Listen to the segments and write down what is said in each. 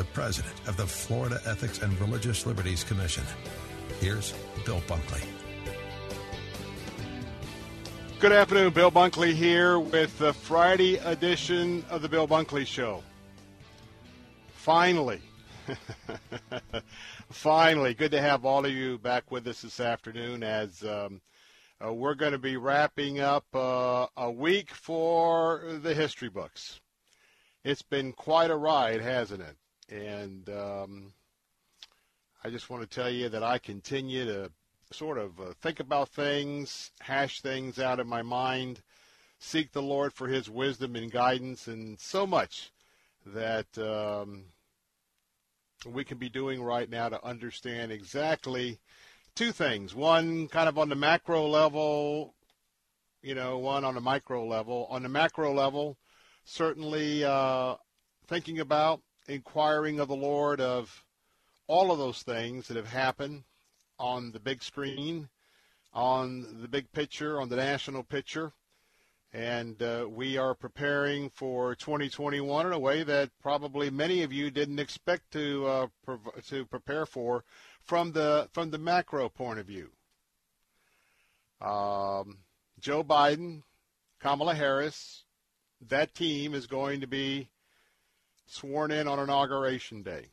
the president of the Florida Ethics and Religious Liberties Commission. Here's Bill Bunkley. Good afternoon, Bill Bunkley here with the Friday edition of the Bill Bunkley Show. Finally, finally, good to have all of you back with us this afternoon as um, uh, we're going to be wrapping up uh, a week for the history books. It's been quite a ride, hasn't it? And um, I just want to tell you that I continue to sort of uh, think about things, hash things out in my mind, seek the Lord for His wisdom and guidance, and so much that um, we can be doing right now to understand exactly two things. One, kind of on the macro level, you know, one on the micro level. On the macro level, certainly uh, thinking about inquiring of the Lord of all of those things that have happened on the big screen, on the big picture, on the national picture. And uh, we are preparing for 2021 in a way that probably many of you didn't expect to uh, prov- to prepare for from the from the macro point of view. Um, Joe Biden, Kamala Harris, that team is going to be sworn in on inauguration day.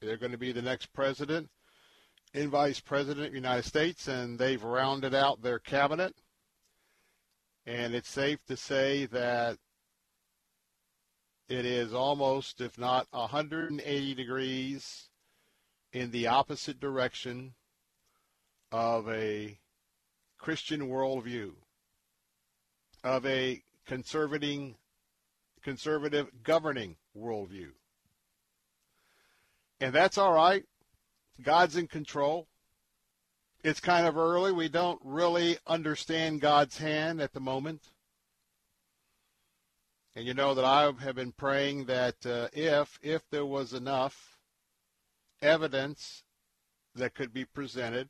They're going to be the next president and vice president of the United States, and they've rounded out their cabinet. And it's safe to say that it is almost, if not 180 degrees, in the opposite direction of a Christian worldview, of a conservative, conservative governing worldview. And that's all right. God's in control. It's kind of early. We don't really understand God's hand at the moment. And you know that I have been praying that uh, if if there was enough evidence that could be presented,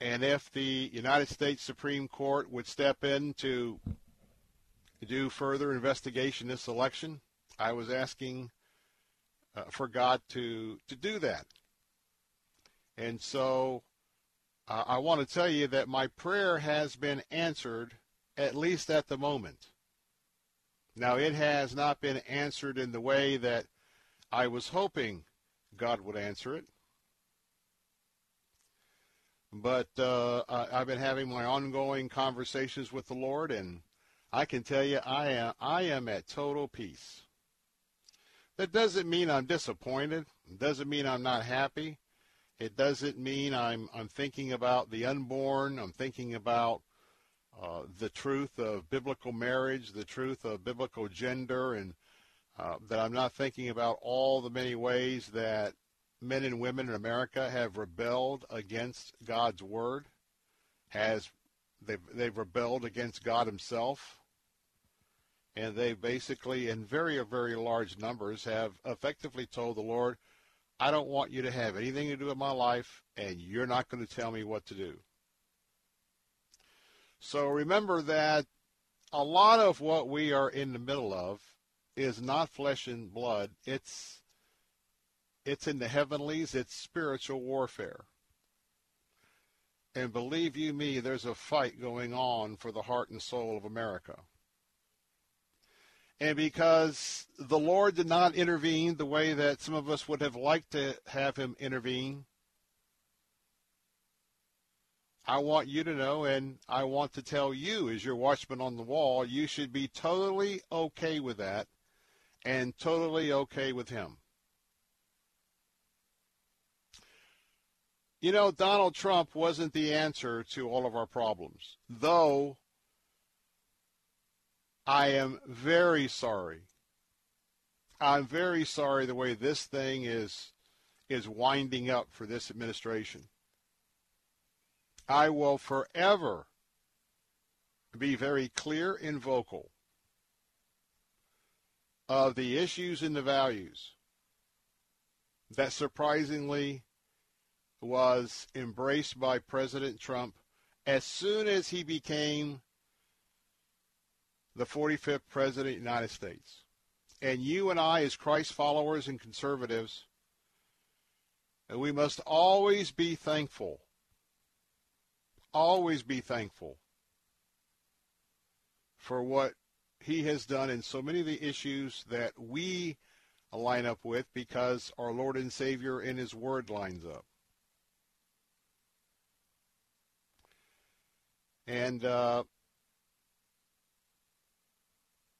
and if the United States Supreme Court would step in to do further investigation this election, I was asking uh, for God to to do that. And so uh, I want to tell you that my prayer has been answered, at least at the moment. Now, it has not been answered in the way that I was hoping God would answer it. But uh, I've been having my ongoing conversations with the Lord, and I can tell you I am, I am at total peace. That doesn't mean I'm disappointed. It doesn't mean I'm not happy. It doesn't mean I'm I'm thinking about the unborn. I'm thinking about uh, the truth of biblical marriage, the truth of biblical gender, and uh, that I'm not thinking about all the many ways that men and women in America have rebelled against God's word, has they've they've rebelled against God Himself, and they basically, in very very large numbers, have effectively told the Lord, I don't want you to have anything to do with my life, and you're not going to tell me what to do. So remember that a lot of what we are in the middle of is not flesh and blood. It's it's in the heavenlies. It's spiritual warfare. And believe you me, there's a fight going on for the heart and soul of America. And because the Lord did not intervene the way that some of us would have liked to have him intervene, I want you to know, and I want to tell you, as your watchman on the wall, you should be totally okay with that and totally okay with him. You know, Donald Trump wasn't the answer to all of our problems, though I am very sorry. I'm very sorry the way this thing is is winding up for this administration. I will forever be very clear and vocal of the issues and the values that surprisingly was embraced by President Trump as soon as he became the 45th President of the United States. And you and I, as Christ followers and conservatives, and we must always be thankful always be thankful for what he has done in so many of the issues that we line up with because our Lord and Savior in his word lines up. And uh,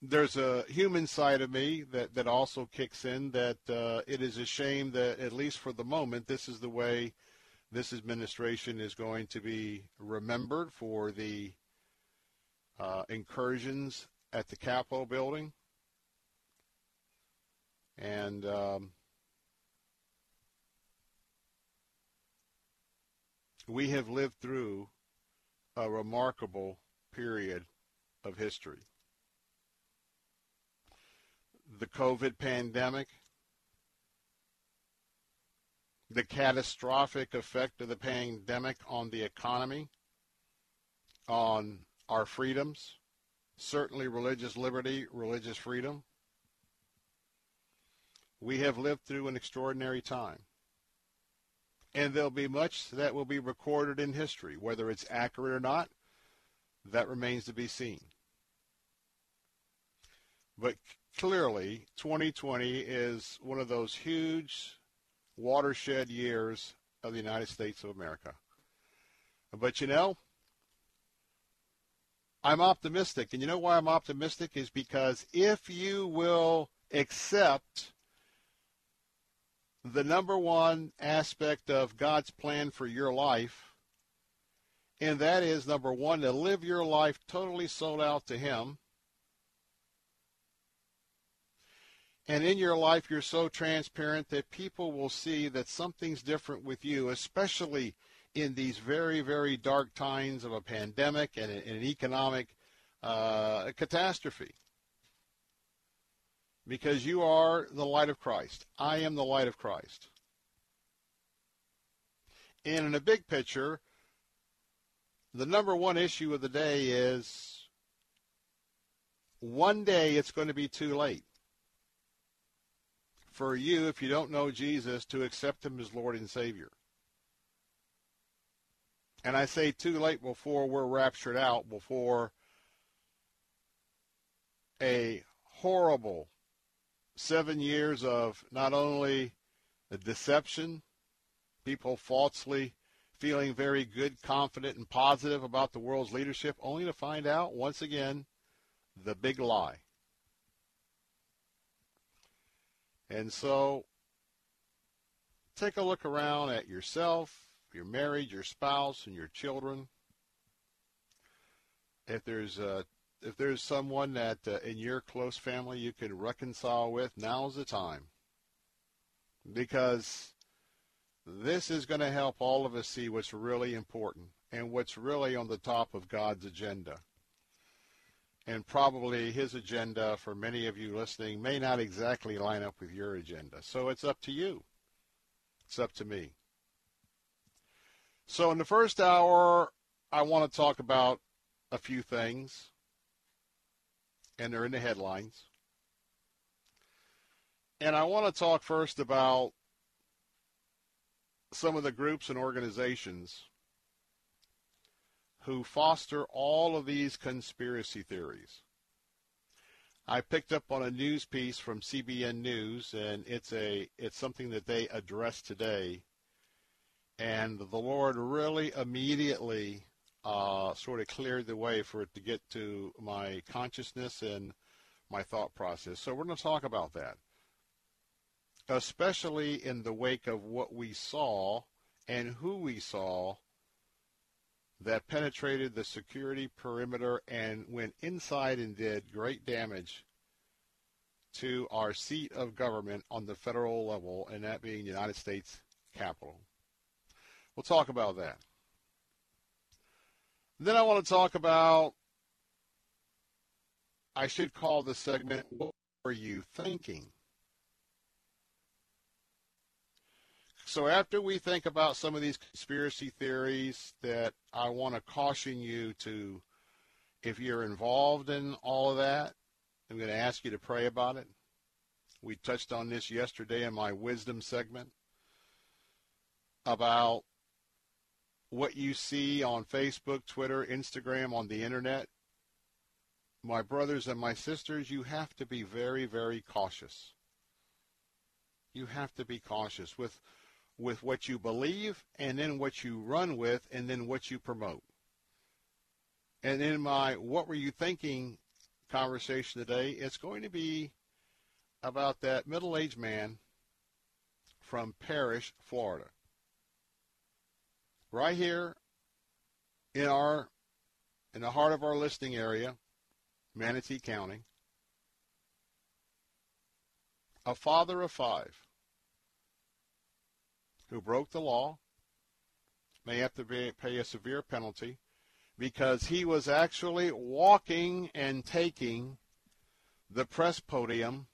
there's a human side of me that, that also kicks in that uh, it is a shame that, at least for the moment, this is the way this administration is going to be remembered for the uh, incursions at the Capitol building. And um, we have lived through a remarkable period of history. The COVID pandemic the catastrophic effect of the pandemic on the economy, on our freedoms, certainly religious liberty, religious freedom. We have lived through an extraordinary time. And there'll be much that will be recorded in history. Whether it's accurate or not, that remains to be seen. But clearly, 2020 is one of those huge watershed years of the United States of America. But you know, I'm optimistic. And you know why I'm optimistic is because if you will accept the number one aspect of God's plan for your life, and that is number one, to live your life totally sold out to Him And in your life, you're so transparent that people will see that something's different with you, especially in these very, very dark times of a pandemic and an economic uh, catastrophe. Because you are the light of Christ. I am the light of Christ. And in a big picture, the number one issue of the day is one day it's going to be too late for you, if you don't know Jesus, to accept him as Lord and Savior. And I say too late before we're raptured out, before a horrible seven years of not only the deception, people falsely feeling very good, confident, and positive about the world's leadership, only to find out once again the big lie. And so take a look around at yourself, your marriage, your spouse, and your children. If there's a if there's someone that uh, in your close family you can reconcile with, now's the time. Because this is going to help all of us see what's really important and what's really on the top of God's agenda and probably his agenda for many of you listening may not exactly line up with your agenda. So it's up to you. It's up to me. So in the first hour, I want to talk about a few things, and they're in the headlines. And I want to talk first about some of the groups and organizations who foster all of these conspiracy theories. I picked up on a news piece from CBN News, and it's a it's something that they addressed today, and the Lord really immediately uh, sort of cleared the way for it to get to my consciousness and my thought process. So we're going to talk about that, especially in the wake of what we saw and who we saw that penetrated the security perimeter and went inside and did great damage to our seat of government on the federal level, and that being the United States Capitol. We'll talk about that. Then I want to talk about, I should call this segment, What Were You Thinking? So after we think about some of these conspiracy theories that I want to caution you to, if you're involved in all of that, I'm going to ask you to pray about it. We touched on this yesterday in my wisdom segment about what you see on Facebook, Twitter, Instagram, on the internet. My brothers and my sisters, you have to be very, very cautious. You have to be cautious with with what you believe and then what you run with and then what you promote. And in my what were you thinking conversation today, it's going to be about that middle-aged man from Parrish, Florida. Right here in our in the heart of our listing area, Manatee County. A father of five who broke the law may have to pay a severe penalty because he was actually walking and taking the press podium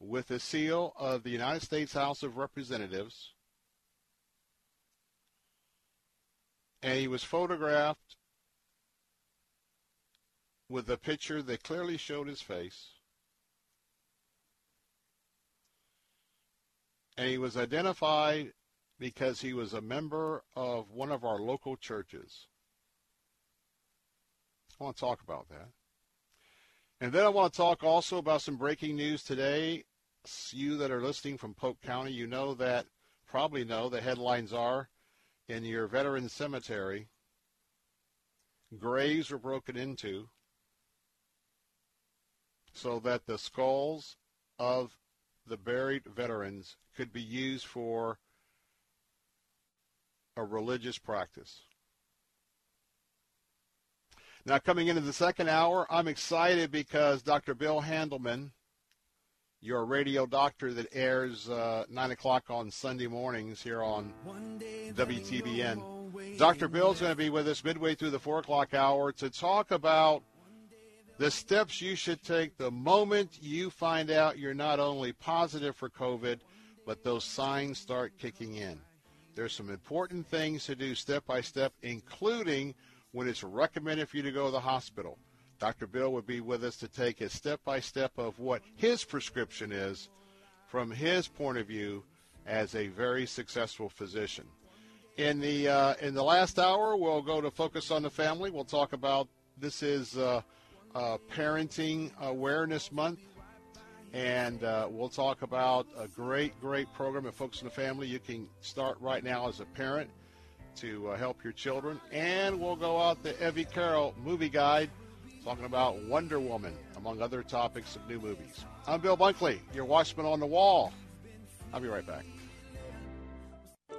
with the seal of the United States House of Representatives. And he was photographed with a picture that clearly showed his face. And he was identified because he was a member of one of our local churches. I want to talk about that. And then I want to talk also about some breaking news today. You that are listening from Polk County, you know that, probably know the headlines are in your veteran cemetery, graves were broken into so that the skulls of the buried veterans could be used for a religious practice. Now, coming into the second hour, I'm excited because Dr. Bill Handelman, your radio doctor that airs uh, 9 o'clock on Sunday mornings here on WTBN, Dr. Bill's going to be with us midway through the 4 o'clock hour to talk about the steps you should take the moment you find out you're not only positive for COVID, but those signs start kicking in. There's some important things to do step by step, including when it's recommended for you to go to the hospital. Dr. Bill would be with us to take a step by step of what his prescription is from his point of view as a very successful physician. In the uh, in the last hour, we'll go to focus on the family. We'll talk about this is uh, uh, Parenting Awareness Month. And uh, we'll talk about a great, great program at Focus on the Family. You can start right now as a parent to uh, help your children. And we'll go out the Evie Carroll movie guide talking about Wonder Woman, among other topics of new movies. I'm Bill Bunkley, your watchman on the wall. I'll be right back.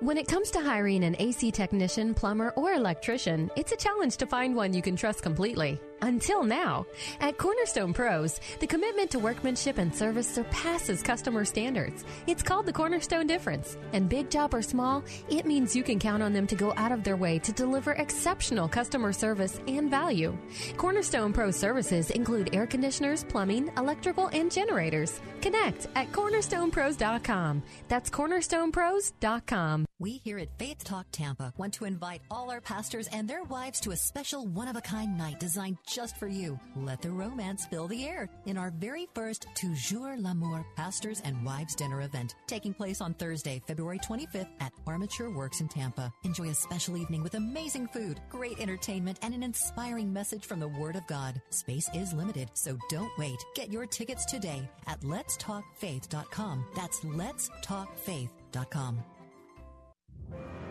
When it comes to hiring an AC technician, plumber, or electrician, it's a challenge to find one you can trust completely. Until now. At Cornerstone Pros, the commitment to workmanship and service surpasses customer standards. It's called the Cornerstone Difference. And big job or small, it means you can count on them to go out of their way to deliver exceptional customer service and value. Cornerstone Pro services include air conditioners, plumbing, electrical, and generators. Connect at cornerstonepros.com. That's cornerstonepros.com. We here at Faith Talk Tampa want to invite all our pastors and their wives to a special one of a kind night designed just for you. Let the romance fill the air in our very first Toujours l'Amour Pastors and Wives Dinner event taking place on Thursday, February 25th at Armature Works in Tampa. Enjoy a special evening with amazing food, great entertainment, and an inspiring message from the Word of God. Space is limited, so don't wait. Get your tickets today at letstalkfaith.com. That's letstalkfaith.com.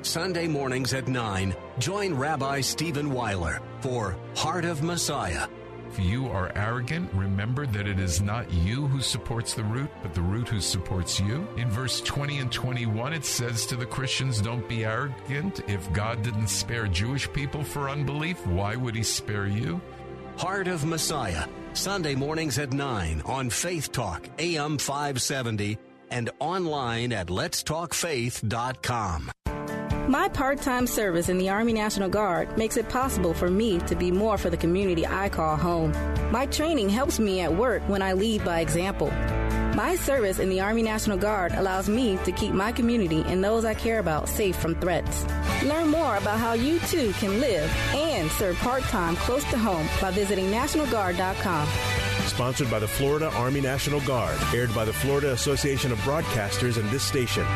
Sunday mornings at 9, join Rabbi Stephen Weiler for Heart of Messiah. If you are arrogant, remember that it is not you who supports the root, but the root who supports you. In verse 20 and 21, it says to the Christians, Don't be arrogant. If God didn't spare Jewish people for unbelief, why would he spare you? Heart of Messiah, Sunday mornings at 9 on Faith Talk, AM 570, and online at letstalkfaith.com. My part time service in the Army National Guard makes it possible for me to be more for the community I call home. My training helps me at work when I lead by example. My service in the Army National Guard allows me to keep my community and those I care about safe from threats. Learn more about how you too can live and serve part time close to home by visiting NationalGuard.com. Sponsored by the Florida Army National Guard, aired by the Florida Association of Broadcasters and this station.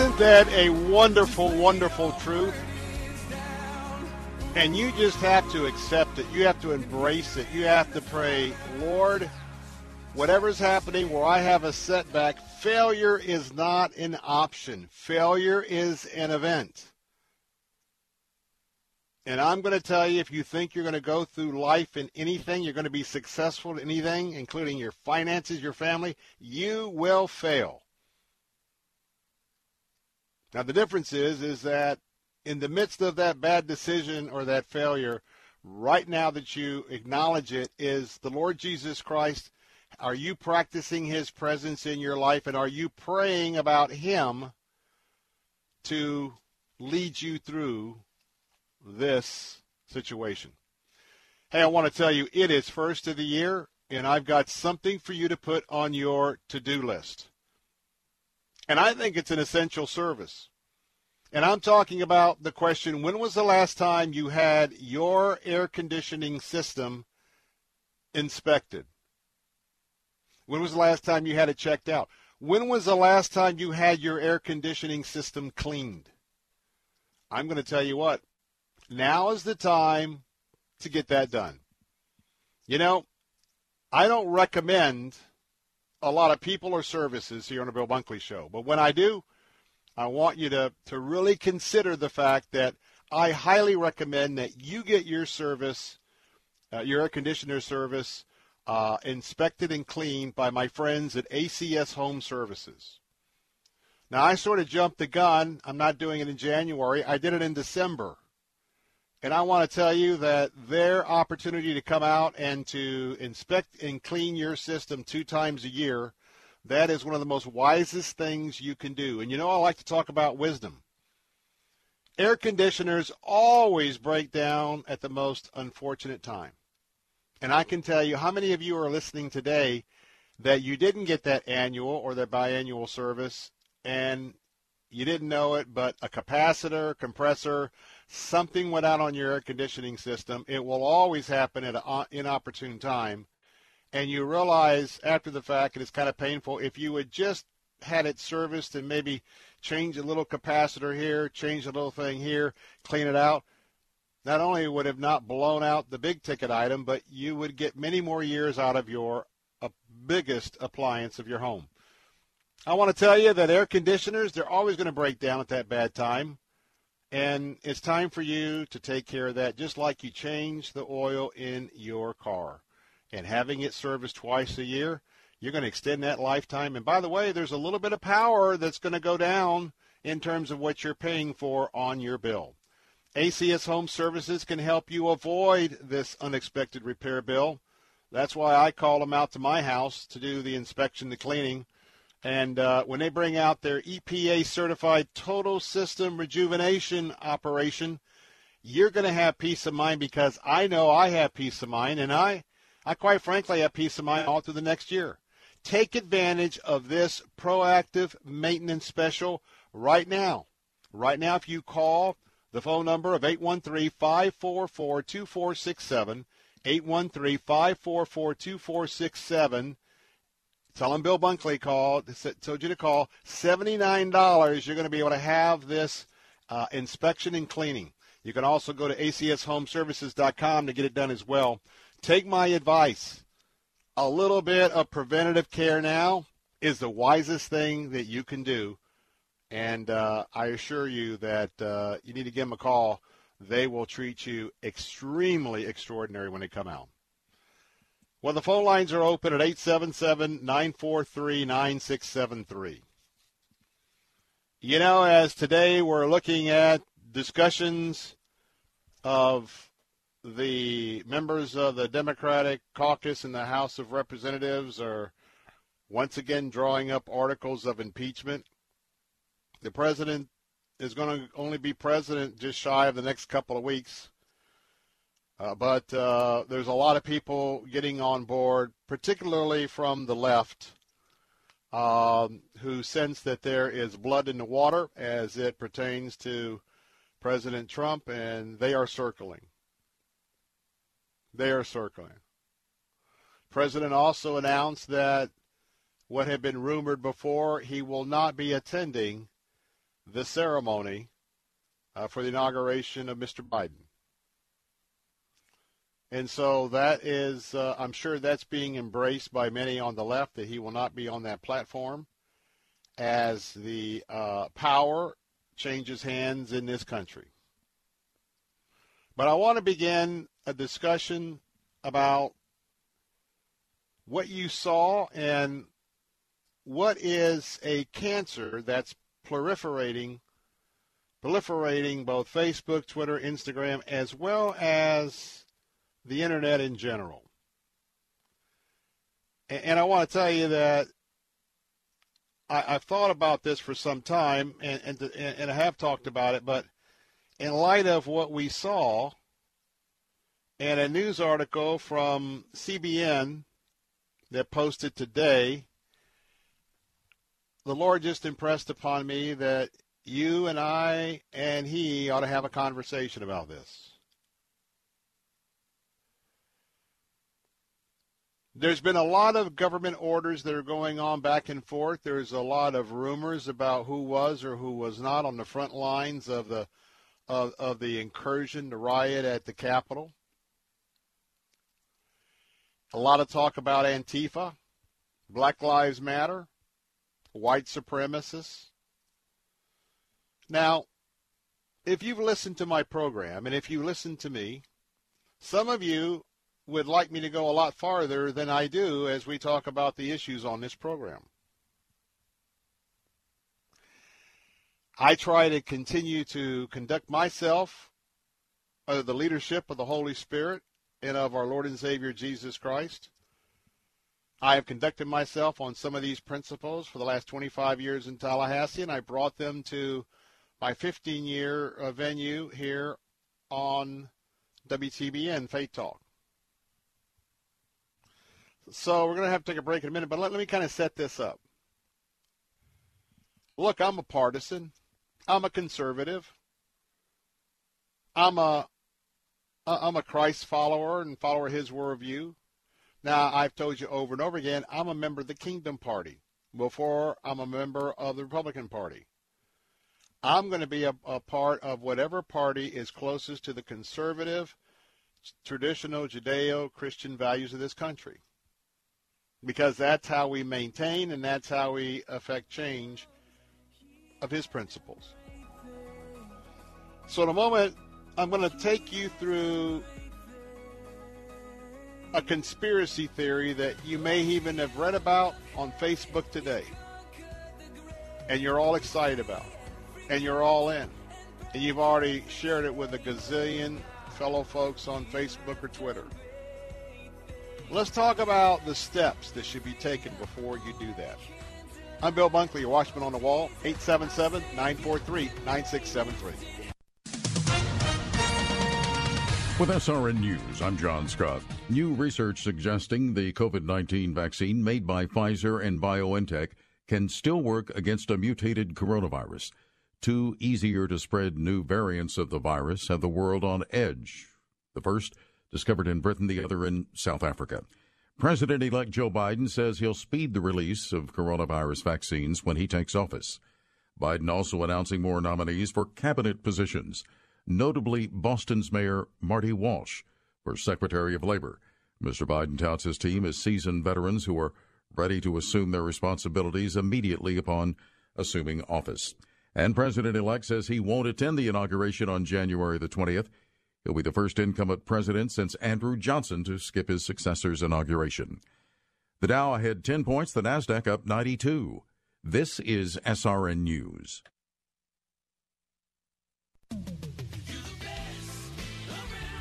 Isn't that a wonderful, wonderful truth? And you just have to accept it. You have to embrace it. You have to pray, Lord, whatever's happening where I have a setback, failure is not an option. Failure is an event. And I'm going to tell you, if you think you're going to go through life in anything, you're going to be successful in anything, including your finances, your family, you will fail. Now the difference is is that in the midst of that bad decision or that failure, right now that you acknowledge it is the Lord Jesus Christ. Are you practicing his presence in your life and are you praying about him to lead you through this situation? Hey, I want to tell you it is first of the year and I've got something for you to put on your to-do list. And I think it's an essential service. And I'm talking about the question when was the last time you had your air conditioning system inspected? When was the last time you had it checked out? When was the last time you had your air conditioning system cleaned? I'm going to tell you what. Now is the time to get that done. You know, I don't recommend a lot of people or services here on the Bill Bunkley Show. But when I do, I want you to, to really consider the fact that I highly recommend that you get your service, uh, your air conditioner service, uh, inspected and cleaned by my friends at ACS Home Services. Now, I sort of jumped the gun. I'm not doing it in January. I did it in December. And I want to tell you that their opportunity to come out and to inspect and clean your system two times a year, that is one of the most wisest things you can do. And you know, I like to talk about wisdom. Air conditioners always break down at the most unfortunate time. And I can tell you how many of you are listening today that you didn't get that annual or that biannual service and you didn't know it, but a capacitor, compressor, something went out on your air conditioning system. It will always happen at an inopportune time. And you realize after the fact, and it's kind of painful, if you had just had it serviced and maybe change a little capacitor here, change a little thing here, clean it out, not only would have not blown out the big ticket item, but you would get many more years out of your uh, biggest appliance of your home. I want to tell you that air conditioners, they're always going to break down at that bad time. And it's time for you to take care of that, just like you change the oil in your car. And having it serviced twice a year, you're going to extend that lifetime. And by the way, there's a little bit of power that's going to go down in terms of what you're paying for on your bill. ACS Home Services can help you avoid this unexpected repair bill. That's why I call them out to my house to do the inspection, the cleaning. And uh, when they bring out their EPA certified total system rejuvenation operation, you're going to have peace of mind because I know I have peace of mind, and I, I quite frankly have peace of mind all through the next year. Take advantage of this proactive maintenance special right now. Right now, if you call the phone number of 813 544 2467, 813 544 2467, Tell them Bill Bunkley called, told you to call. $79, you're going to be able to have this uh, inspection and cleaning. You can also go to acshomeservices.com to get it done as well. Take my advice. A little bit of preventative care now is the wisest thing that you can do. And uh, I assure you that uh, you need to give them a call. They will treat you extremely extraordinary when they come out. Well, the phone lines are open at 877 943 9673. You know, as today we're looking at discussions of the members of the Democratic caucus in the House of Representatives are once again drawing up articles of impeachment. The president is going to only be president just shy of the next couple of weeks. Uh, but uh, there's a lot of people getting on board, particularly from the left, um, who sense that there is blood in the water as it pertains to President Trump, and they are circling. They are circling. President also announced that what had been rumored before, he will not be attending the ceremony uh, for the inauguration of Mr. Biden. And so that is, uh, I'm sure that's being embraced by many on the left that he will not be on that platform as the uh, power changes hands in this country. But I want to begin a discussion about what you saw and what is a cancer that's proliferating proliferating both Facebook, Twitter, Instagram, as well as the internet in general. And, I want to tell you that I, have thought about this for some time, and, and, and I have talked about it, but in light of what we saw, and a news article from CBN that posted today, the Lord just impressed upon me that you and I and he ought to have a conversation about this. There's been a lot of government orders that are going on back and forth. There's a lot of rumors about who was or who was not on the front lines of the of, of the incursion, the riot at the Capitol. A lot of talk about Antifa, Black Lives Matter, white supremacists. Now, if you've listened to my program and if you listen to me, some of you would like me to go a lot farther than I do as we talk about the issues on this program. I try to continue to conduct myself under the leadership of the Holy Spirit and of our Lord and Savior Jesus Christ. I have conducted myself on some of these principles for the last 25 years in Tallahassee, and I brought them to my 15 year venue here on WTBN Faith Talk. So we're going to have to take a break in a minute, but let, let me kind of set this up. Look, I'm a partisan. I'm a conservative. I'm a uh, I'm a Christ follower and follower his worldview. Now, I've told you over and over again, I'm a member of the Kingdom Party before I'm a member of the Republican Party. I'm going to be a, a part of whatever party is closest to the conservative, traditional Judeo Christian values of this country. Because that's how we maintain and that's how we affect change of his principles. So, in a moment, I'm going to take you through a conspiracy theory that you may even have read about on Facebook today. And you're all excited about. And you're all in. And you've already shared it with a gazillion fellow folks on Facebook or Twitter. Let's talk about the steps that should be taken before you do that. I'm Bill Bunkley, your watchman on the wall, 877 943 9673. With SRN News, I'm John Scott. New research suggesting the COVID 19 vaccine made by Pfizer and BioNTech can still work against a mutated coronavirus. Two easier to spread new variants of the virus have the world on edge. The first, discovered in Britain, the other in South Africa. President elect Joe Biden says he'll speed the release of coronavirus vaccines when he takes office. Biden also announcing more nominees for cabinet positions notably Boston's Mayor Marty Walsh for Secretary of Labor. Mr. Biden touts his team as seasoned veterans who are ready to assume their responsibilities immediately upon assuming office. And President elect says he won't attend the inauguration on January the 20th. He'll be the first incumbent president since Andrew Johnson to skip his successor's inauguration. The Dow ahead 10 points, the NASDAQ up 92. This is SRN News.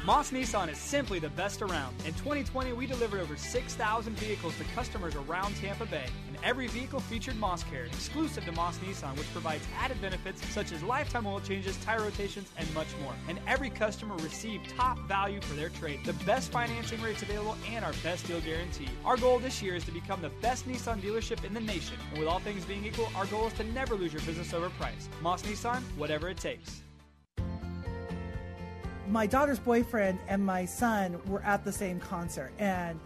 Moss Nissan is simply the best around. In 2020, we delivered over 6,000 vehicles to customers around Tampa Bay, and every vehicle featured Moss Care, exclusive to Moss Nissan, which provides added benefits such as lifetime oil changes, tire rotations, and much more. And every customer received top value for their trade, the best financing rates available, and our best deal guarantee. Our goal this year is to become the best Nissan dealership in the nation, and with all things being equal, our goal is to never lose your business over price. Moss Nissan, whatever it takes my daughter's boyfriend and my son were at the same concert and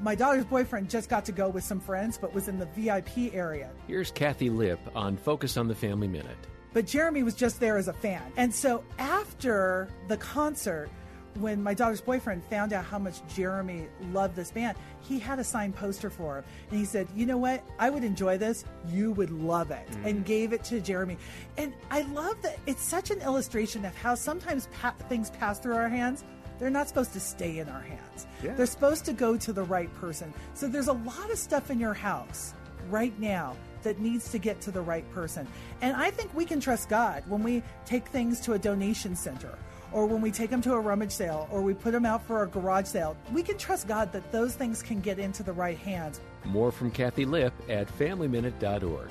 my daughter's boyfriend just got to go with some friends but was in the VIP area. Here's Kathi Lipp on Focus on the Family Minute. But Jeremy was just there as a fan. And so after the concert, when my daughter's boyfriend found out how much Jeremy loved this band, he had a signed poster for him. And he said, You know what? I would enjoy this. You would love it. Mm. And gave it to Jeremy. And I love that it's such an illustration of how sometimes pa- things pass through our hands. They're not supposed to stay in our hands, yeah. they're supposed to go to the right person. So there's a lot of stuff in your house right now that needs to get to the right person. And I think we can trust God when we take things to a donation center or when we take them to a rummage sale or we put them out for a garage sale, we can trust God that those things can get into the right hands. More from Kathi Lipp at FamilyMinute.org.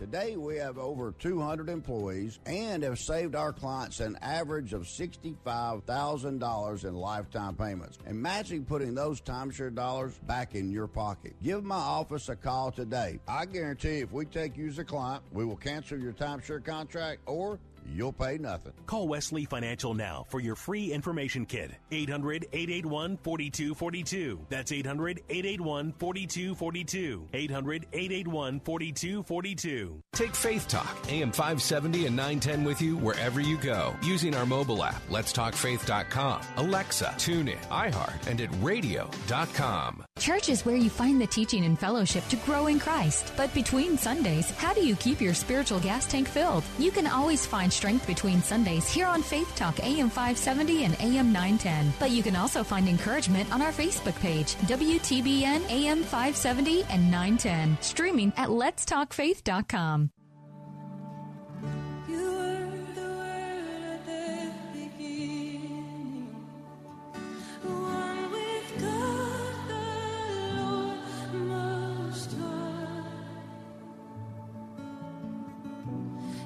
Today, we have over 200 employees and have saved our clients an average of $65,000 in lifetime payments. Imagine putting those timeshare dollars back in your pocket. Give my office a call today. I guarantee if we take you as a client, we will cancel your timeshare contract or You'll pay nothing. Call Wesley Financial now for your free information kit. 800 881 4242. That's 800 881 4242. 800 881 4242. Take Faith Talk, AM 570 and 910 with you wherever you go using our mobile app, letstalkfaith.com, Alexa, TuneIn, iHeart, and at radio.com. Church is where you find the teaching and fellowship to grow in Christ. But between Sundays, how do you keep your spiritual gas tank filled? You can always find strength between Sundays here on Faith Talk AM 570 and AM 910. But you can also find encouragement on our Facebook page, WTBN AM 570 and 910, streaming at letstalkfaith.com.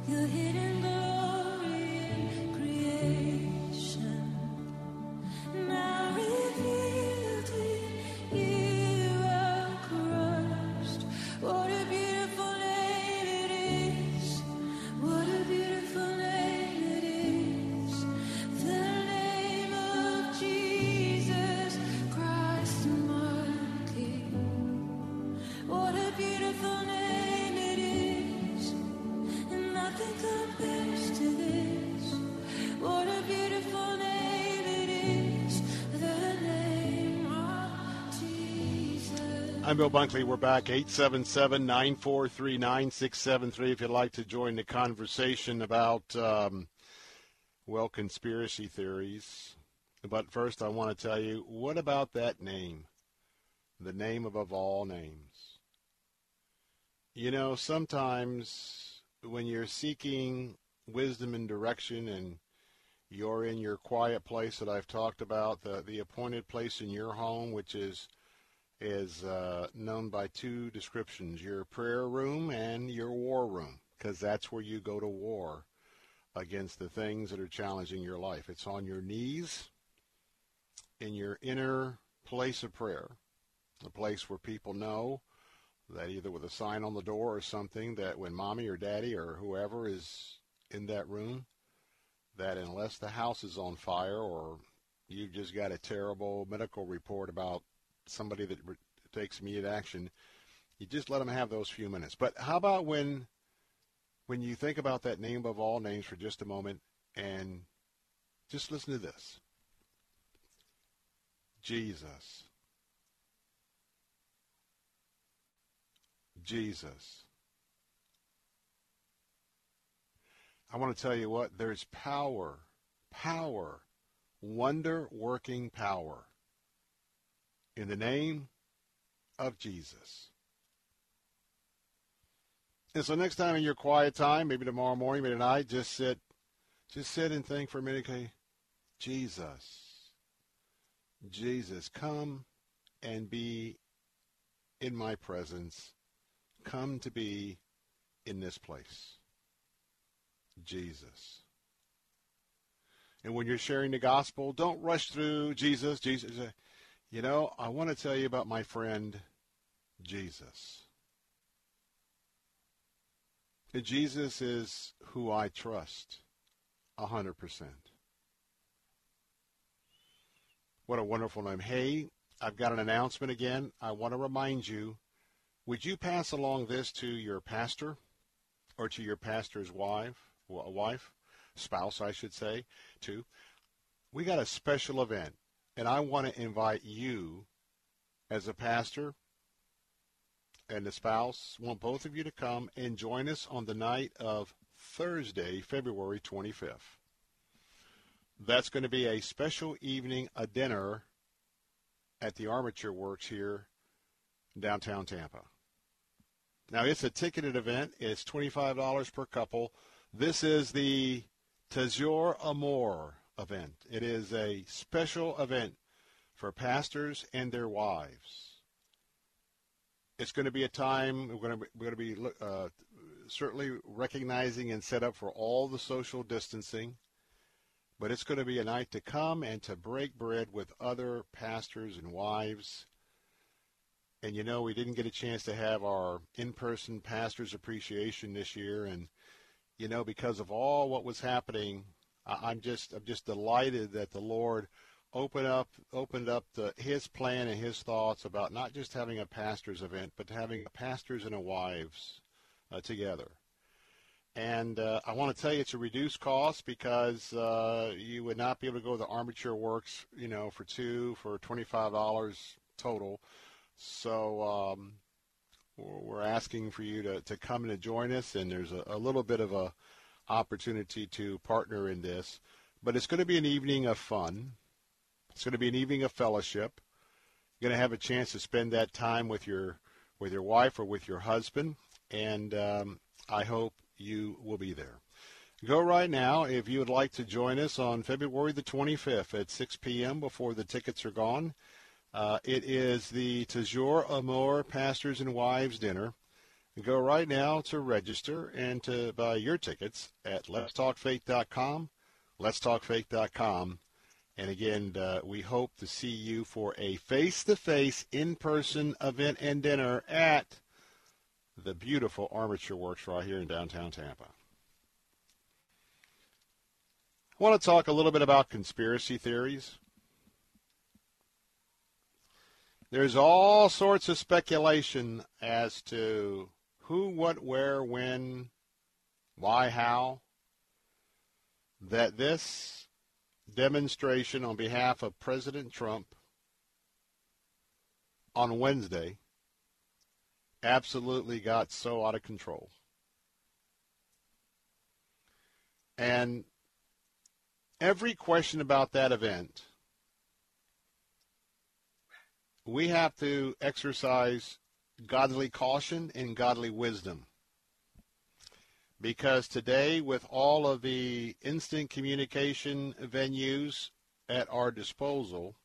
Your hidden I'm Bill Bunkley. We're back 877-943-9673 if you'd like to join the conversation about um, well conspiracy theories. But first I want to tell you what about that name? The name above all names. You know, sometimes when you're seeking wisdom and direction and you're in your quiet place that I've talked about, the, the appointed place in your home, which is is uh, known by two descriptions: your prayer room and your war room, because that's where you go to war against the things that are challenging your life. It's on your knees in your inner place of prayer, a place where people know that either with a sign on the door or something that when mommy or daddy or whoever is in that room, that unless the house is on fire or you've just got a terrible medical report about somebody that re- takes immediate action, you just let them have those few minutes. But how about when when you think about that name above all names for just a moment and just listen to this. Jesus. Jesus. I want to tell you what, there's power, power, wonder working power in the name of Jesus. And so next time in your quiet time, maybe tomorrow morning, maybe tonight, just sit, just sit and think for a minute. Okay, Jesus, Jesus, come and be in my presence. Come to be in this place. Jesus. And when you're sharing the gospel, don't rush through Jesus, Jesus. You know, I want to tell you about my friend Jesus. Jesus is who I trust a hundred percent. What a wonderful name. Hey, I've got an announcement again. I want to remind you, would you pass along this to your pastor or to your pastor's wife, wife, spouse, I should say, too? We got a special event, and I want to invite you as a pastor and a spouse, want both of you to come and join us on the night of Thursday, February 25th. That's going to be a special evening, a dinner at the Armature Works here downtown Tampa. Now, it's a ticketed event. It's $25 per couple. This is the Toujours Amour event. It is a special event for pastors and their wives it's going to be a time we're going to be, we're going to be uh, certainly recognizing and set up for all the social distancing, but it's going to be a night to come and to break bread with other pastors and wives. And you know, we didn't get a chance to have our in-person pastors appreciation this year, and you know, because of all what was happening, I'm just I'm just delighted that the Lord open up opened up the, his plan and his thoughts about not just having a pastors event, but having pastors and wives uh, together. And uh, I want to tell you it's a reduced cost because uh, you would not be able to go to the Armature Works, you know, for two for twenty five dollars total. So um, we're asking for you to, to come and join us, and there's a, a little bit of a opportunity to partner in this. But it's going to be an evening of fun. It's going to be an evening of fellowship. You're going to have a chance to spend that time with your with your wife or with your husband, and um, I hope you will be there. Go right now if you would like to join us on February the 25th at 6 p.m. before the tickets are gone. Uh, it is the Toujours Amour Pastors and Wives Dinner. Go right now to register and to buy your tickets at letstalkfaith.com, letstalkfaith.com. And again, uh, we hope to see you for a face-to-face, in-person event and dinner at the beautiful Armature Works right here in downtown Tampa. I want to talk a little bit about conspiracy theories. There's all sorts of speculation as to who, what, where, when, why, how, that this demonstration on behalf of President Trump on Wednesday absolutely got so out of control. And every question about that event, we have to exercise godly caution and godly wisdom. Because today, with all of the instant communication venues at our disposal,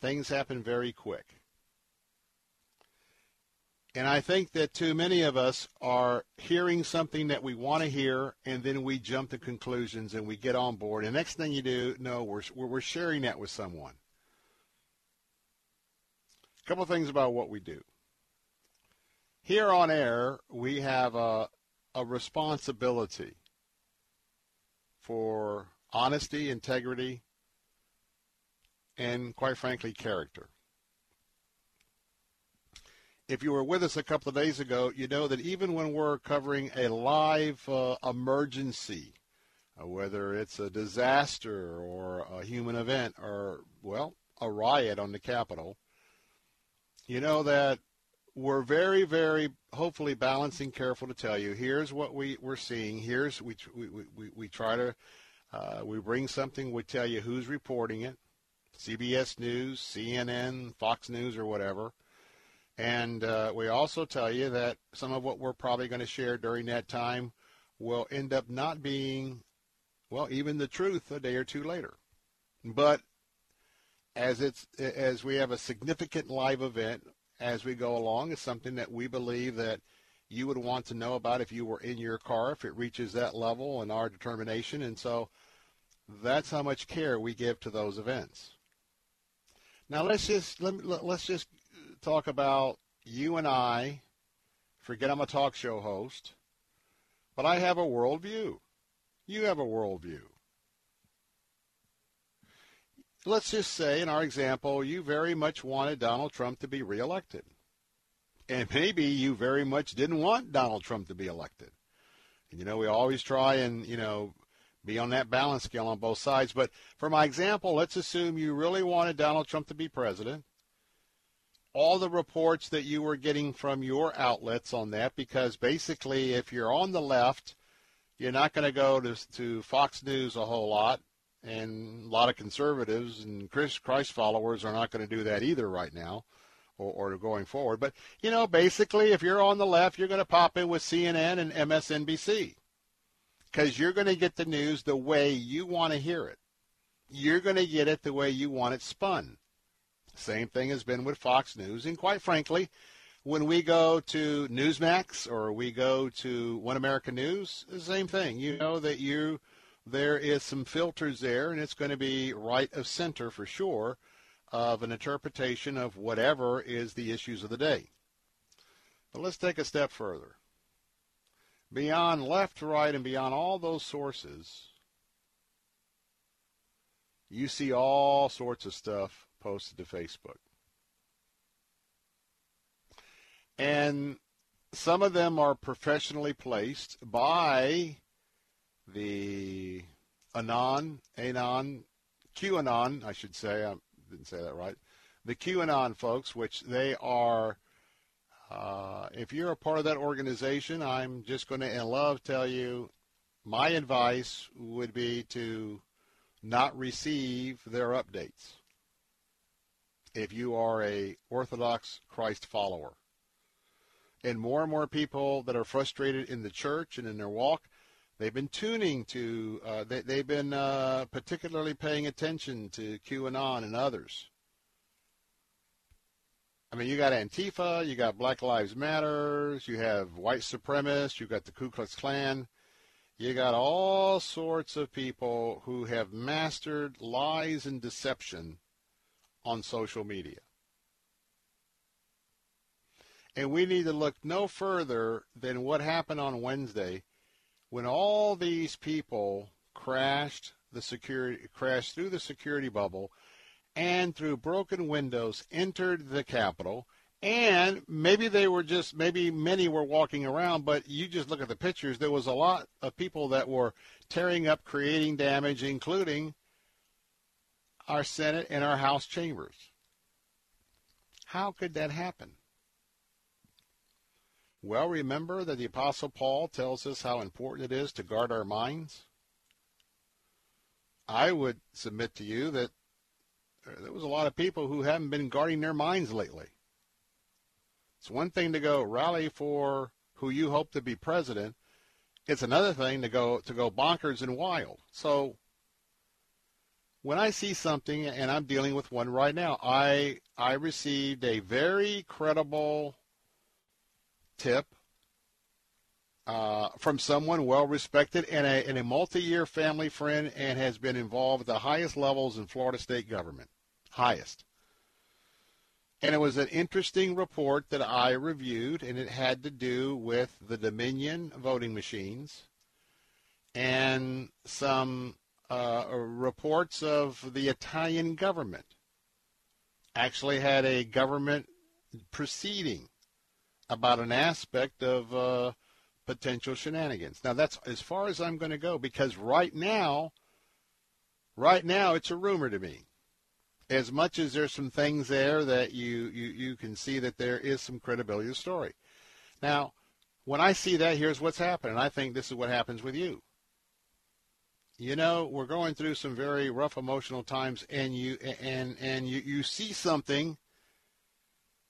things happen very quick. And I think that too many of us are hearing something that we want to hear, and then we jump to conclusions and we get on board. And next thing you do, no, we're, we're sharing that with someone. A couple of things about what we do. Here on air, we have a, a responsibility for honesty, integrity, and quite frankly, character. If you were with us a couple of days ago, you know that even when we're covering a live uh, emergency, uh, whether it's a disaster or a human event or, well, a riot on the Capitol, you know that we're very, very hopefully balancing careful to tell you here's what we, we're seeing. Here's we, we, we, we try to uh, we bring something. We tell you who's reporting it, CBS News, CNN, Fox News, or whatever. And uh, we also tell you that some of what we're probably going to share during that time will end up not being, well, even the truth a day or two later. But as it's as we have a significant live event as we go along, it's something that we believe that you would want to know about if you were in your car if it reaches that level and our determination. And so that's how much care we give to those events. Now let's just let, let's just talk about you and I. Forget I'm a talk show host, but I have a worldview. You have a worldview. Let's just say, in our example, you very much wanted Donald Trump to be reelected. And maybe you very much didn't want Donald Trump to be elected. And, you know, we always try and, you know, be on that balance scale on both sides. But for my example, let's assume you really wanted Donald Trump to be president. All the reports that you were getting from your outlets on that, because basically, if you're on the left, you're not going to go to, to Fox News a whole lot and a lot of conservatives and Chris Christ followers are not going to do that either right now or, or going forward. But, you know, basically, if you're on the left, you're going to pop in with CNN and MSNBC because you're going to get the news the way you want to hear it. You're going to get it the way you want it spun. Same thing has been with Fox News. And quite frankly, when we go to Newsmax or we go to One America News, the same thing. You know that you there is some filters there, and it's going to be right of center for sure of an interpretation of whatever is the issues of the day. But let's take a step further. Beyond left, to right, and beyond all those sources, you see all sorts of stuff posted to Facebook. And some of them are professionally placed by the Anon, Anon, QAnon, I should say, I didn't say that right, the QAnon folks, which they are Uh, if you're a part of that organization, I'm just going to, in love, tell you my advice would be to not receive their updates if you are a Orthodox Christ follower. And more and more people that are frustrated in the church and in their walk, they've been tuning to, uh, they, they've been uh, particularly paying attention to QAnon and others. I mean, you got Antifa, you got Black Lives Matters, you have white supremacists, you've got the Ku Klux Klan. You got all sorts of people who have mastered lies and deception on social media. And we need to look no further than what happened on Wednesday when all these people crashed the security crashed through the security bubble and through broken windows entered the Capitol. And maybe they were just, maybe many were walking around, but you just look at the pictures. There was a lot of people that were tearing up, creating damage, including our Senate and our House chambers. How could that happen? Well, remember that the Apostle Paul tells us how important it is to guard our minds. I would submit to you that uh, there was a lot of people who haven't been guarding their minds lately. It's one thing to go rally for who you hope to be president. It's another thing to go to go bonkers and wild. So when I see something, and I'm dealing with one right now, I I received a very credible tip uh, from someone well respected and a, and a multi-year family friend and has been involved at the highest levels in Florida state government. Highest. And it was an interesting report that I reviewed, and it had to do with the Dominion voting machines and some uh, reports of the Italian government. Actually, had a government proceeding about an aspect of uh, potential shenanigans. Now, that's as far as I'm going to go because right now, right now, it's a rumor to me as much as there's some things there that you, you, you can see that there is some credibility to the story. Now, when I see that, here's what's happening. I think this is what happens with you. You know, we're going through some very rough emotional times, and you and and you, you see something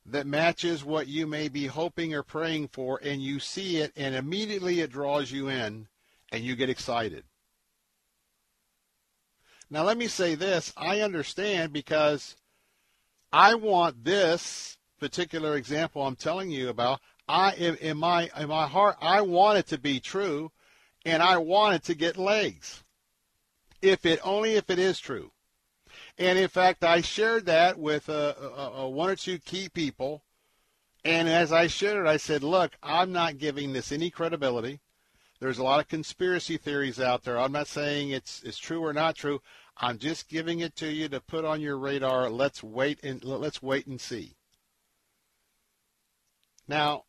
that matches what you may be hoping or praying for, and you see it, and immediately it draws you in, and you get excited. Now, let me say this. I understand because I want this particular example I'm telling you about. I in, my in my heart, I want it to be true, and I want it to get legs. If it only if it is true, and in fact, I shared that with uh, uh, uh, one or two key people, and as I shared it, I said, "Look, I'm not giving this any credibility. There's a lot of conspiracy theories out there. I'm not saying it's it's true or not true. I'm just giving it to you to put on your radar. Let's wait and let's wait and see. Now,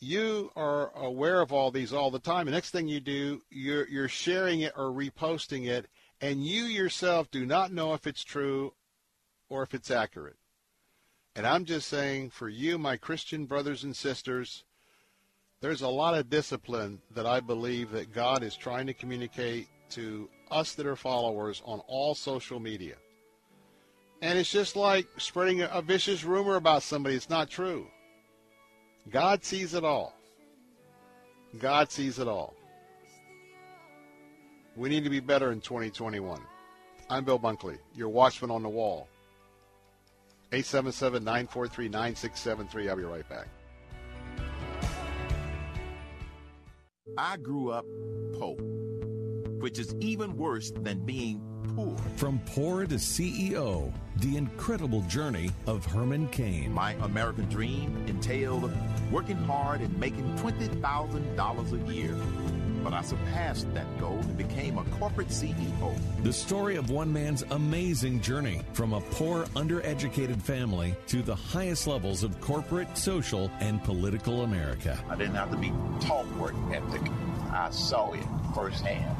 you are aware of all these all the time. The next thing you do, you're you're sharing it or reposting it, and you yourself do not know if it's true or if it's accurate. And I'm just saying for you, my Christian brothers and sisters, there's a lot of discipline that I believe that God is trying to communicate to us that are followers on all social media. And it's just like spreading a, vicious rumor about somebody. It's not true. God sees it all. God sees it all. We need to be better in 2021. I'm Bill Bunkley, your watchman on the wall. 877 943 9673. I'll be right back. I grew up poor, which is even worse than being poor. From poor to CEO, the incredible journey of Herman Cain. My American dream entailed working hard and making $20,000 a year. But I surpassed that goal and became a corporate CEO. The story of one man's amazing journey from a poor, undereducated family to the highest levels of corporate, social, and political America. I didn't have to be taught work ethic. I saw it firsthand,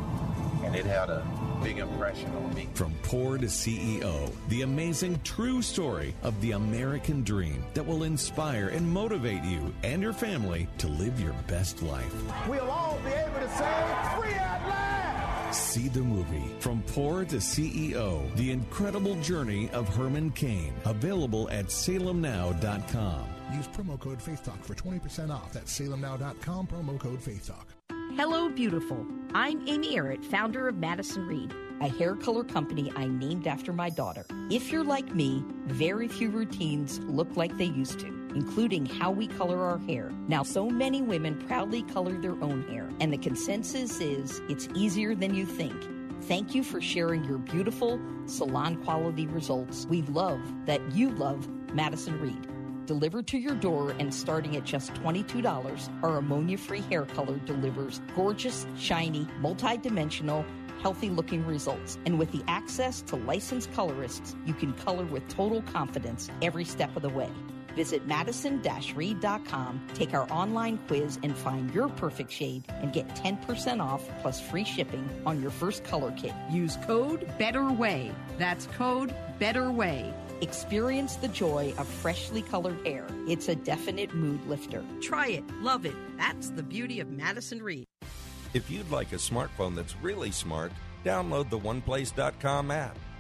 and it had a big impression on me. From poor to CEO, the amazing true story of the American dream that will inspire and motivate you and your family to live your best life. We'll all be able to say, free at last! See the movie From Poor to CEO The Incredible Journey of Herman Cain. Available at salemnow.com. Use promo code FaithTalk for 20% off. That's salemnow.com, promo code FaithTalk. Hello, beautiful. I'm Amy Errett, founder of Madison Reed, a hair color company I named after my daughter. If you're like me, very few routines look like they used to, including how we color our hair. Now, so many women proudly color their own hair, and the consensus is it's easier than you think. Thank you for sharing your beautiful salon quality results. We love that you love Madison Reed delivered to your door and starting at just $22, our ammonia free hair color delivers gorgeous, shiny, multi dimensional, healthy looking results. And with the access to licensed colorists, you can color with total confidence every step of the way. Visit madison reed.com, take our online quiz, and find your perfect shade and get 10% off plus free shipping on your first color kit. Use code BETTERWAY. That's code BETTERWAY. Experience the joy of freshly colored hair. It's a definite mood lifter. Try it. Love it. That's the beauty of Madison Reed. If you'd like a smartphone that's really smart, download the OnePlace.com app,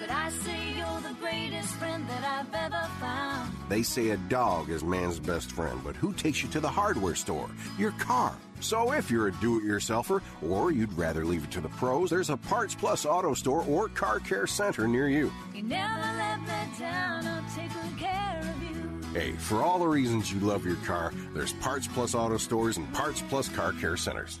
But I say you're the greatest friend that I've ever found. They say a dog is man's best friend, but who takes you to the hardware store? Your car. So if you're a do-it-yourselfer or you'd rather leave it to the pros, there's a Parts Plus Auto Store or Car Care Center near you. You never let me down, I'll take care of you. Hey, for all the reasons you love your car, there's Parts Plus Auto Stores and Parts Plus Car Care Centers.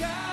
Got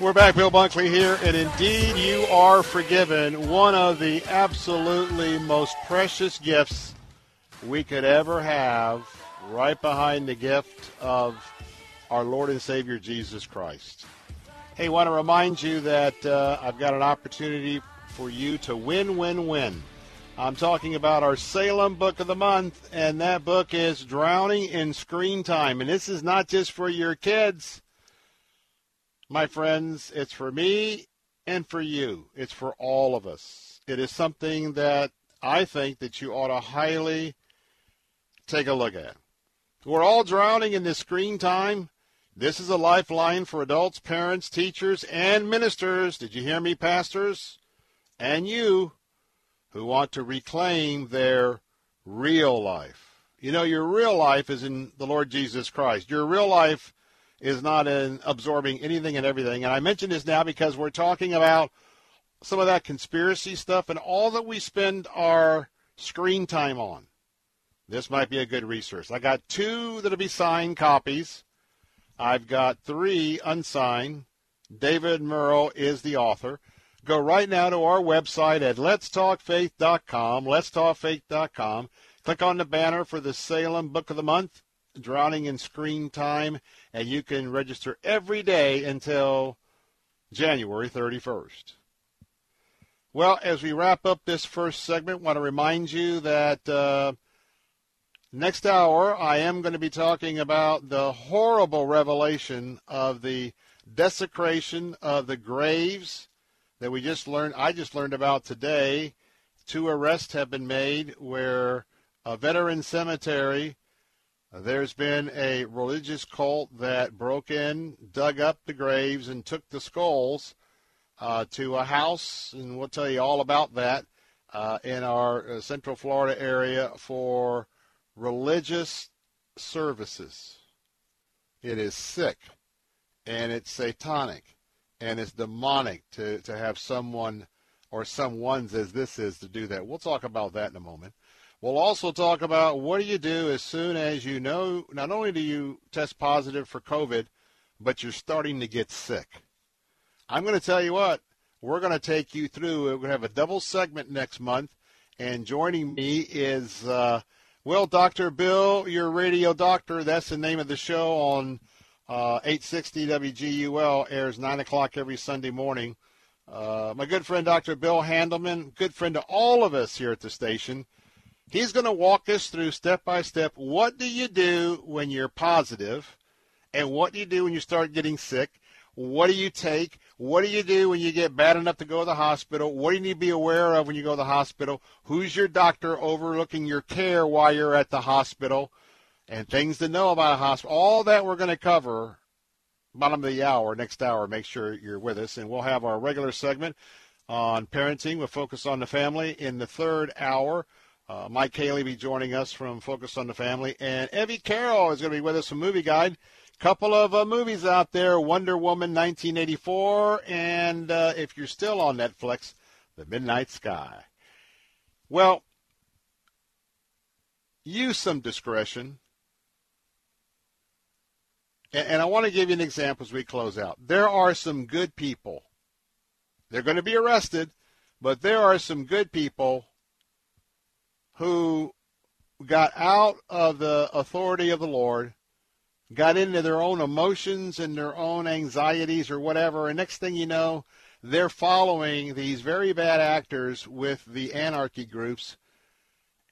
We're back, Bill Bunkley here, and indeed you are forgiven. One of the absolutely most precious gifts we could ever have, right behind the gift of our Lord and Savior Jesus Christ. Hey, want to remind you that uh, I've got an opportunity for you to win, win, win. I'm talking about our Salem Book of the Month, and that book is Drowning in Screen Time. And this is not just for your kids my friends, it's for me and for you. It's for all of us. It is something that I think that you ought to highly take a look at. We're all drowning in this screen time. This is a lifeline for adults, parents, teachers, and ministers. Did you hear me, pastors? And you who want to reclaim their real life. You know, your real life is in the Lord Jesus Christ. Your real life is not in absorbing anything and everything. And I mention this now because we're talking about some of that conspiracy stuff and all that we spend our screen time on, this might be a good resource. I got two that'll be signed copies. I've got three unsigned. David Murrow is the author. Go right now to our website at letstalkfaith.com, letstalkfaith.com. Click on the banner for the Salem Book of the Month, Drowning in Screen Time, and you can register every day until January 31st. Well, as we wrap up this first segment, I want to remind you that uh, next hour I am going to be talking about the horrible revelation of the desecration of the graves that we just learned. I just learned about today. Two arrests have been made where a veteran cemetery. There's been a religious cult that broke in, dug up the graves, and took the skulls uh, to a house, and we'll tell you all about that uh, in our uh, Central Florida area for religious services. It is sick, and it's satanic, and it's demonic to, to have someone or someone's as this is to do that. We'll talk about that in a moment. We'll also talk about what do you do as soon as you know not only do you test positive for COVID, but you're starting to get sick. I'm going to tell you what, we're going to take you through. We're going to have a double segment next month. And joining me is, uh, well, Dr. Bill, your radio doctor. That's the name of the show on uh, 860 WGUL, airs 9 o'clock every Sunday morning. Uh, my good friend, Dr. Bill Handelman, good friend to all of us here at the station. He's going to walk us through step by step what do you do when you're positive and what do you do when you start getting sick? What do you take? What do you do when you get bad enough to go to the hospital? What do you need to be aware of when you go to the hospital? Who's your doctor overlooking your care while you're at the hospital? And things to know about a hospital. All that we're going to cover bottom of the hour, next hour. Make sure you're with us. And we'll have our regular segment on parenting We'll Focus on the Family in the third hour. Uh, Mike Haley be joining us from Focus on the Family. And Evie Carroll is going to be with us from Movie Guide couple of uh, movies out there Wonder Woman 1984, and uh, if you're still on Netflix, The Midnight Sky. Well, use some discretion. And, and I want to give you an example as we close out. There are some good people. They're going to be arrested, but there are some good people who got out of the authority of the Lord got into their own emotions and their own anxieties or whatever, and next thing you know, they're following these very bad actors with the anarchy groups,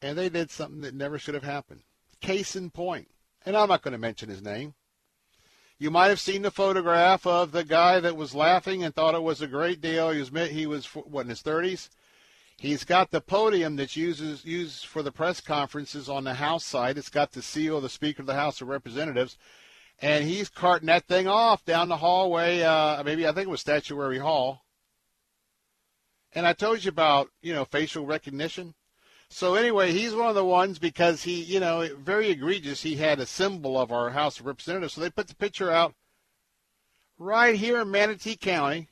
and they did something that never should have happened. Case in point, and I'm not going to mention his name. You might have seen the photograph of the guy that was laughing and thought it was a great deal. He was he was what in his 30s. He's got the podium that's uses used for the press conferences on the House side. It's got the seal of the Speaker of the House of Representatives, and he's carting that thing off down the hallway. Uh, maybe I think it was Statuary Hall. And I told you about you know facial recognition. So anyway, he's one of the ones because he you know very egregious. He had a symbol of our House of Representatives, so they put the picture out right here in Manatee County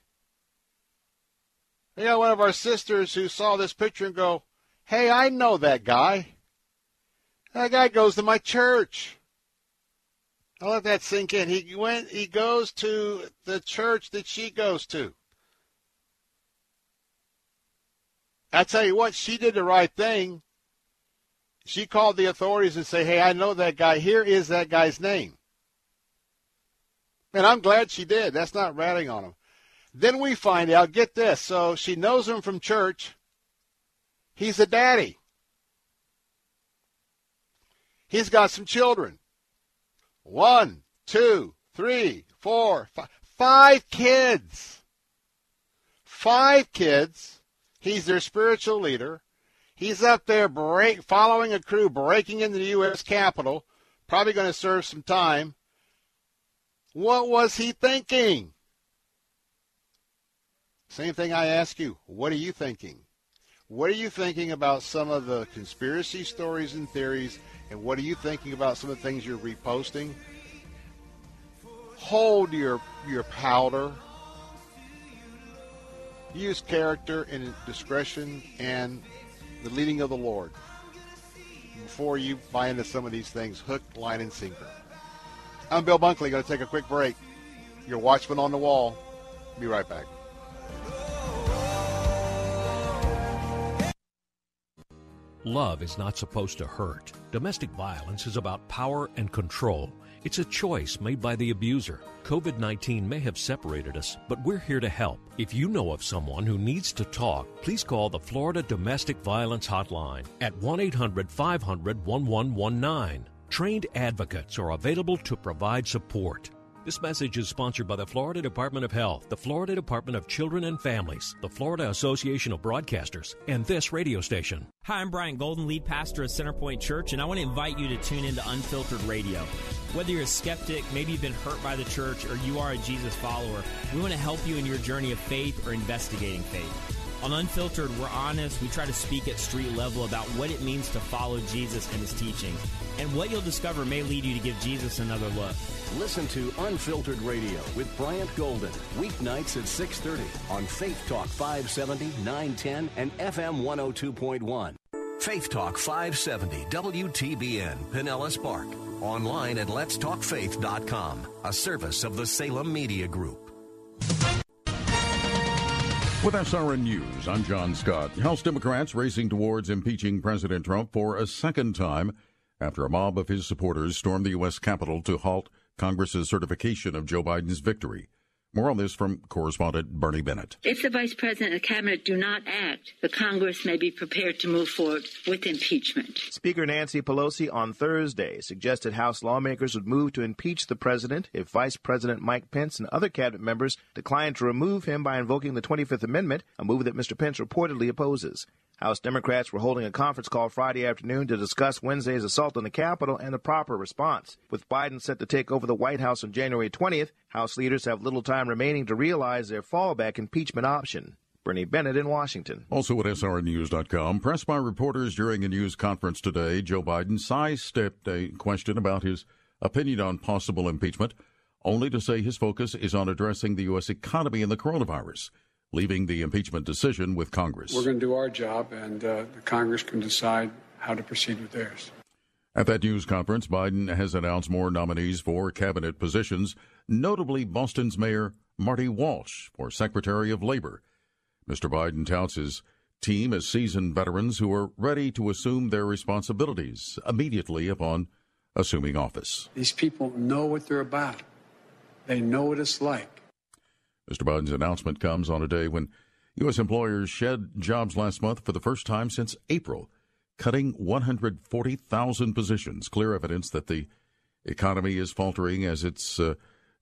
you know, one of our sisters who saw this picture and go, hey, I know that guy. That guy goes to my church. I'll let that sink in. He went. He goes to the church that she goes to. I tell you what, she did the right thing. She called the authorities and say, "Hey, I know that guy. Here is that guy's name." And I'm glad she did. That's not ratting on him. Then we find out, get this, so she knows him from church. He's a daddy. He's got some children. One, two, three, four, five, five kids. Five kids. He's their spiritual leader. He's up there break, following a crew breaking into the U.S. Capitol, probably going to serve some time. What was he thinking? Same thing I ask you. What are you thinking? What are you thinking about some of the conspiracy stories and theories, and what are you thinking about some of the things you're reposting? Hold your your powder. Use character and discretion and the leading of the Lord before you buy into some of these things, hook, line, and sinker. I'm Bill Bunkley. Going to take a quick break. Your watchman on the wall. Be right back. Love is not supposed to hurt. Domestic violence is about power and control. It's a choice made by the abuser. COVID 19 may have separated us, but we're here to help. If you know of someone who needs to talk, please call the Florida Domestic Violence Hotline at 1 800 500 1119. Trained advocates are available to provide support. This message is sponsored by the Florida Department of Health, the Florida Department of Children and Families, the Florida Association of Broadcasters, and this radio station. Hi, I'm Brian Golden, lead pastor of Centerpoint Church, and I want to invite you to tune into Unfiltered Radio. Whether you're a skeptic, maybe you've been hurt by the church, or you are a Jesus follower, we want to help you in your journey of faith or investigating faith. On Unfiltered, we're honest. We try to speak at street level about what it means to follow Jesus and his teachings. And what you'll discover may lead you to give Jesus another look. Listen to Unfiltered Radio with Brian Golden, weeknights at 6:30 on Faith Talk 570, 910 and FM 102.1. Faith Talk 570 WTBN Pinellas Park. Online at letstalkfaith.com, a service of the Salem Media Group. With SRN News, I'm John Scott. House Democrats racing towards impeaching President Trump for a second time after a mob of his supporters stormed the U.S. Capitol to halt Congress's certification of Joe Biden's victory. More on this from correspondent Bernie Bennett. If the Vice President and the Cabinet do not act, the Congress may be prepared to move forward with impeachment. Speaker Nancy Pelosi on Thursday suggested House lawmakers would move to impeach the president if Vice President Mike Pence and other cabinet members decline to remove him by invoking the 25th Amendment, a move that Mr. Pence reportedly opposes. House Democrats were holding a conference call Friday afternoon to discuss Wednesday's assault on the Capitol and the proper response. With Biden set to take over the White House on January 20th, House leaders have little time remaining to realize their fallback impeachment option. Bernie Bennett in Washington. Also at SRNews.com, pressed by reporters during a news conference today, Joe Biden sidestepped a question about his opinion on possible impeachment, only to say his focus is on addressing the U.S. economy and the coronavirus leaving the impeachment decision with Congress. We're going to do our job, and uh, the Congress can decide how to proceed with theirs. At that news conference, Biden has announced more nominees for cabinet positions, notably Boston's Mayor Marty Walsh for Secretary of Labor. Mr. Biden touts his team as seasoned veterans who are ready to assume their responsibilities immediately upon assuming office. These people know what they're about, they know what it's like. Mr. Biden's announcement comes on a day when U.S. employers shed jobs last month for the first time since April, cutting 140,000 positions. Clear evidence that the economy is faltering as it's uh,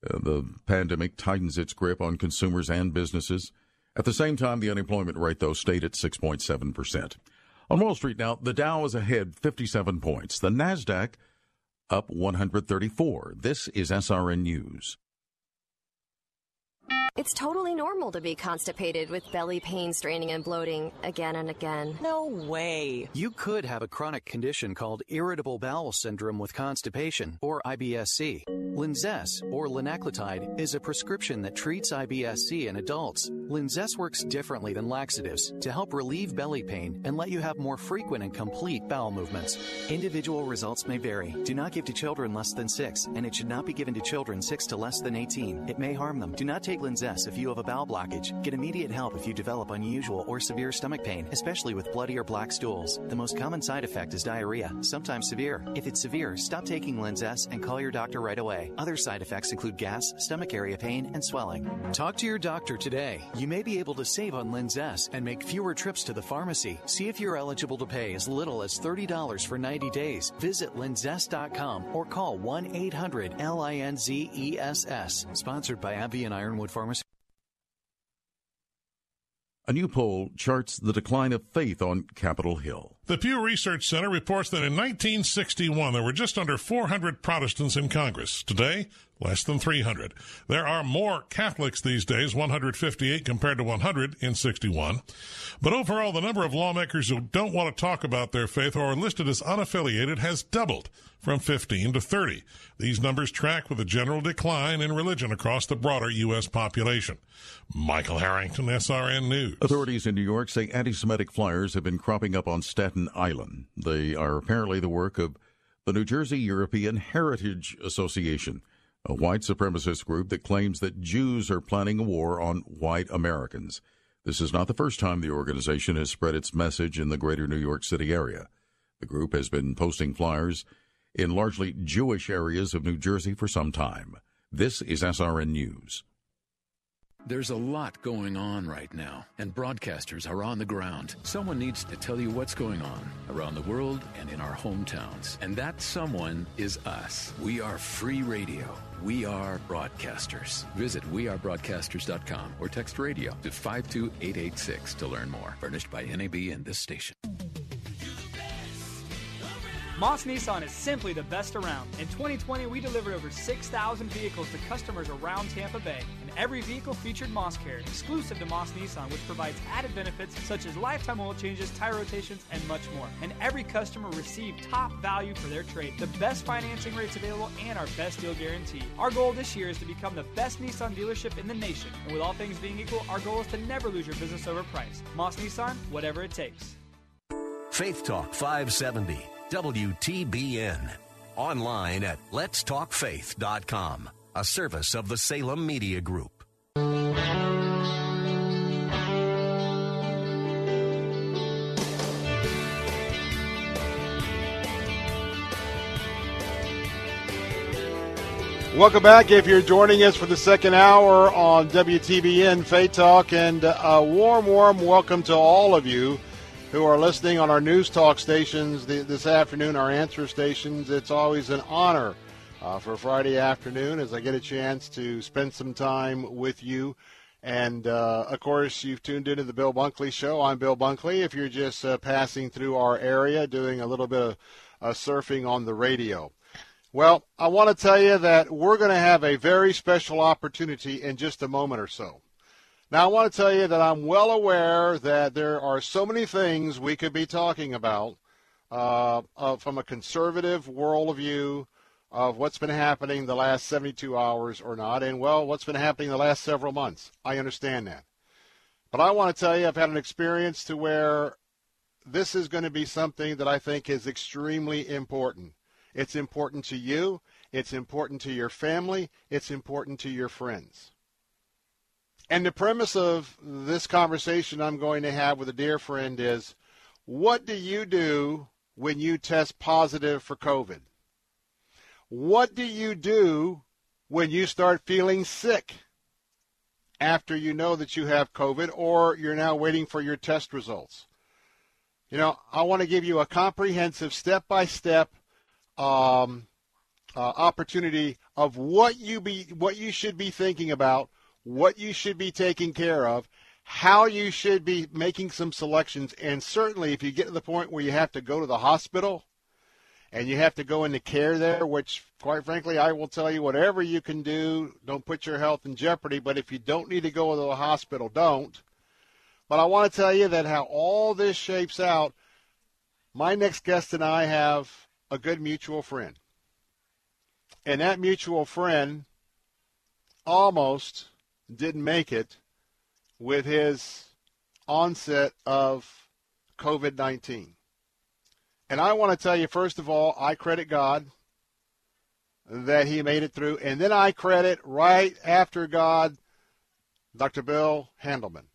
uh, the pandemic tightens its grip on consumers and businesses. At the same time, the unemployment rate, though, stayed at 6.7%. On Wall Street now, the Dow is ahead 57 points. The NASDAQ up 134. This is SRN News. It's totally normal to be constipated with belly pain, straining, and bloating again and again. No way. You could have a chronic condition called irritable bowel syndrome with constipation, or IBSC. Linzess, or linaclotide, is a prescription that treats IBSC in adults. Linzess works differently than laxatives to help relieve belly pain and let you have more frequent and complete bowel movements. Individual results may vary. Do not give to children less than 6, and it should not be given to children 6 to less than 18. It may harm them. Do not take Linzess if you have a bowel blockage. Get immediate help if you develop unusual or severe stomach pain, especially with bloody or black stools. The most common side effect is diarrhea, sometimes severe. If it's severe, stop taking Linzess and call your doctor right away. Other side effects include gas, stomach area pain, and swelling. Talk to your doctor today. You may be able to save on Linzess and make fewer trips to the pharmacy. See if you're eligible to pay as little as $30 for 90 days. Visit linzess.com or call 1 800 L I N Z E S S. Sponsored by AbbVie and Ironwood Pharmacy. A new poll charts the decline of faith on Capitol Hill. The Pew Research Center reports that in 1961 there were just under 400 Protestants in Congress. Today, less than 300. There are more Catholics these days, 158 compared to 100 in 61. But overall, the number of lawmakers who don't want to talk about their faith or are listed as unaffiliated has doubled from 15 to 30. These numbers track with a general decline in religion across the broader U.S. population. Michael Harrington, SRN News. Authorities in New York say anti Semitic flyers have been cropping up on Staten Island. They are apparently the work of the New Jersey European Heritage Association a white supremacist group that claims that Jews are planning a war on white Americans. This is not the first time the organization has spread its message in the greater New York City area. The group has been posting flyers in largely Jewish areas of New Jersey for some time. This is SRN News. There's a lot going on right now, and broadcasters are on the ground. Someone needs to tell you what's going on around the world and in our hometowns. And that someone is us. We are free radio. We are broadcasters. Visit wearebroadcasters.com or text radio to 52886 to learn more. Furnished by NAB and this station. Moss Nissan is simply the best around. In 2020, we delivered over 6,000 vehicles to customers around Tampa Bay, and every vehicle featured Moss Care, exclusive to Moss Nissan, which provides added benefits such as lifetime oil changes, tire rotations, and much more. And every customer received top value for their trade, the best financing rates available, and our best deal guarantee. Our goal this year is to become the best Nissan dealership in the nation, and with all things being equal, our goal is to never lose your business over price. Moss Nissan, whatever it takes. Faith Talk 570. WTBN. Online at letstalkfaith.com, a service of the Salem Media Group. Welcome back. If you're joining us for the second hour on WTBN Faith Talk, and a warm, warm welcome to all of you who are listening on our news talk stations this afternoon, our answer stations. It's always an honor uh, for Friday afternoon as I get a chance to spend some time with you. And uh, of course, you've tuned into the Bill Bunkley Show. I'm Bill Bunkley. If you're just uh, passing through our area, doing a little bit of uh, surfing on the radio. Well, I want to tell you that we're going to have a very special opportunity in just a moment or so. Now, I want to tell you that I'm well aware that there are so many things we could be talking about uh, uh, from a conservative worldview of what's been happening the last 72 hours or not, and well, what's been happening the last several months. I understand that. But I want to tell you, I've had an experience to where this is going to be something that I think is extremely important. It's important to you. It's important to your family. It's important to your friends. And the premise of this conversation I'm going to have with a dear friend is what do you do when you test positive for COVID? What do you do when you start feeling sick after you know that you have COVID or you're now waiting for your test results? You know, I want to give you a comprehensive step by step opportunity of what you be what you should be thinking about what you should be taking care of, how you should be making some selections, and certainly if you get to the point where you have to go to the hospital and you have to go into care there, which quite frankly I will tell you whatever you can do, don't put your health in jeopardy, but if you don't need to go to the hospital, don't. But I want to tell you that how all this shapes out, my next guest and I have a good mutual friend. And that mutual friend almost didn't make it with his onset of COVID 19. And I want to tell you, first of all, I credit God that he made it through. And then I credit right after God, Dr. Bill Handelman.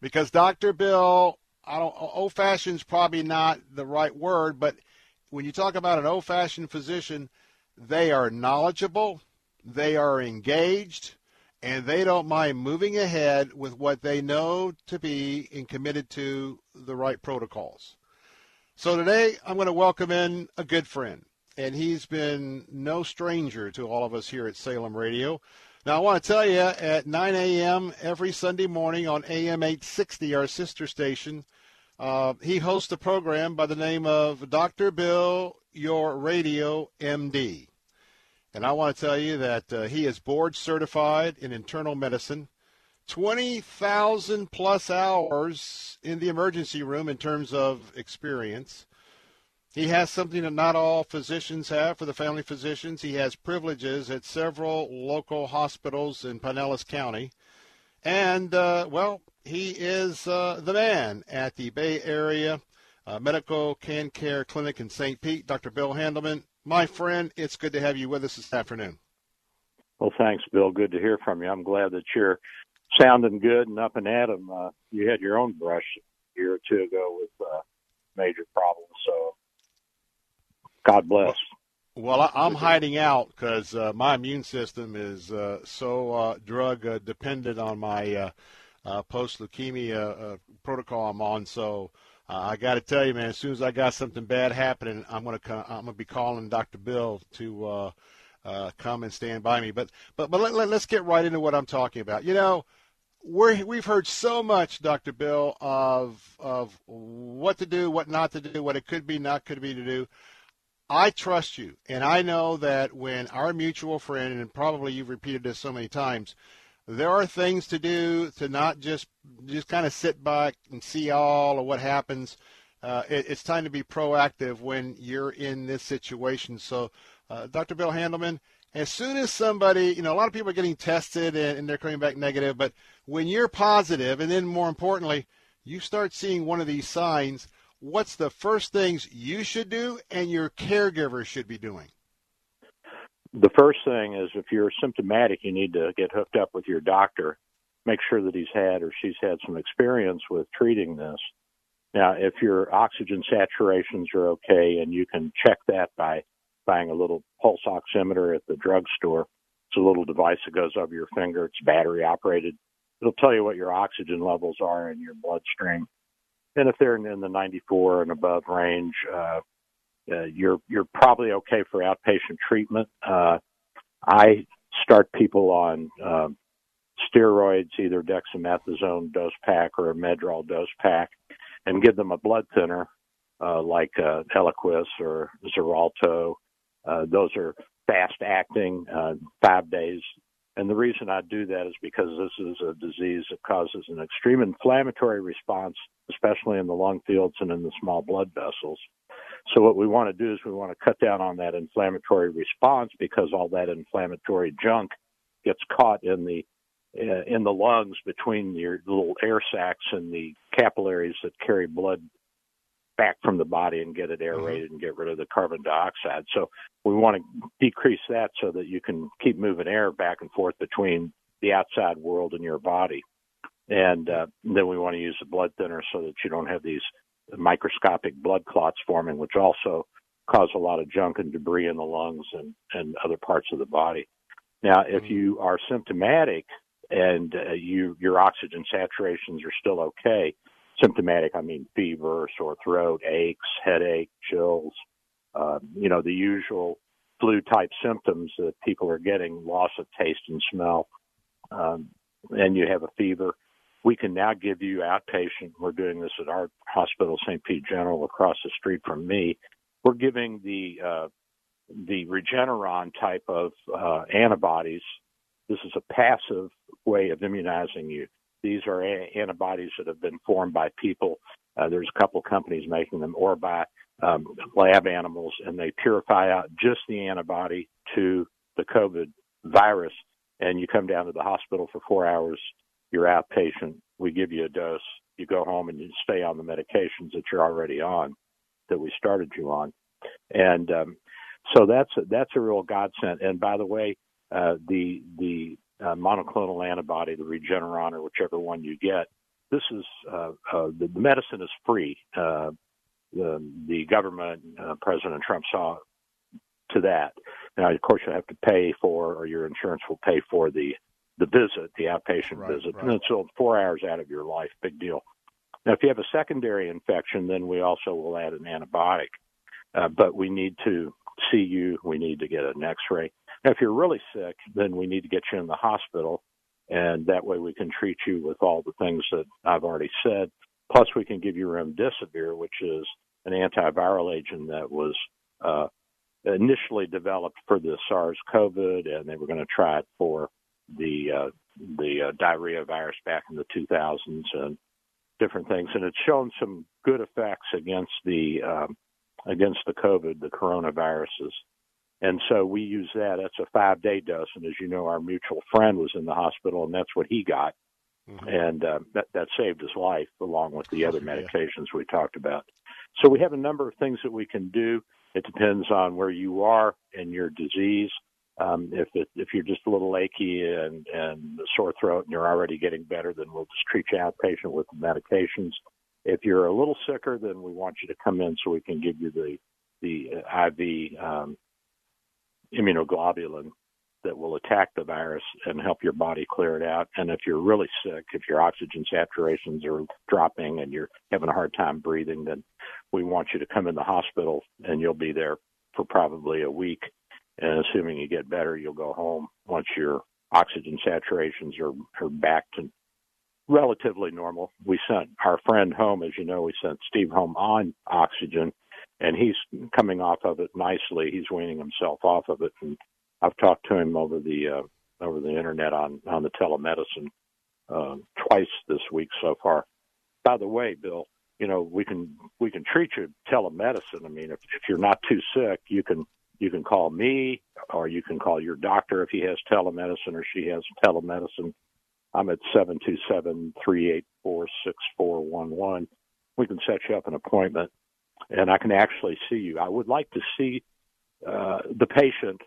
Because Dr. Bill, I don't, old probably not the right word, but when you talk about an old fashioned physician, they are knowledgeable, they are engaged, and they don't mind moving ahead with what they know to be and committed to the right protocols. So today I'm going to welcome in a good friend, and he's been no stranger to all of us here at Salem Radio. Now I want to tell you at 9 a.m. every Sunday morning on AM 860, our sister station, uh, he hosts a program by the name of Dr. Bill Your Radio MD. And I want to tell you that uh, he is board certified in internal medicine, 20,000 plus hours in the emergency room in terms of experience. He has something that not all physicians have for the family physicians. He has privileges at several local hospitals in Pinellas County. And, uh, well, he is uh, the man at the Bay Area uh, Medical Can Care Clinic in St. Pete. Dr. Bill Handelman, my friend, it's good to have you with us this afternoon. Well, thanks, Bill. Good to hear from you. I'm glad that you're sounding good and up and at 'em. Uh, you had your own brush a year or two ago with uh, major problems, so God bless. Well, I, I'm hiding out because uh, my immune system is uh, so uh, drug uh, dependent on my uh, uh, post leukemia uh, protocol I'm on. So uh, I got to tell you, man, as soon as I got something bad happening, I'm gonna co- I'm gonna be calling Dr. Bill to uh, uh, come and stand by me. But but but let, let, let's get right into what I'm talking about. You know, we're we've heard so much, Dr. Bill, of of what to do, what not to do, what it could be, not could be to do. I trust you, and I know that when our mutual friend, and probably you've repeated this so many times, there are things to do to not just just kind of sit back and see all of what happens. Uh, it, it's time to be proactive when you're in this situation. So, uh, Dr. Bill Handelman, as soon as somebody, you know, a lot of people are getting tested and, and they're coming back negative, but when you're positive, and then more importantly, you start seeing one of these signs, what's the first things you should do and your caregiver should be doing? The first thing is if you're symptomatic, you need to get hooked up with your doctor. Make sure that he's had or she's had some experience with treating this. Now, if your oxygen saturations are okay, and you can check that by buying a little pulse oximeter at the drugstore, it's a little device that goes over your finger. It's battery operated. It'll tell you what your oxygen levels are in your bloodstream. And if they're in the 94 and above range, uh, uh, you're you're probably okay for outpatient treatment. Uh, I start people on uh, steroids, either dexamethasone dose pack or a Medrol dose pack, and give them a blood thinner uh, like uh, Eliquis or Xarelto. Uh, those are fast acting, uh, five days. And the reason I do that is because this is a disease that causes an extreme inflammatory response, especially in the lung fields and in the small blood vessels. So what we want to do is we want to cut down on that inflammatory response because all that inflammatory junk gets caught in the uh, in the lungs between your little air sacs and the capillaries that carry blood back from the body and get it aerated and get rid of the carbon dioxide. So we want to decrease that so that you can keep moving air back and forth between the outside world and your body. And uh, then we want to use the blood thinner so that you don't have these microscopic blood clots forming, which also cause a lot of junk and debris in the lungs and, and other parts of the body. Now, if you are symptomatic and uh, you your oxygen saturations are still okay, symptomatic I mean fever, sore throat, aches, headache, chills, uh, you know the usual flu type symptoms that people are getting, loss of taste and smell, um, and you have a fever we can now give you outpatient. We're doing this at our hospital, St. Pete General, across the street from me. We're giving the uh, the Regeneron type of uh, antibodies. This is a passive way of immunizing you. These are a- antibodies that have been formed by people. Uh, there's a couple companies making them, or by um, lab animals, and they purify out just the antibody to the COVID virus. And you come down to the hospital for four hours you're outpatient. We give you a dose. You go home and you stay on the medications that you're already on, that we started you on, and um, so that's a, that's a real godsend. And by the way, uh, the the uh, monoclonal antibody, the Regeneron, or whichever one you get, this is uh, uh, the, the medicine is free. Uh, the the government, uh, President Trump saw to that. Now, of course, you have to pay for, or your insurance will pay for the the visit, the outpatient Right, visit, right. and it's still four hours out of your life. Big deal. Now, if you have a secondary infection, then we also will add an antibiotic. Uh, but we need to see you. We need to get an X-ray. Now, if you're really sick, then we need to get you in the hospital, and that way we can treat you with all the things that I've already said. Plus, we can give you remdesivir, which is an antiviral agent that was uh, initially developed for the SARS COVID, and they were going to try it for the uh, the uh, diarrhea virus back in the 2000s and different things, and it's shown some good effects against the um, against the COVID, the coronaviruses. And so we use that. That's a five day dose. And as you know, our mutual friend was in the hospital, and that's what he got. Mm-hmm. And uh, that, that saved his life, along with the other medications we talked about. So we have a number of things that we can do. It depends on where you are in your disease. Um, if it, if you're just a little achy and and sore throat and you're already getting better, then we'll just treat you outpatient with the medications. If you're a little sicker, then we want you to come in so we can give you the the IV um, immunoglobulin that will attack the virus and help your body clear it out. And if you're really sick, if your oxygen saturations are dropping and you're having a hard time breathing, then we want you to come in the hospital and you'll be there for probably a week. And assuming you get better, you'll go home once your oxygen saturations are, are back to relatively normal. We sent our friend home, as you know, we sent Steve home on oxygen and he's coming off of it nicely. He's weaning himself off of it, and I've talked to him over the uh, over the internet on on the telemedicine uh, twice this week so far. By the way, Bill, you know we can we can treat you telemedicine. I mean, if if you're not too sick, you can you can call me or you can call your doctor if he has telemedicine or she has telemedicine. I'm at seven two seven three eight four six four one one. We can set you up an appointment and I can actually see you. I would like to see uh, the patient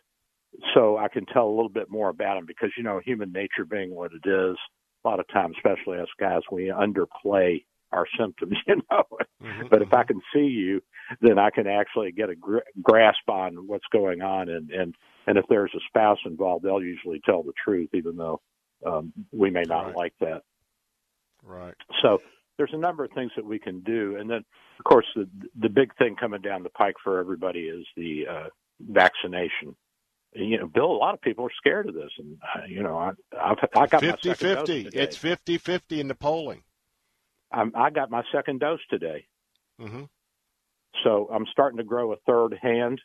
so I can tell a little bit more about him because you know human nature being what it is, a lot of times, especially us guys, we underplay our symptoms, you know. Mm-hmm. But if I can see you, then I can actually get a gr- grasp on what's going on, and and and if there's a spouse involved, they'll usually tell the truth, even though um, we may not right. like that. Right. So there's a number of things that we can do, and then of course the the big thing coming down the pike for everybody is the uh, vaccination. And, you know, Bill, a lot of people are scared of this, and uh, you know, I I've, I got 50 my second 50. It's 50 50 in the polling. I'm, I got my second dose today, hmm so I'm starting to grow a third hand.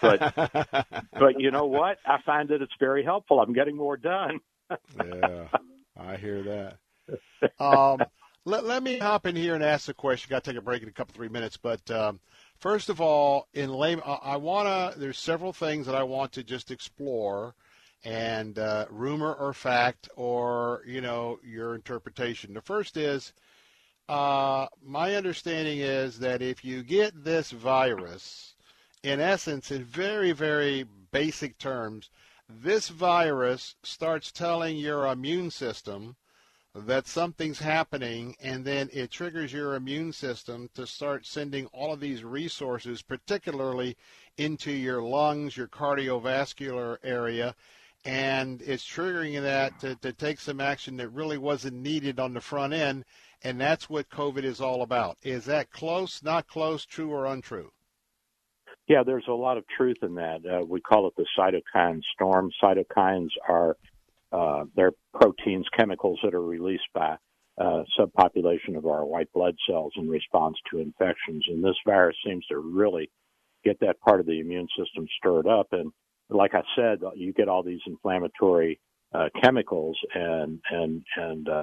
but but you know what? I find that it's very helpful. I'm getting more done. yeah, I hear that. Um, let, let me hop in here and ask a question. Got to take a break in a couple three minutes, but um, first of all, in lay, I, I wanna. There's several things that I want to just explore, and uh, rumor or fact, or you know your interpretation. The first is, uh, my understanding is that if you get this virus, in essence, in very very basic terms, this virus starts telling your immune system that something's happening and then it triggers your immune system to start sending all of these resources particularly into your lungs your cardiovascular area and it's triggering that to, to take some action that really wasn't needed on the front end and that's what covid is all about is that close not close true or untrue Yeah, there's a lot of truth in that. Uh, we call it the cytokine storm. Cytokines are uh, they're proteins, chemicals that are released by uh, subpopulation of our white blood cells in response to infections. And this virus seems to really get that part of the immune system stirred up. And like I said, you get all these inflammatory uh, chemicals and and and uh,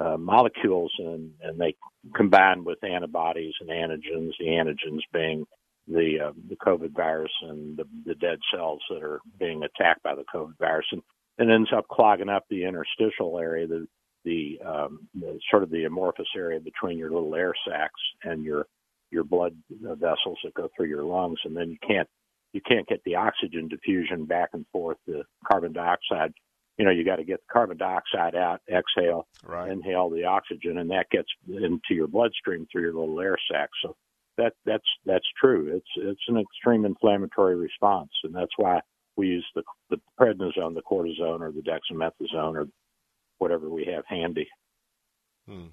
uh, molecules, and and they combine with antibodies and antigens. The antigens being the uh, the COVID virus and the, the dead cells that are being attacked by the COVID virus, and it ends up clogging up the interstitial area, the the, um, the sort of the amorphous area between your little air sacs and your your blood vessels that go through your lungs, and then you can't you can't get the oxygen diffusion back and forth. The carbon dioxide, you know, you got to get the carbon dioxide out, exhale, right. inhale the oxygen, and that gets into your bloodstream through your little air sacs. So that that's that's true. It's it's an extreme inflammatory response, and that's why we use the the prednisone, the cortisone, or the dexamethasone, or whatever we have handy. Hmm.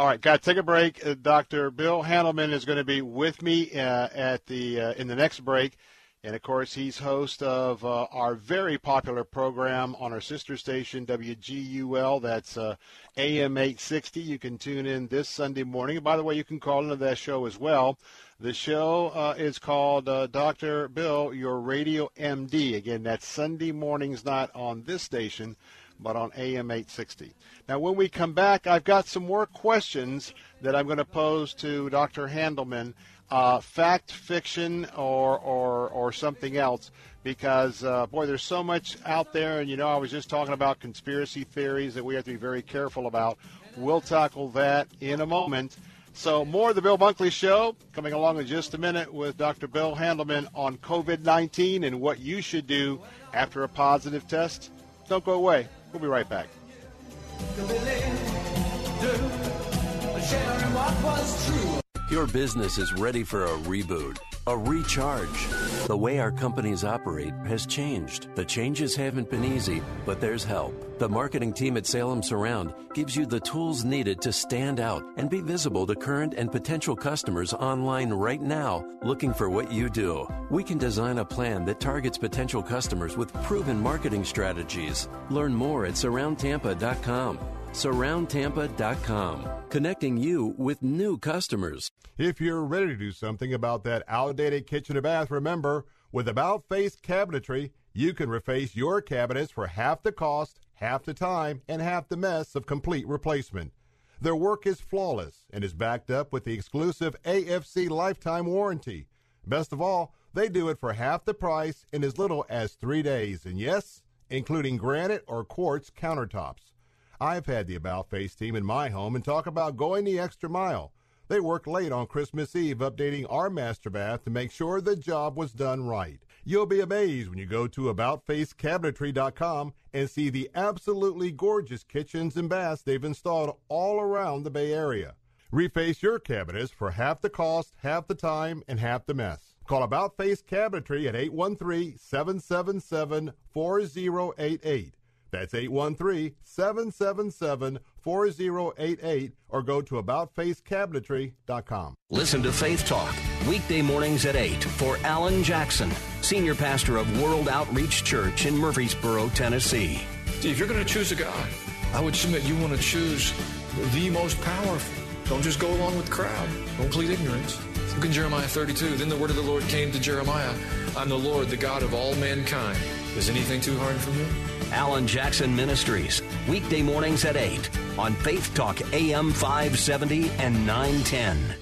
All right, to take a break. Uh, Dr. Bill Handelman is going to be with me uh, at the uh, in the next break And of course, he's host of uh, our very popular program on our sister station, WGUL. That's uh, AM 860. You can tune in this Sunday morning. By the way, you can call into that show as well. The show uh, is called Dr. Bill, Your Radio MD. Again, that's Sunday mornings, not on this station, but on AM 860. Now, when we come back, I've got some more questions that I'm going to pose to Dr. Handelman, uh, fact, fiction, or, or, or something else, because, uh, boy, there's so much out there. And, you know, I was just talking about conspiracy theories that we have to be very careful about. We'll tackle that in a moment. So, more of the Bill Bunkley Show coming along in just a minute with Dr. Bill Handelman on COVID 19 and what you should do after a positive test. Don't go away. We'll be right back. Sharing what was true. Your business is ready for a reboot, a recharge. The way our companies operate has changed. The changes haven't been easy, but there's help. The marketing team at Salem Surround gives you the tools needed to stand out and be visible to current and potential customers online right now looking for what you do. We can design a plan that targets potential customers with proven marketing strategies. Learn more at surroundtampa.com. Surroundtampa.com, connecting you with new customers. If you're ready to do something about that outdated kitchen or bath, remember, with About Face Cabinetry, you can reface your cabinets for half the cost, half the time, and half the mess of complete replacement. Their work is flawless and is backed up with the exclusive AFC lifetime warranty. Best of all, they do it for half the price in as little as three days, and yes, including granite or quartz countertops. I've had the About Face team in my home and talk about going the extra mile. They worked late on Christmas Eve updating our master bath to make sure the job was done right. You'll be amazed when you go to AboutFaceCabinetry.com and see the absolutely gorgeous kitchens and baths they've installed all around the Bay Area. Reface your cabinets for half the cost, half the time, and half the mess. Call About Face Cabinetry at 813 777 4088. That's 813 777 4088 or go to AboutFaceCabinetry.com. Listen to Faith Talk, weekday mornings at 8 for Alan Jackson, Senior Pastor of World Outreach Church in Murfreesboro, Tennessee. See, if you're going to choose a God, I would submit you want to choose the most powerful. Don't just go along with the crowd. Don't plead ignorance. Look in Jeremiah 32. Then the word of the Lord came to Jeremiah I'm the Lord, the God of all mankind. Is anything too hard for me? Alan Jackson Ministries, weekday mornings at 8 on Faith Talk AM 570 and 910.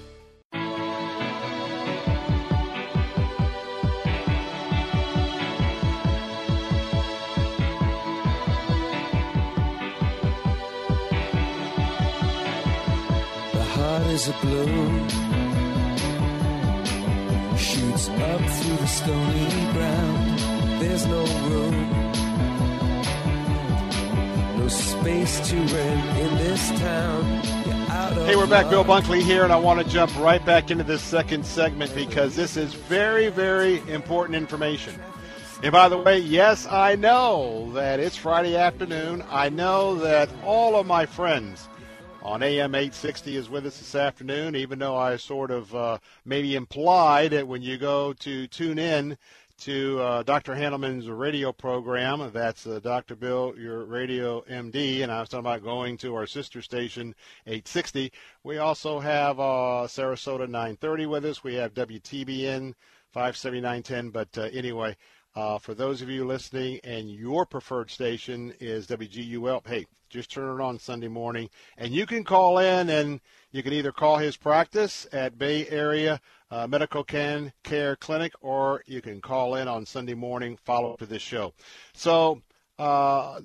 The heart is a balloon, shoots up through the stony ground. There's no room, Hey, we're back. Bill. Bunkley here, and I want to jump right back into this second segment because this is very, very important information. And by the way, yes, I know that it's Friday afternoon. I know that all of my friends on AM 860 is with us this afternoon, even though I sort of uh, maybe implied that when you go to tune in to uh, Dr. Handelman's radio program, that's uh, Dr. Bill, your radio MD, and I was talking about going to our sister station 860. We also have uh, Sarasota 930 with us. We have WTBN 57910. But uh, anyway, uh, for those of you listening and your preferred station is WGUL, hey, just turn it on Sunday morning. And you can call in and you can either call his practice at Bay Area uh, Medical Can Care Clinic or you can call in on Sunday morning, follow up to this show. So, uh,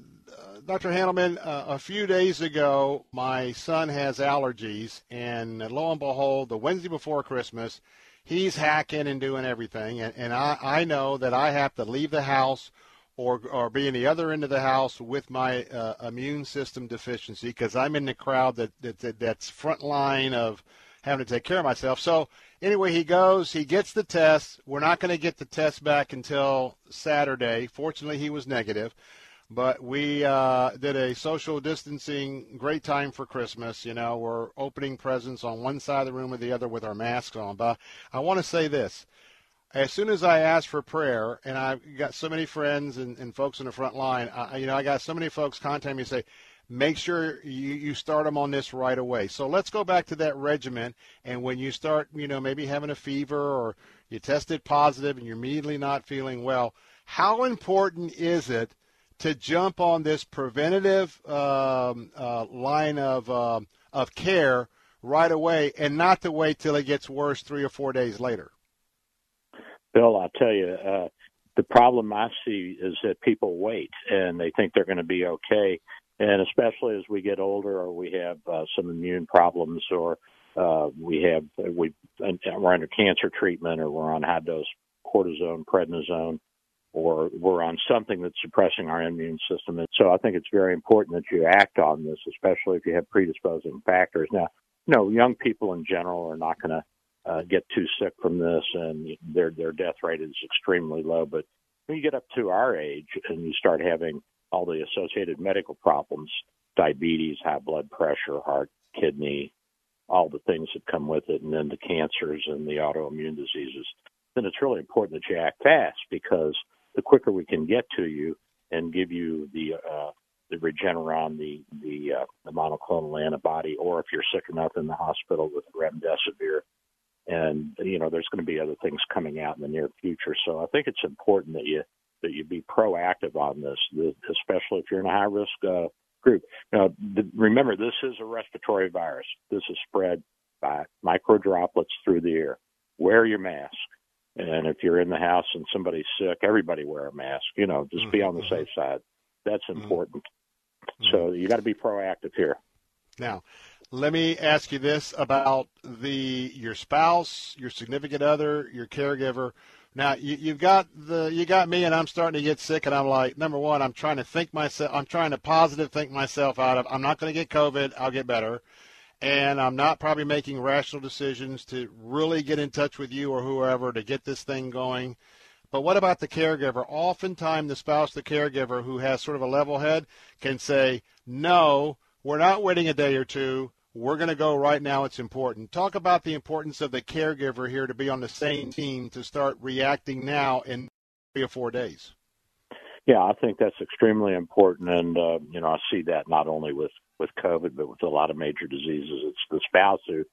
Dr. Handelman, uh, a few days ago, my son has allergies, and lo and behold, the Wednesday before Christmas, he's hacking and doing everything. And, and I, I know that I have to leave the house or, or be in the other end of the house with my uh, immune system deficiency because I'm in the crowd that, that, that that's front line of having to take care of myself. So anyway, he goes, he gets the test. We're not going to get the test back until Saturday. Fortunately, he was negative. But we uh, did a social distancing, great time for Christmas. You know, we're opening presents on one side of the room or the other with our masks on. But I want to say this. As soon as I ask for prayer, and I've got so many friends and, and folks in the front line, I, you know, I got so many folks contact me and say, make sure you, you start them on this right away. So let's go back to that regimen. And when you start, you know, maybe having a fever or you tested positive and you're immediately not feeling well, how important is it to jump on this preventative um, uh, line of um, of care right away and not to wait till it gets worse three or four days later? Bill, I'll tell you, uh, the problem I see is that people wait and they think they're going to be okay. And especially as we get older or we have uh, some immune problems or uh, we have, we, we're under cancer treatment or we're on high dose cortisone, prednisone, or we're on something that's suppressing our immune system. And so I think it's very important that you act on this, especially if you have predisposing factors. Now, you know, young people in general are not going to uh, get too sick from this, and their their death rate is extremely low. But when you get up to our age and you start having all the associated medical problems, diabetes, high blood pressure, heart, kidney, all the things that come with it, and then the cancers and the autoimmune diseases, then it's really important that you act fast because the quicker we can get to you and give you the uh, the Regeneron, the the, uh, the monoclonal antibody, or if you're sick enough in the hospital with remdesivir, and you know there's going to be other things coming out in the near future. So I think it's important that you that you be proactive on this, especially if you're in a high risk uh, group. Now, the, remember, this is a respiratory virus. This is spread by micro droplets through the air. Wear your mask. And if you're in the house and somebody's sick, everybody wear a mask. You know, just mm-hmm. be on the safe side. That's important. Mm-hmm. So you got to be proactive here. Now, let me ask you this about the your spouse, your significant other, your caregiver. Now you, you've got the you got me, and I'm starting to get sick, and I'm like, number one, I'm trying to think myself, I'm trying to positive think myself out of. I'm not going to get COVID. I'll get better, and I'm not probably making rational decisions to really get in touch with you or whoever to get this thing going. But what about the caregiver? Oftentimes, the spouse, the caregiver, who has sort of a level head, can say, "No, we're not waiting a day or two. We're going to go right now. It's important. Talk about the importance of the caregiver here to be on the same team to start reacting now in three or four days. Yeah, I think that's extremely important, and uh, you know I see that not only with with COVID, but with a lot of major diseases. It's the spouse who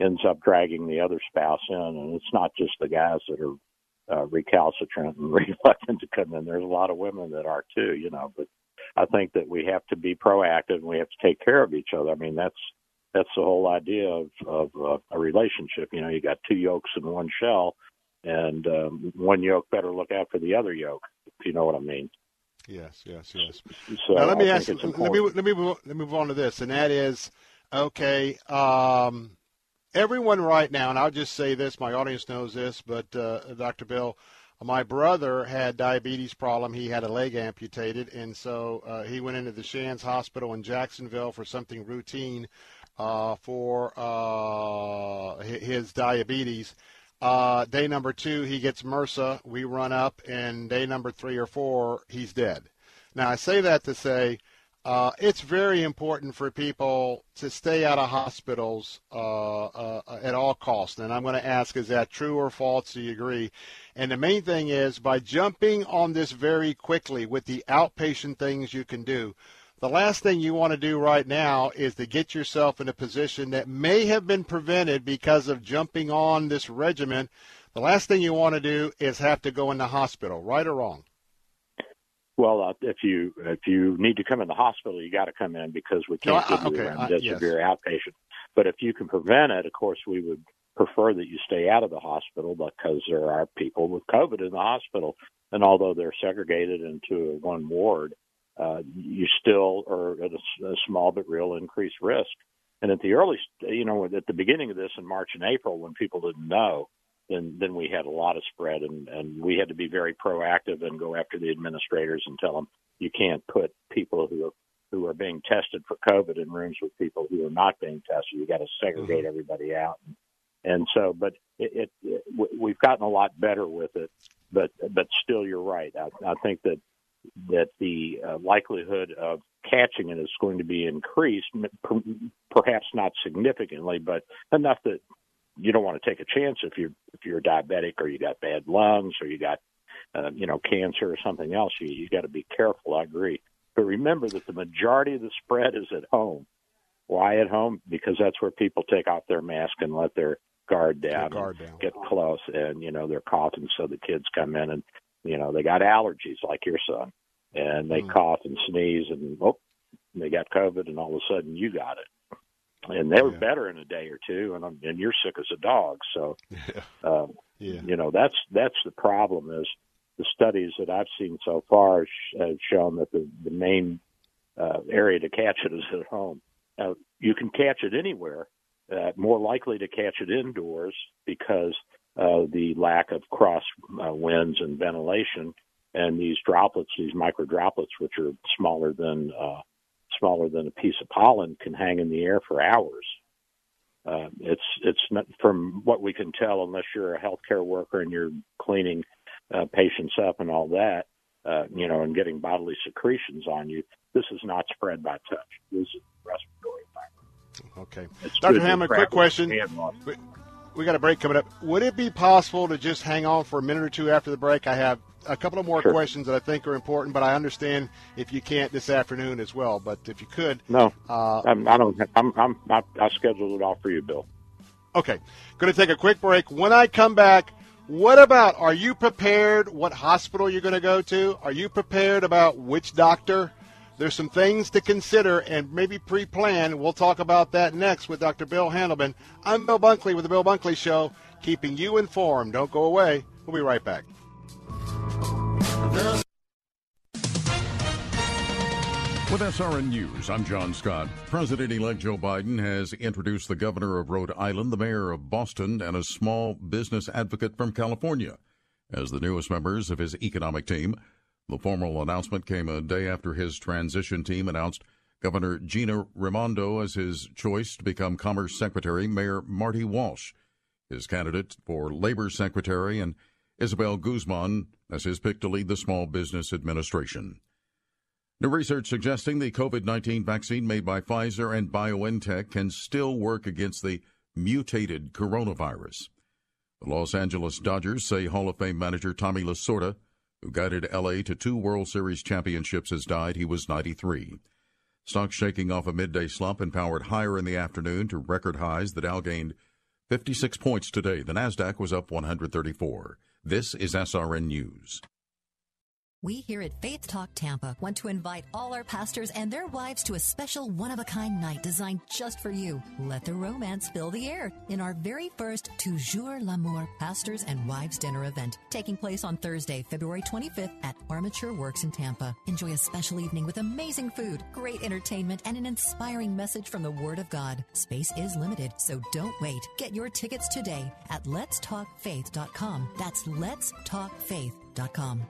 ends up dragging the other spouse in, and it's not just the guys that are uh, recalcitrant and reluctant to come in. There's a lot of women that are too, you know. But I think that we have to be proactive and we have to take care of each other. I mean, that's that's the whole idea of, of uh, a relationship. You know, you got two yolks in one shell, and um, one yoke better look after the other yoke. If you know what I mean. Yes, yes, yes. So now let me I ask. Let me let me move, let me move on to this, and that is, okay. Um, everyone right now, and I'll just say this: my audience knows this, but uh, Dr. Bill, my brother had diabetes problem. He had a leg amputated, and so uh, he went into the Shands Hospital in Jacksonville for something routine uh, for uh, his diabetes. Uh, day number two, he gets MRSA. We run up, and day number three or four, he's dead. Now, I say that to say uh, it's very important for people to stay out of hospitals uh, uh, at all costs. And I'm going to ask, is that true or false? Do you agree? And the main thing is by jumping on this very quickly with the outpatient things you can do, the last thing you want to do right now is to get yourself in a position that may have been prevented because of jumping on this regimen. The last thing you want to do is have to go in the hospital, right or wrong? Well, uh, if you if you need to come in the hospital, you got to come in because we can't I- give you okay, I- remdesivir outpatient. But if you can prevent it, of course, we would prefer that you stay out of the hospital because there are people with COVID in the hospital, and although they're segregated into one ward, uh, you still are at a, a small but real increased risk. And at the early, you know, at the beginning of this in March and April, when people didn't know, then then we had a lot of spread, and and we had to be very proactive and go after the administrators and tell them you can't put people who are who are being tested for COVID in rooms with people who are not being tested. You got to segregate everybody out. And, and so, but it, it, it w- we've gotten a lot better with it. But but still, you're right. I, I think that that the uh, likelihood of catching it is going to be increased, per- perhaps not significantly, but enough that you don't want to take a chance if you're if you're diabetic or you got bad lungs or you got uh, you know cancer or something else. You you got to be careful. I agree, but remember that the majority of the spread is at home. Why at home? Because that's where people take off their mask and let their guard down, guard down. get close, and you know they're coughing, so the kids come in and you know they got allergies like your son, and they Mm. cough and sneeze, and oh, they got COVID, and all of a sudden you got it and they were Yeah. better in a day or two, and I'm- and you're sick as a dog. So, Yeah. um, Yeah. you know, that's that's the problem. Is the studies that I've seen so far have shown that the the main uh, area to catch it is at home. Now, you can catch it anywhere. Uh, more likely to catch it indoors because of the lack of cross uh, winds and ventilation, and these droplets, these micro droplets, which are smaller than uh, smaller than a piece of pollen can hang in the air for hours. Uh, it's it's not, from what we can tell, unless you're a healthcare worker and you're cleaning uh, patients up and all that, uh, you know, and getting bodily secretions on you. This is not spread by touch. This is respiratory virus. Okay. It's Dr. Handelman, quick question. We, got a break coming up. Would it be possible to just hang on for a minute or two after the break? I have a couple of more Sure. questions that I think are important, but I understand if you can't this afternoon as well. But if you could, No, uh, I'm, I don't. I'm. I'm. I, I scheduled it all for you, Bill. Okay. Going to take a quick break. When I come back, what about are you prepared what hospital you're going to go to? Are you prepared about which doctor? There's some things to consider and maybe pre-plan. We'll talk about that next with Dr. Bill Handelman. I'm Bill Bunkley with the Bill Bunkley Show, keeping you informed. Don't go away. We'll be right back. With SRN News, I'm John Scott. President elect Joe Biden has introduced the governor of Rhode Island, the mayor of Boston, and a small business advocate from California as the newest members of his economic team. The formal announcement came a day after his transition team announced Governor Gina Raimondo as his choice to become Commerce Secretary, Mayor Marty Walsh, his candidate for Labor Secretary, and Isabel Guzman as his pick to lead the Small Business Administration. New research suggesting the COVID 19 vaccine made by Pfizer and BioNTech can still work against the mutated coronavirus. The Los Angeles Dodgers say Hall of Fame manager Tommy Lasorda, who guided LA to two World Series championships, has died. He was 93. Stocks shaking off a midday slump and powered higher in the afternoon to record highs. The Dow gained 56 points today. The Nasdaq was up 134. This is SRN News. We here at Faith Talk Tampa want to invite all our pastors and their wives to a special one of a kind night designed just for you. Let the romance fill the air in our very first Toujours l'Amour Pastors and Wives Dinner event taking place on Thursday, February 25th at Armature Works in Tampa. Enjoy a special evening with amazing food, great entertainment, and an inspiring message from the Word of God. Space is limited, so don't wait. Get your tickets today at letstalkfaith.com. That's letstalkfaith.com.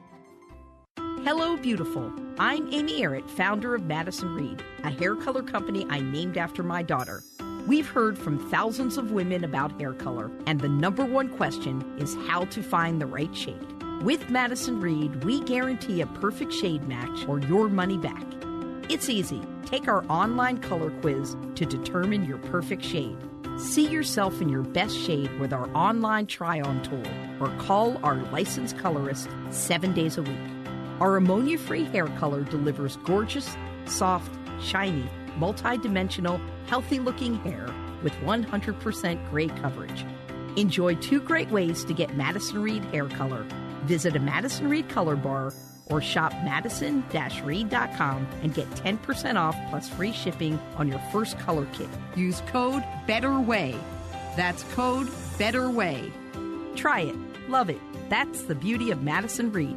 Hello, beautiful. I'm Amy Errett, founder of Madison Reed, a hair color company I named after my daughter. We've heard from thousands of women about hair color, and the number one question is how to find the right shade. With Madison Reed, we guarantee a perfect shade match or your money back. It's easy. Take our online color quiz to determine your perfect shade. See yourself in your best shade with our online try on tool or call our licensed colorist seven days a week. Our ammonia free hair color delivers gorgeous, soft, shiny, multi dimensional, healthy looking hair with 100% gray coverage. Enjoy two great ways to get Madison Reed hair color. Visit a Madison Reed color bar or shop madison reed.com and get 10% off plus free shipping on your first color kit. Use code BETTERWAY. That's code BETTERWAY. Try it. Love it. That's the beauty of Madison Reed.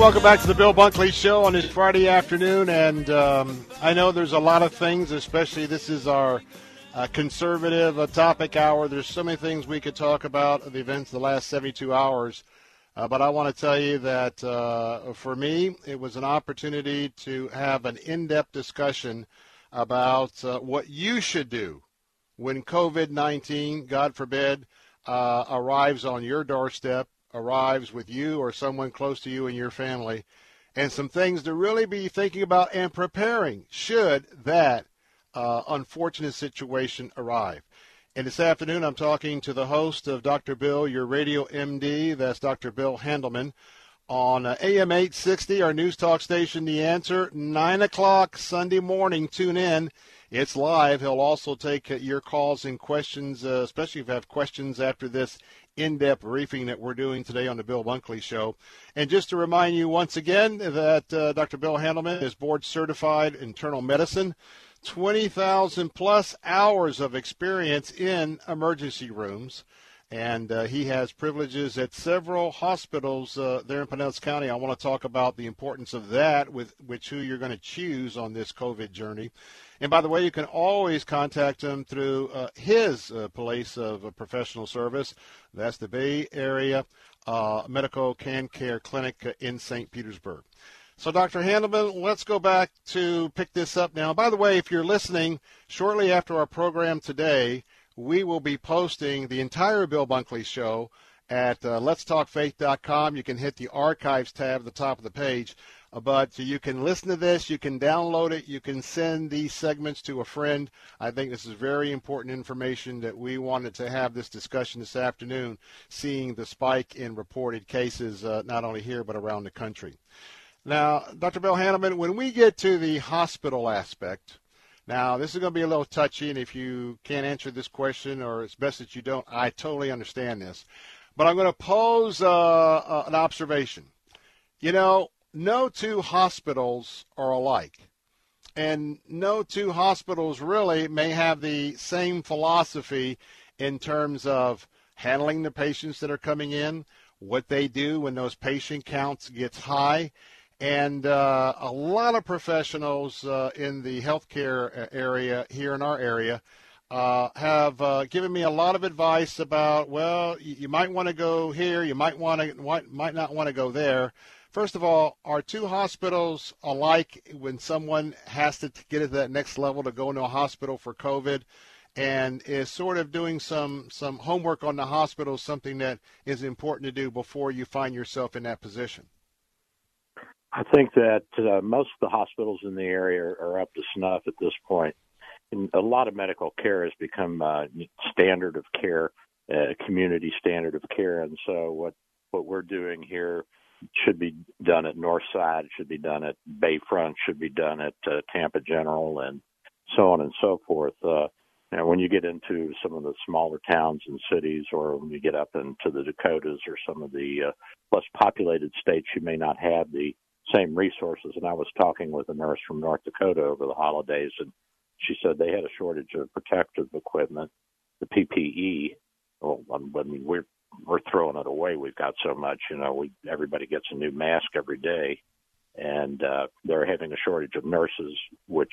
welcome back to the Bill Bunkley Show on this Friday afternoon. And um, I know there's a lot of things, especially this is our uh, conservative uh, topic hour. There's so many things we could talk about the events of the last 72 hours. Uh, but I want to tell you that uh, for me, it was an opportunity to have an in depth discussion about uh, what you should do when COVID 19, God forbid, uh, arrives on your doorstep, arrives with you or someone close to you and your family, and some things to really be thinking about and preparing should that uh, unfortunate situation arrive. And this afternoon, I'm talking to the host of Dr. Bill, your radio MD. That's Dr. Bill Handelman on uh, AM 860, our news talk station, The Answer, 9 o'clock Sunday morning. Tune in. It's live. He'll also take uh, your calls and questions, uh, especially if you have questions after this in-depth briefing that we're doing today on the Bill Bunkley Show. And just to remind you once again that uh, Dr. Bill Handelman is board certified internal medicine. 20,000 plus hours of experience in emergency rooms. And uh, he has privileges at several hospitals uh, there in Pinellas County. I want to talk about the importance of that with which who you're going to choose on this COVID journey. And by the way, you can always contact him through uh, his uh, place of uh, professional service. That's the Bay Area uh, Medical Can Care Clinic uh, in St. Petersburg. So, Dr. Handelman, let's go back to pick this up now. By the way, if you're listening shortly after our program today, we will be posting the entire Bill Bunkley show at uh, letstalkfaith.com. You can hit the archives tab at the top of the page. But you can listen to this, you can download it, you can send these segments to a friend. I think this is very important information that we wanted to have this discussion this afternoon, seeing the spike in reported cases uh, not only here but around the country. Now, Dr. Bill Handelman, when we get to the hospital aspect, now this is going to be a little touchy, and if you can't answer this question, or it's best that you don't, I totally understand this. But I'm going to pose uh, uh, an observation. You know, no two hospitals are alike. And no two hospitals really may have the same philosophy in terms of handling the patients that are coming in, what they do when those patient counts gets high, and uh, a lot of professionals uh, in the healthcare area here in our area uh, have uh, given me a lot of advice about, well, you, you might want to go here, you might want to, might not want to go there. First of all, are two hospitals alike when someone has to get to that next level to go into a hospital for COVID? And is sort of doing some some homework on the hospital something that is important to do before you find yourself in that position? I think that uh, most of the hospitals in the area are up to snuff at this point. And a lot of medical care has become uh, standard of care a community standard of care. And so what what we're doing here should be done at Northside, should be done at Bayfront, should be done at uh, Tampa General, and so on and so forth. Uh, now, when you get into some of the smaller towns and cities, or when you get up into the Dakotas or some of the uh, less populated states, you may not have the same resources. And I was talking with a nurse from North Dakota over the holidays, and she said they had a shortage of protective equipment, the PPE. Well, I mean, we're we're throwing it away. We've got so much, you know. We everybody gets a new mask every day, and uh, they're having a shortage of nurses, which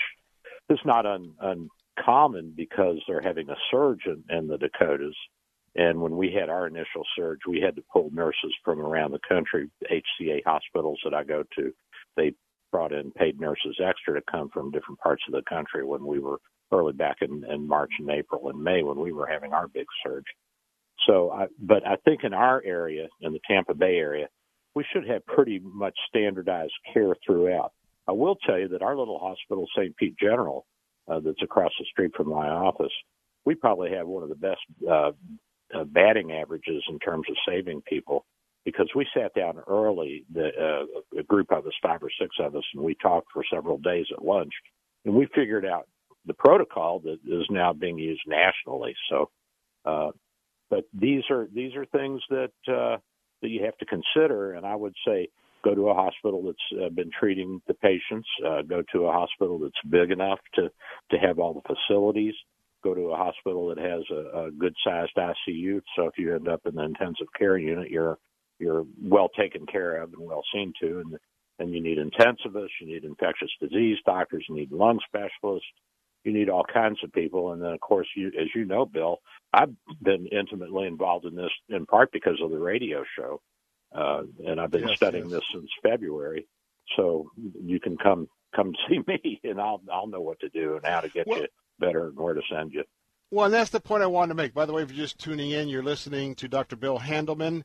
is not un, uncommon because they're having a surge in, in the Dakotas. And when we had our initial surge, we had to pull nurses from around the country. HCA hospitals that I go to, they brought in paid nurses extra to come from different parts of the country when we were early back in, in March and April and May when we were having our big surge. So, I, but I think in our area, in the Tampa Bay area, we should have pretty much standardized care throughout. I will tell you that our little hospital, St. Pete General, uh, that's across the street from my office, we probably have one of the best uh, uh, batting averages in terms of saving people because we sat down early, the uh, a group of us, five or six of us, and we talked for several days at lunch, and we figured out the protocol that is now being used nationally. So, uh, but these are these are things that uh, that you have to consider, and I would say go to a hospital that's uh, been treating the patients, uh, go to a hospital that's big enough to to have all the facilities, go to a hospital that has a, a good sized ICU. So if you end up in the intensive care unit, you're you're well taken care of and well seen to, and and you need intensivists, you need infectious disease doctors, you need lung specialists, you need all kinds of people, and then of course you, as you know, Bill, I've been intimately involved in this in part because of the radio show, uh, and I've been Yes, studying yes. this since February. So you can come come see me, and I'll I'll know what to do and how to get Well- you better and where to send you. Well, and that's the point I wanted to make. By the way, if you're just tuning in, you're listening to Dr. Bill Handelman.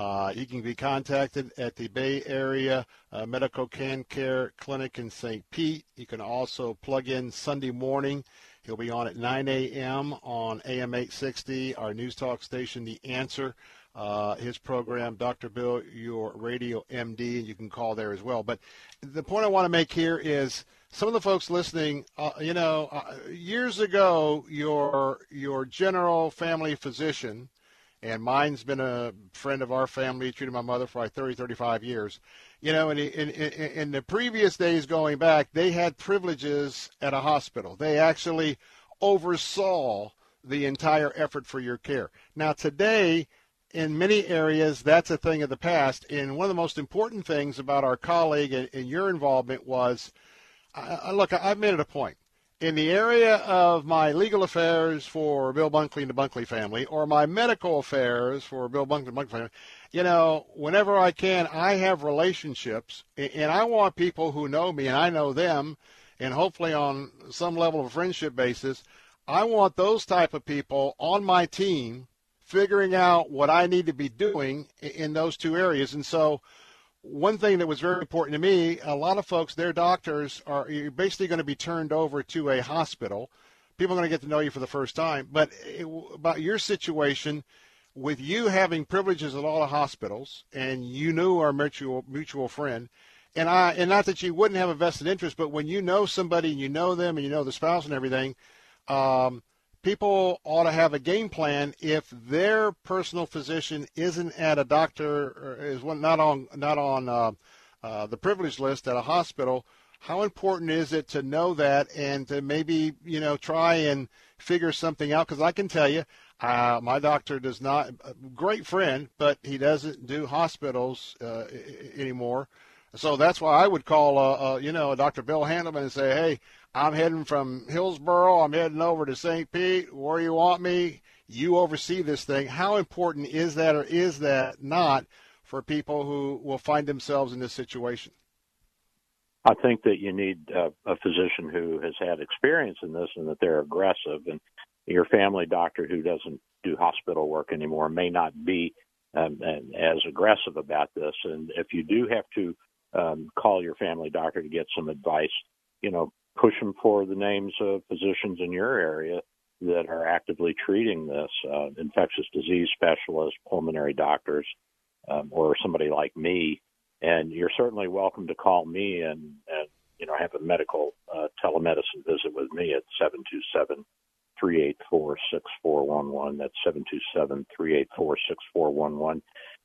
Uh, he can be contacted at the Bay Area uh, Medical Can Care Clinic in St. Pete. You can also plug in Sunday morning. He'll be on at 9 a.m. on AM 860, our news talk station, The Answer. Uh, his program, Dr. Bill, your radio MD, and you can call there as well. But the point I want to make here is some of the folks listening, uh, you know, uh, years ago, your your general family physician, and mine's been a friend of our family, treated my mother for like 30, 35 years. You know, in, in, in, the previous days going back, they had privileges at a hospital. They actually oversaw the entire effort for your care. Now, today, in many areas, that's a thing of the past. And one of the most important things about our colleague and, and your involvement was I, I, look, I've made it a point. In the area of my legal affairs for Bill Bunkley and the Bunkley family, or my medical affairs for Bill Bunkley and the Bunkley family, you know, whenever I can, I have relationships, and I want people who know me and I know them, and hopefully on some level of friendship basis, I want those type of people on my team figuring out what I need to be doing in those two areas. And so, one thing that was very important to me, a lot of folks, their doctors are you're basically going to be turned over to a hospital. People are going to get to know you for the first time. But it, about your situation, with you having privileges at all the hospitals, and you knew our mutual mutual friend, and I, and not that you wouldn't have a vested interest, but when you know somebody and you know them and you know the spouse and everything, um, people ought to have a game plan if their personal physician isn't at a doctor or is not on not on uh, uh, the privilege list at a hospital. How important is it to know that and to maybe you know try and figure something out? Because I can tell you, uh, my doctor does not. Great friend, but he doesn't do hospitals uh, anymore. So that's why I would call, uh, uh, you know, Dr. Bill Handelman and say, hey, I'm heading from Hillsborough. I'm heading over to St. Pete. Where you want me? You oversee this thing. How important is that or is that not for people who will find themselves in this situation? I think that you need uh, a physician who has had experience in this and that they're aggressive. And your family doctor who doesn't do hospital work anymore may not be um, as aggressive about this. And if you do have to um, call your family doctor to get some advice. You know, push them for the names of physicians in your area that are actively treating this, uh, infectious disease specialists, pulmonary doctors, um, or somebody like me. And you're certainly welcome to call me and, and you know, have a medical uh, telemedicine visit with me at 727 384 6411. That's 727 384 6411.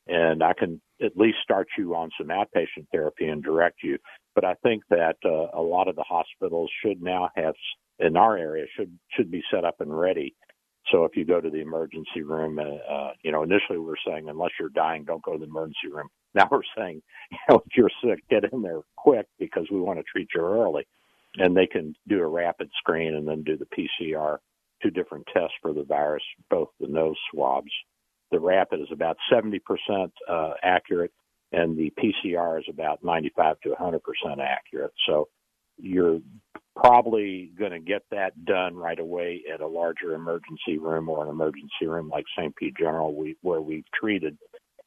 And I can at least start you on some outpatient therapy and direct you. But I think that uh, a lot of the hospitals should now have in our area should should be set up and ready. So if you go to the emergency room, uh, uh, you know, initially we were saying unless you're dying, don't go to the emergency room. Now we're saying, you know, if you're sick, get in there quick because we want to treat you early. And they can do a rapid screen and then do the PCR, two different tests for the virus, both the nose swabs. The rapid is about 70% uh, accurate, and the PCR is about 95 to 100% accurate. So you're probably going to get that done right away at a larger emergency room or an emergency room like St. Pete General, we, where we've treated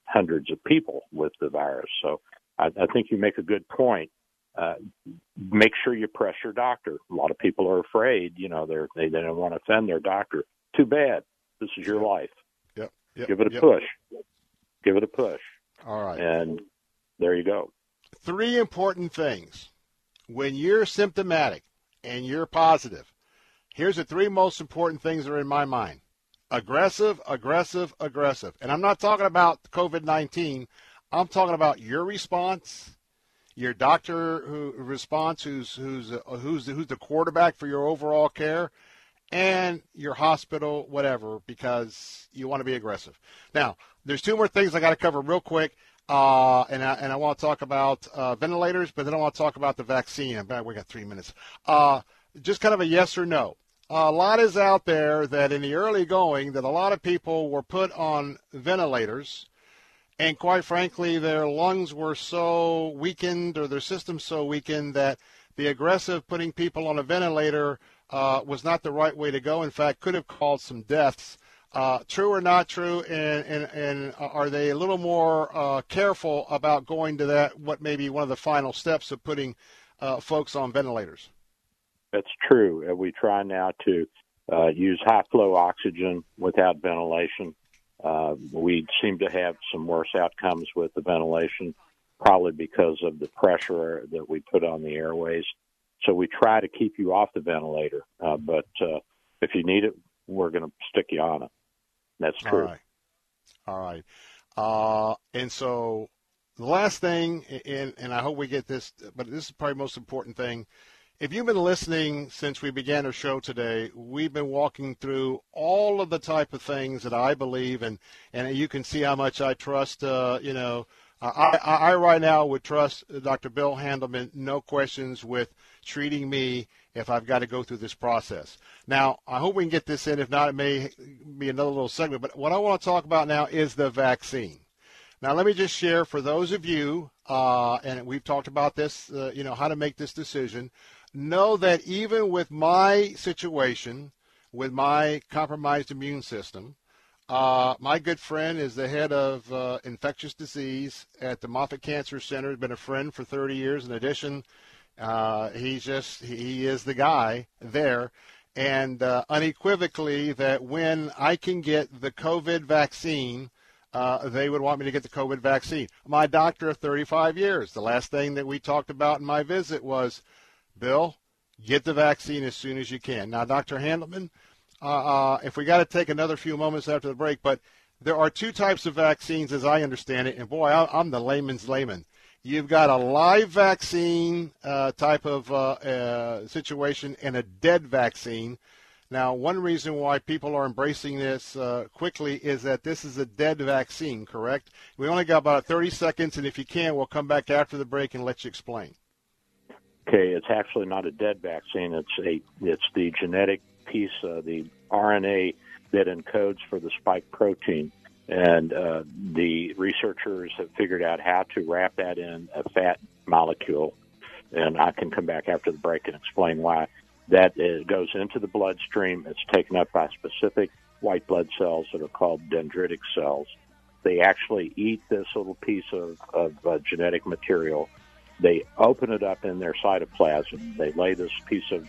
hundreds of people with the virus. So I, I think you make a good point. Uh, make sure you press your doctor. A lot of people are afraid, you know, they're, they they don't want to offend their doctor. Too bad. This is your life. Yep. Give it a yep. push. Give it a push. All right. And there you go. Three important things. When you're symptomatic and you're positive, here's the three most important things that are in my mind aggressive, aggressive, aggressive. And I'm not talking about COVID 19, I'm talking about your response. Your doctor who response, who's who's who's who's the quarterback for your overall care, and your hospital, whatever, because you want to be aggressive. Now, there's two more things I got to cover real quick. Uh, and I, and I want to talk about uh, ventilators, but then I want to talk about the vaccine. But we got three minutes. Uh, just kind of a yes or no. A lot is out there that in the early going that a lot of people were put on ventilators, and quite frankly, their lungs were so weakened or their system so weakened that the aggressive putting people on a ventilator uh, was not the right way to go. In fact, could have caused some deaths. Uh, true or not true, and, and, and are they a little more uh, careful about going to that, what may be one of the final steps of putting uh, folks on ventilators? That's true. Uh, We try now to uh, use high flow oxygen without ventilation. We seem to have some worse outcomes with the ventilation, probably because of the pressure that we put on the airways. So we try to keep you off the ventilator, uh, but uh, if you need it, we're going to stick you on it. That's true. All right. All right. Uh, and so the last thing, and, and I hope we get this, but this is probably the most important thing. If you've been listening since we began our show today, we've been walking through all of the type of things that I believe, and, and you can see how much I trust, uh, you know, I, I, I right now would trust Dr. Bill Handelman, no questions, with treating me if I've got to go through this process. Now, I hope we can get this in. If not, it may be another little segment. But what I want to talk about now is the vaccine. Now, let me just share for those of you, uh, and we've talked about this, uh, you know, how to make this decision. Know that even with my situation, with my compromised immune system, uh, my good friend is the head of uh, infectious disease at the Moffitt Cancer Center. Has been a friend for 30 years. In addition, uh, he's just he is the guy there, and uh, unequivocally that when I can get the COVID vaccine, uh, they would want me to get the COVID vaccine. My doctor of 35 years. The last thing that we talked about in my visit was, Bill, get the vaccine as soon as you can. Now, Dr. Handelman, uh, uh, if we got to take another few moments after the break, but there are two types of vaccines as I understand it, and boy, I'm the layman's layman. You've got a live vaccine uh, type of uh, uh, situation and a dead vaccine. Now, one reason why people are embracing this uh, quickly is that this is a dead vaccine, correct? We only got about 30 seconds, and if you can, we'll come back after the break and let you explain. Okay, it's actually not a dead vaccine. It's a it's the genetic piece, uh, the RNA that encodes for the spike protein, and uh, the researchers have figured out how to wrap that in a fat molecule. And I can come back after the break and explain why. That uh, goes into the bloodstream. It's taken up by specific white blood cells that are called dendritic cells. They actually eat this little piece of, of uh, genetic material they open it up in their cytoplasm. They lay this piece of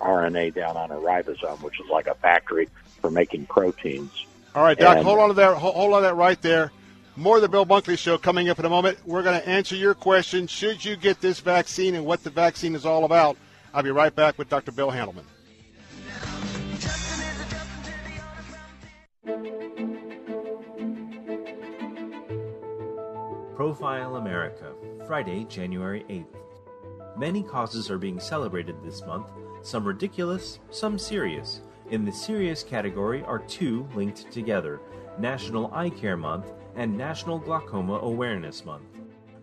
RNA down on a ribosome, which is like a factory for making proteins. All right, Doc, And- hold on to that. Hold, hold on to that right there. More of the Bill Bunkley Show coming up in a moment. We're going to answer your question: Should you get this vaccine, and what the vaccine is all about? I'll be right back with Dr. Bill Handelman. Profile America, Friday, January 8th. Many causes are being celebrated this month, some ridiculous, some serious. In the serious category are two linked together National Eye Care Month and National Glaucoma Awareness Month.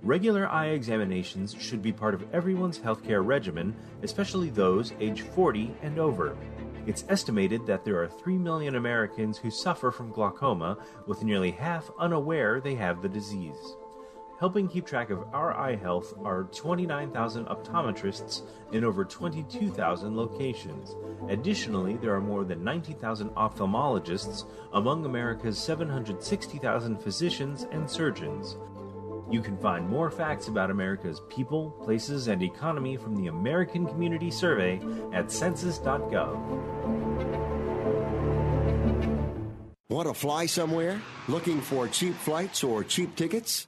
Regular eye examinations should be part of everyone's healthcare regimen, especially those age 40 and over. It's estimated that there are 3 million Americans who suffer from glaucoma, with nearly half unaware they have the disease. Helping keep track of our eye health are 29,000 optometrists in over 22,000 locations. Additionally, there are more than 90,000 ophthalmologists among America's 760,000 physicians and surgeons. You can find more facts about America's people, places, and economy from the American Community Survey at census.gov. Want to fly somewhere? Looking for cheap flights or cheap tickets?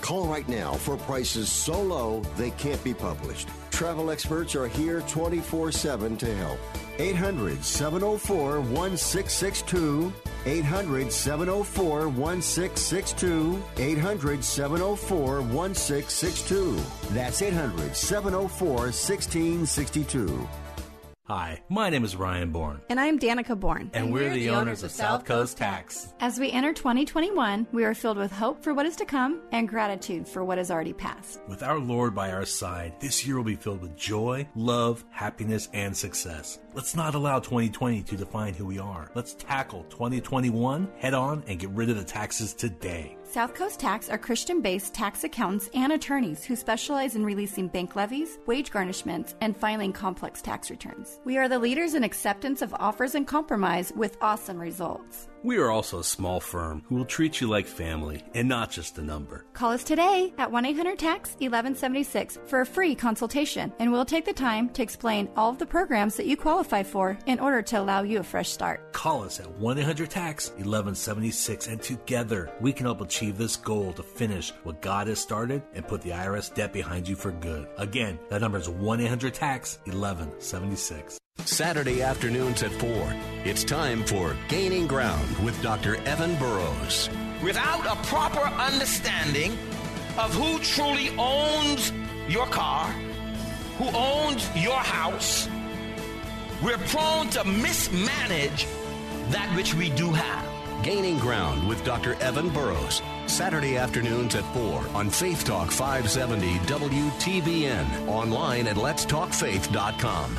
Call right now for prices so low they can't be published. Travel experts are here 24 7 to help. 800 704 1662. 800 704 1662. 800 704 1662. That's 800 704 1662. Hi, my name is Ryan Bourne, And I'm Danica Bourne. and, we're, the owners of South Coast Tax. As we enter 2021, we are filled with hope for what is to come and gratitude for what has already passed. With our Lord by our side, this year will be filled with joy, love, happiness, and success. Let's not allow 2020 to define who we are. Let's tackle 2021 head on and get rid of the taxes today. South Coast Tax are Christian based tax accountants and attorneys who specialize in releasing bank levies, wage garnishments, and filing complex tax returns. We are the leaders in acceptance of offers and compromise with awesome results. We are also a small firm who will treat you like family and not just a number. Call us today at 1 800 TAX 1176 for a free consultation, and we'll take the time to explain all of the programs that you qualify for in order to allow you a fresh start. Call us at 1 800 TAX 1176 and together we can help achieve this goal to finish what God has started and put the IRS debt behind you for good. Again, that number is 1 800 TAX 1176. Saturday afternoons at 4. It's time for Gaining Ground with Dr. Evan Burrows. Without a proper understanding of who truly owns your car, who owns your house, we're prone to mismanage that which we do have. Gaining Ground with Dr. Evan Burrows. Saturday afternoons at 4 on Faith Talk 570 WTBN. Online at letstalkfaith.com.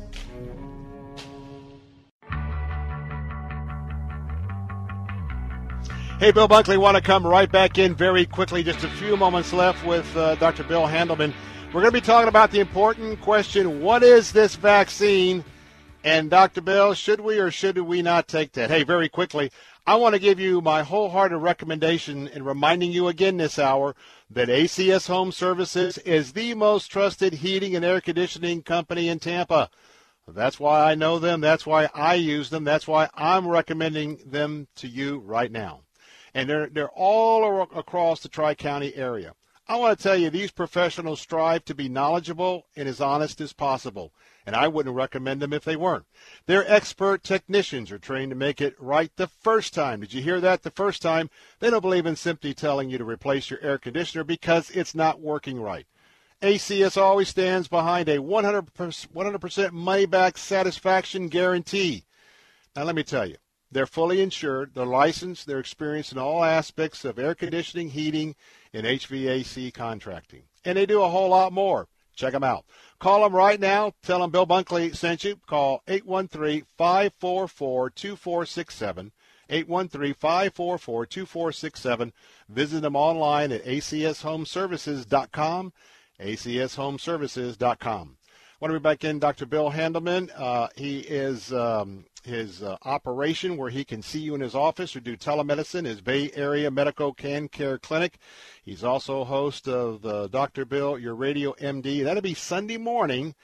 Hey, Bill Bunkley, want to come right back in very quickly. Just a few moments left with uh, Dr. Bill Handelman. We're going to be talking about the important question what is this vaccine? And Dr. Bill, should we or should we not take that? Hey, very quickly, I want to give you my wholehearted recommendation in reminding you again this hour that ACS Home Services is the most trusted heating and air conditioning company in Tampa. That's why I know them. That's why I use them. That's why I'm recommending them to you right now. And they're, they're all across the Tri County area. I want to tell you, these professionals strive to be knowledgeable and as honest as possible, and I wouldn't recommend them if they weren't. Their expert technicians are trained to make it right the first time. Did you hear that? The first time, they don't believe in simply telling you to replace your air conditioner because it's not working right. ACS always stands behind a 100%, 100% money back satisfaction guarantee. Now, let me tell you, they're fully insured, they're licensed, they're experienced in all aspects of air conditioning, heating, and HVAC contracting. And they do a whole lot more. Check them out. Call them right now. Tell them Bill Bunkley sent you. Call 813-544-2467. 813-544-2467. Visit them online at acshomeservices.com, acshomeservices.com. I want to be back in Dr. Bill Handelman. Uh, he is um, his uh, operation where he can see you in his office or do telemedicine, is Bay Area Medical Can Care Clinic. He's also host of uh, Dr. Bill, your radio MD. That'll be Sunday morning,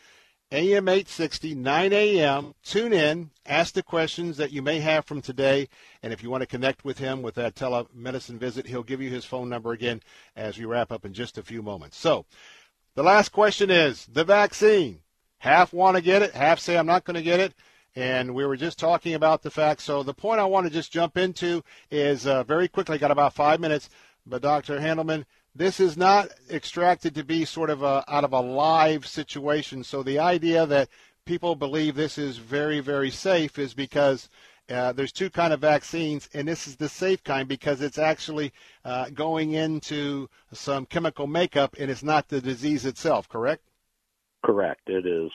AM 860, 9 a.m. Tune in, ask the questions that you may have from today, and if you want to connect with him with that telemedicine visit, he'll give you his phone number again as we wrap up in just a few moments. So, the last question is the vaccine. Half want to get it, half say I'm not going to get it. And we were just talking about the fact. So the point I want to just jump into is uh, very quickly, got about five minutes. But Dr. Handelman, this is not extracted to be sort of a, out of a live situation. So the idea that people believe this is very, very safe is because uh, there's two kind of vaccines, and this is the safe kind because it's actually uh, going into some chemical makeup, and it's not the disease itself. Correct? Correct. It is.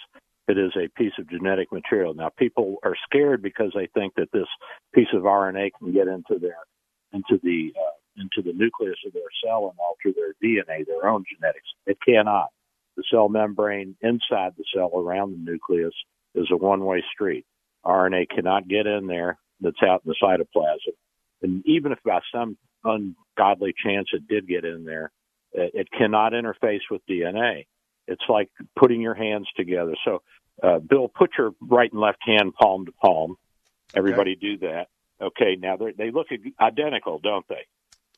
It is a piece of genetic material. Now, people are scared because they think that this piece of RNA can get into their into the uh, into the nucleus of their cell and alter their DNA, their own genetics. It cannot. The cell membrane inside the cell around the nucleus is a one-way street. RNA cannot get in there that's out in the cytoplasm. And even if by some ungodly chance it did get in there, it cannot interface with DNA. It's like putting your hands together. So, uh, Bill, put your right and left hand palm to palm. Everybody okay. do that. Okay, now they look identical, don't they?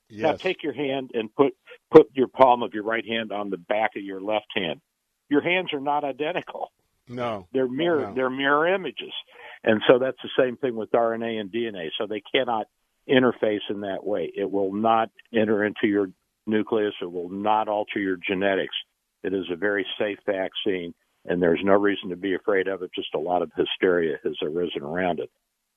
Yes. Now take your hand and put put your palm of your right hand on the back of your left hand. Your hands are not identical. No, they're mirror no. they're mirror images, and so that's the same thing with RNA and DNA. So they cannot interface in that way. It will not enter into your nucleus. It will not alter your genetics. It is a very safe vaccine, and there's no reason to be afraid of it. Just a lot of hysteria has arisen around it.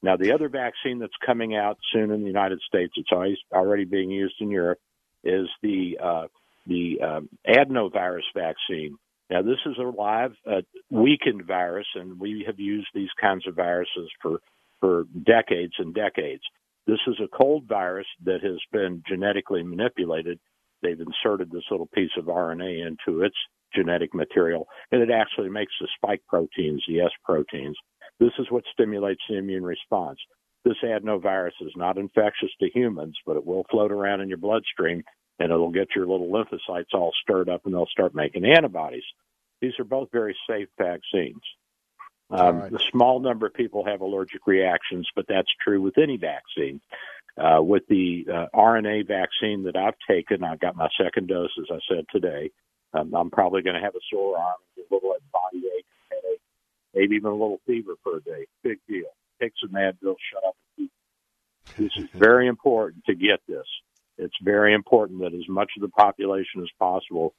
Now, the other vaccine that's coming out soon in the United States, it's already being used in Europe, is the uh, the um, adenovirus vaccine. Now, this is a live uh, weakened virus, and we have used these kinds of viruses for for decades and decades. This is a cold virus that has been genetically manipulated they've inserted this little piece of RNA into its genetic material, and it actually makes the spike proteins, the S proteins. This is what stimulates the immune response. This adenovirus is not infectious to humans, but it will float around in your bloodstream and it'll get your little lymphocytes all stirred up and they'll start making antibodies. These are both very safe vaccines. Um, right. The small number of people have allergic reactions, but that's true with any vaccine. Uh, with the uh, RNA vaccine that I've taken, I got my second dose, as I said today. Um, I'm probably going to have a sore arm, a little body ache, headache, maybe even a little fever for a day. Big deal. Take some Advil, shut up. This is very important to get this. It's very important that as much of the population as possible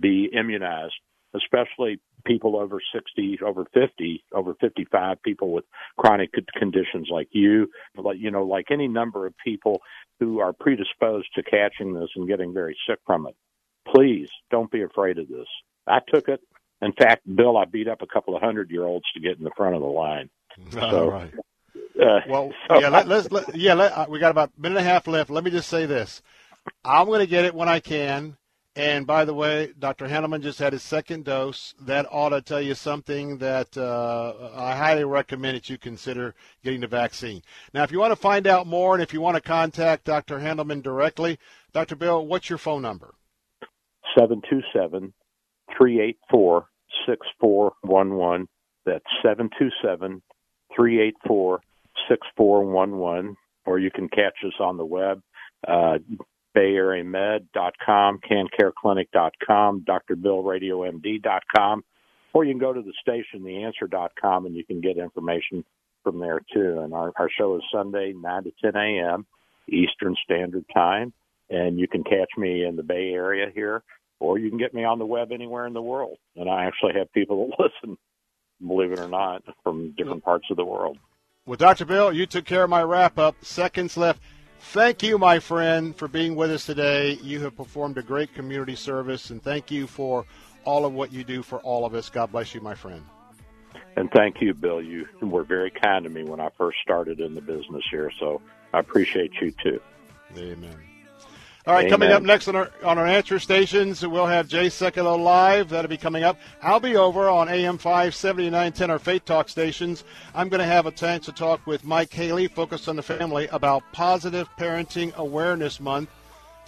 be immunized especially people over 60, over 50, over 55, people with chronic conditions like you, like, you know, like any number of people who are predisposed to catching this and getting very sick from it. Please don't be afraid of this. I took it. In fact, Bill, I beat up a couple of hundred year olds to get in the front of the line. All so, right. Uh, well, so yeah, let, us let, yeah, let, uh, we got about a minute and a half left. Let me just say this: I'm going to get it when I can. And by the way, Dr. Handelman just had his second dose. That ought to tell you something that uh, I highly recommend that you consider getting the vaccine. Now, if you want to find out more and if you want to contact Dr. Handelman directly, Dr. Bill, what's your phone number? 727 384 6411. That's 727 384 6411. Or you can catch us on the web. Uh, BayAreaMed.com, CanCareClinic.com, DrBillRadioMD.com, or you can go to the station, TheAnswer.com, and you can get information from there too. And our, our show is Sunday, 9 to 10 a.m. Eastern Standard Time. And you can catch me in the Bay Area here, or you can get me on the web anywhere in the world. And I actually have people that listen, believe it or not, from different parts of the world. Well, Dr. Bill, you took care of my wrap up. Seconds left. Thank you, my friend, for being with us today. You have performed a great community service, and thank you for all of what you do for all of us. God bless you, my friend. And thank you, Bill. You were very kind to me when I first started in the business here, so I appreciate you too. Amen. All right, Amen. coming up next on our on our answer stations, we'll have Jay Sekulow live. That'll be coming up. I'll be over on AM 570 910, our Faith Talk stations. I'm going to have a chance to talk with Mike Haley, Focus on the Family, about Positive Parenting Awareness Month.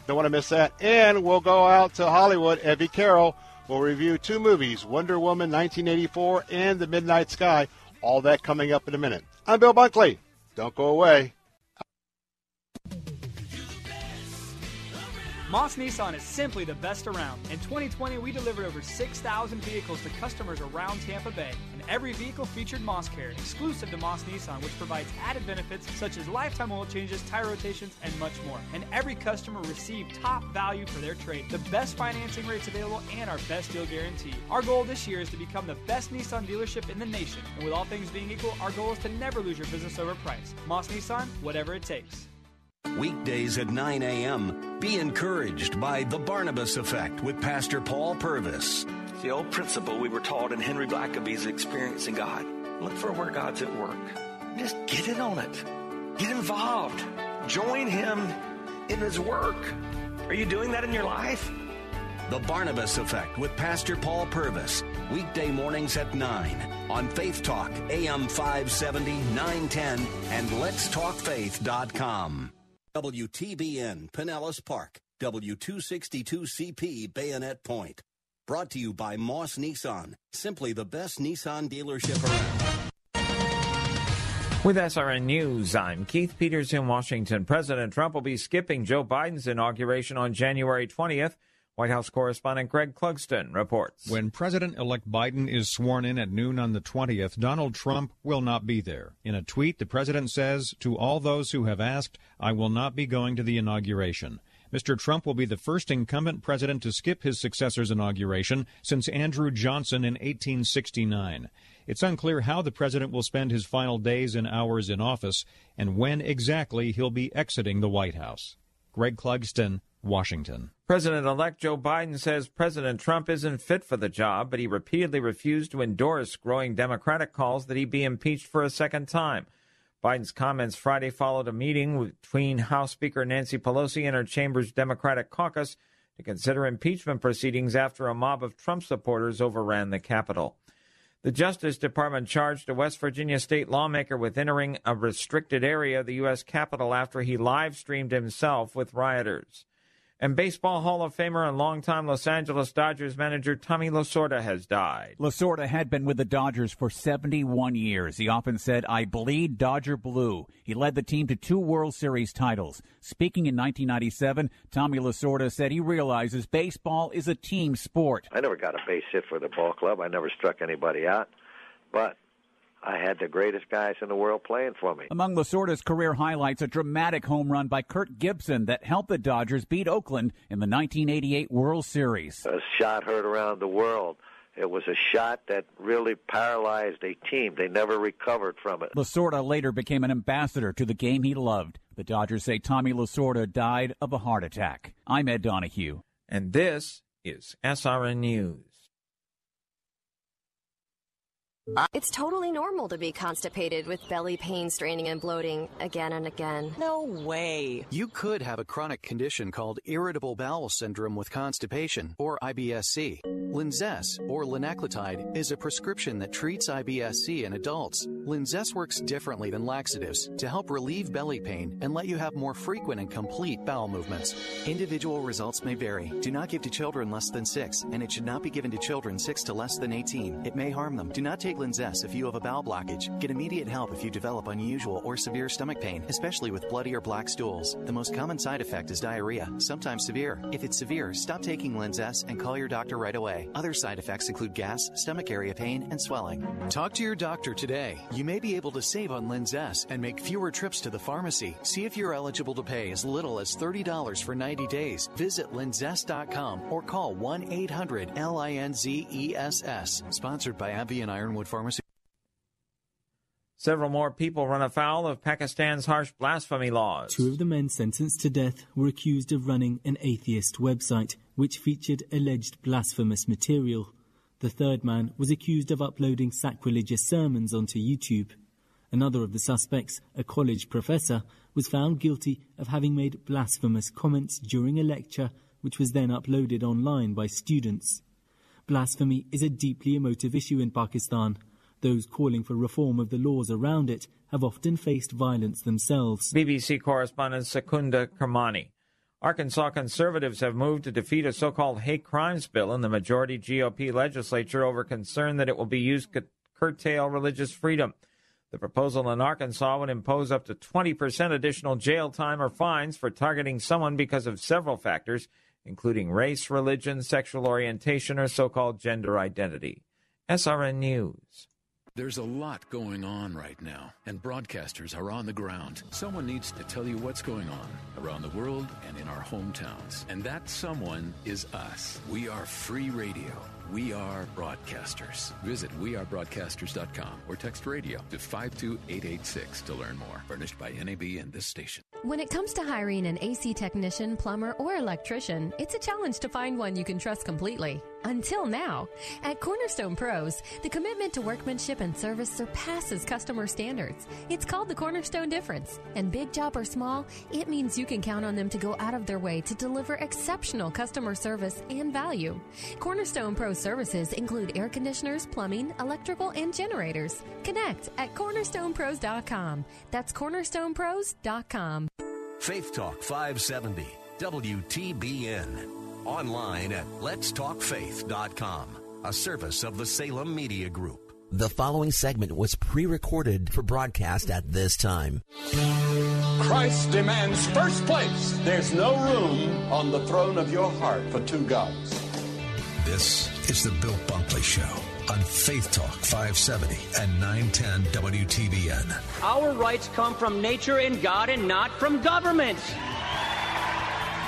Don't want to miss that. And we'll go out to Hollywood. Evie Carroll will review two movies, Wonder Woman 1984 and The Midnight Sky. All that coming up in a minute. I'm Bill Bunkley. Don't go away. Moss Nissan is simply the best around. In 2020, we delivered over 6,000 vehicles to customers around Tampa Bay, and every vehicle featured Moss Care, exclusive to Moss Nissan, which provides added benefits such as lifetime oil changes, tire rotations, and much more. And every customer received top value for their trade, the best financing rates available, and our best deal guarantee. Our goal this year is to become the best Nissan dealership in the nation, and with all things being equal, our goal is to never lose your business over price. Moss Nissan, whatever it takes. Weekdays at 9 a.m. Be encouraged by The Barnabas Effect with Pastor Paul Purvis. The old principle we were taught in Henry Blackaby's Experiencing God. Look for where God's at work. Just get in on it. Get involved. Join Him in His work. Are you doing that in your life? The Barnabas Effect with Pastor Paul Purvis. Weekday mornings at 9 on Faith Talk, AM 570, 910, and letstalkfaith.com. WTBN Pinellas Park, W262CP Bayonet Point. Brought to you by Moss Nissan, simply the best Nissan dealership around. With SRN News, I'm Keith Peters in Washington. President Trump will be skipping Joe Biden's inauguration on January 20th. White House correspondent Greg Clugston reports. When President elect Biden is sworn in at noon on the 20th, Donald Trump will not be there. In a tweet, the president says, To all those who have asked, I will not be going to the inauguration. Mr. Trump will be the first incumbent president to skip his successor's inauguration since Andrew Johnson in 1869. It's unclear how the president will spend his final days and hours in office and when exactly he'll be exiting the White House. Greg Clugston, Washington. President elect Joe Biden says President Trump isn't fit for the job, but he repeatedly refused to endorse growing Democratic calls that he be impeached for a second time. Biden's comments Friday followed a meeting between House Speaker Nancy Pelosi and her chamber's Democratic caucus to consider impeachment proceedings after a mob of Trump supporters overran the Capitol. The Justice Department charged a West Virginia state lawmaker with entering a restricted area of the U.S. Capitol after he live streamed himself with rioters. And Baseball Hall of Famer and longtime Los Angeles Dodgers manager Tommy Lasorda has died. Lasorda had been with the Dodgers for 71 years. He often said, I bleed Dodger blue. He led the team to two World Series titles. Speaking in 1997, Tommy Lasorda said he realizes baseball is a team sport. I never got a base hit for the ball club. I never struck anybody out. But I had the greatest guys in the world playing for me. Among Lasorda's career highlights, a dramatic home run by Kirk Gibson that helped the Dodgers beat Oakland in the 1988 World Series. A shot heard around the world. It was a shot that really paralyzed a team. They never recovered from it. Lasorda later became an ambassador to the game he loved. The Dodgers say Tommy Lasorda died of a heart attack. I'm Ed Donahue. And this is SRN News. It's totally normal to be constipated with belly pain, straining, and bloating again and again. No way. You could have a chronic condition called irritable bowel syndrome with constipation, or IBS-C. Linzess, or linaclotide, is a prescription that treats IBS-C in adults. Linzess works differently than laxatives to help relieve belly pain and let you have more frequent and complete bowel movements. Individual results may vary. Do not give to children less than 6, and it should not be given to children 6 to less than 18. It may harm them. Do not take take Linzess if you have a bowel blockage. Get immediate help if you develop unusual or severe stomach pain, especially with bloody or black stools. The most common side effect is diarrhea, sometimes severe. If it's severe, stop taking Linzess and call your doctor right away. Other side effects include gas, stomach area pain, and swelling. Talk to your doctor today. You may be able to save on Linzess and make fewer trips to the pharmacy. See if you're eligible to pay as little as $30 for 90 days. Visit linzess.com or call 1 800 L I N Z E S S. Sponsored by AbbVie and Ironwood Pharmacy. Several more people run afoul of Pakistan's harsh blasphemy laws. Two of the men sentenced to death were accused of running an atheist website which featured alleged blasphemous material. The third man was accused of uploading sacrilegious sermons onto YouTube. Another of the suspects, a college professor, was found guilty of having made blasphemous comments during a lecture which was then uploaded online by students. Blasphemy is a deeply emotive issue in Pakistan. Those calling for reform of the laws around it have often faced violence themselves. BBC correspondent Secunder Kermani. Arkansas conservatives have moved to defeat a so called hate crimes bill in the majority GOP legislature over concern that it will be used to curtail religious freedom. The proposal in Arkansas would impose up to 20% additional jail time or fines for targeting someone because of several factors, including race, religion, sexual orientation, or so called gender identity. SRN News. There's a lot going on right now, and broadcasters are on the ground. Someone needs to tell you what's going on around the world and in our hometowns. And that someone is us. We are free radio. We are broadcasters. Visit wearebroadcasters.com or text radio to 52886 to learn more. Furnished by NAB and this station. When it comes to hiring an AC technician, plumber, or electrician, it's a challenge to find one you can trust completely. Until now. At Cornerstone Pros, the commitment to workmanship and service surpasses customer standards. It's called the Cornerstone Difference. And big job or small, it means you can count on them to go out of their way to deliver exceptional customer service and value. Cornerstone Pro services include air conditioners, plumbing, electrical, and generators. Connect at cornerstonepros.com. That's cornerstonepros.com. Faith Talk 570, WTBN. Online at letstalkfaith.com, a service of the Salem Media Group. The following segment was pre recorded for broadcast at this time. Christ demands first place. There's no room on the throne of your heart for two gods. This is the Bill Bunkley Show on Faith Talk 570 and 910 WTBN. Our rights come from nature and God and not from government.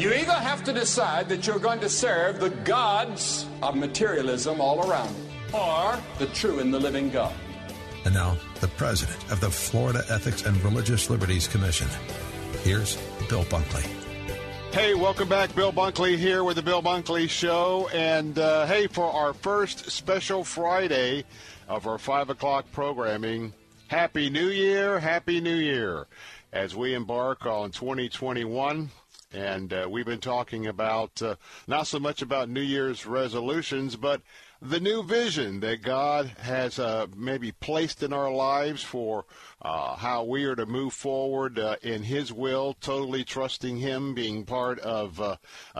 You either have to decide that you're going to serve the gods of materialism all around you, or the true and the living God. And now, the president of the Florida Ethics and Religious Liberties Commission. Here's Bill Bunkley. Hey, welcome back. Bill Bunkley here with the Bill Bunkley Show. And uh, hey, for our first special Friday of our 5 o'clock programming, Happy New Year, Happy New Year. As we embark on 2021, and uh, we've been talking about uh, not so much about New Year's resolutions, but the new vision that God has uh, maybe placed in our lives for uh, how we are to move forward uh, in His will, totally trusting Him, being part of uh,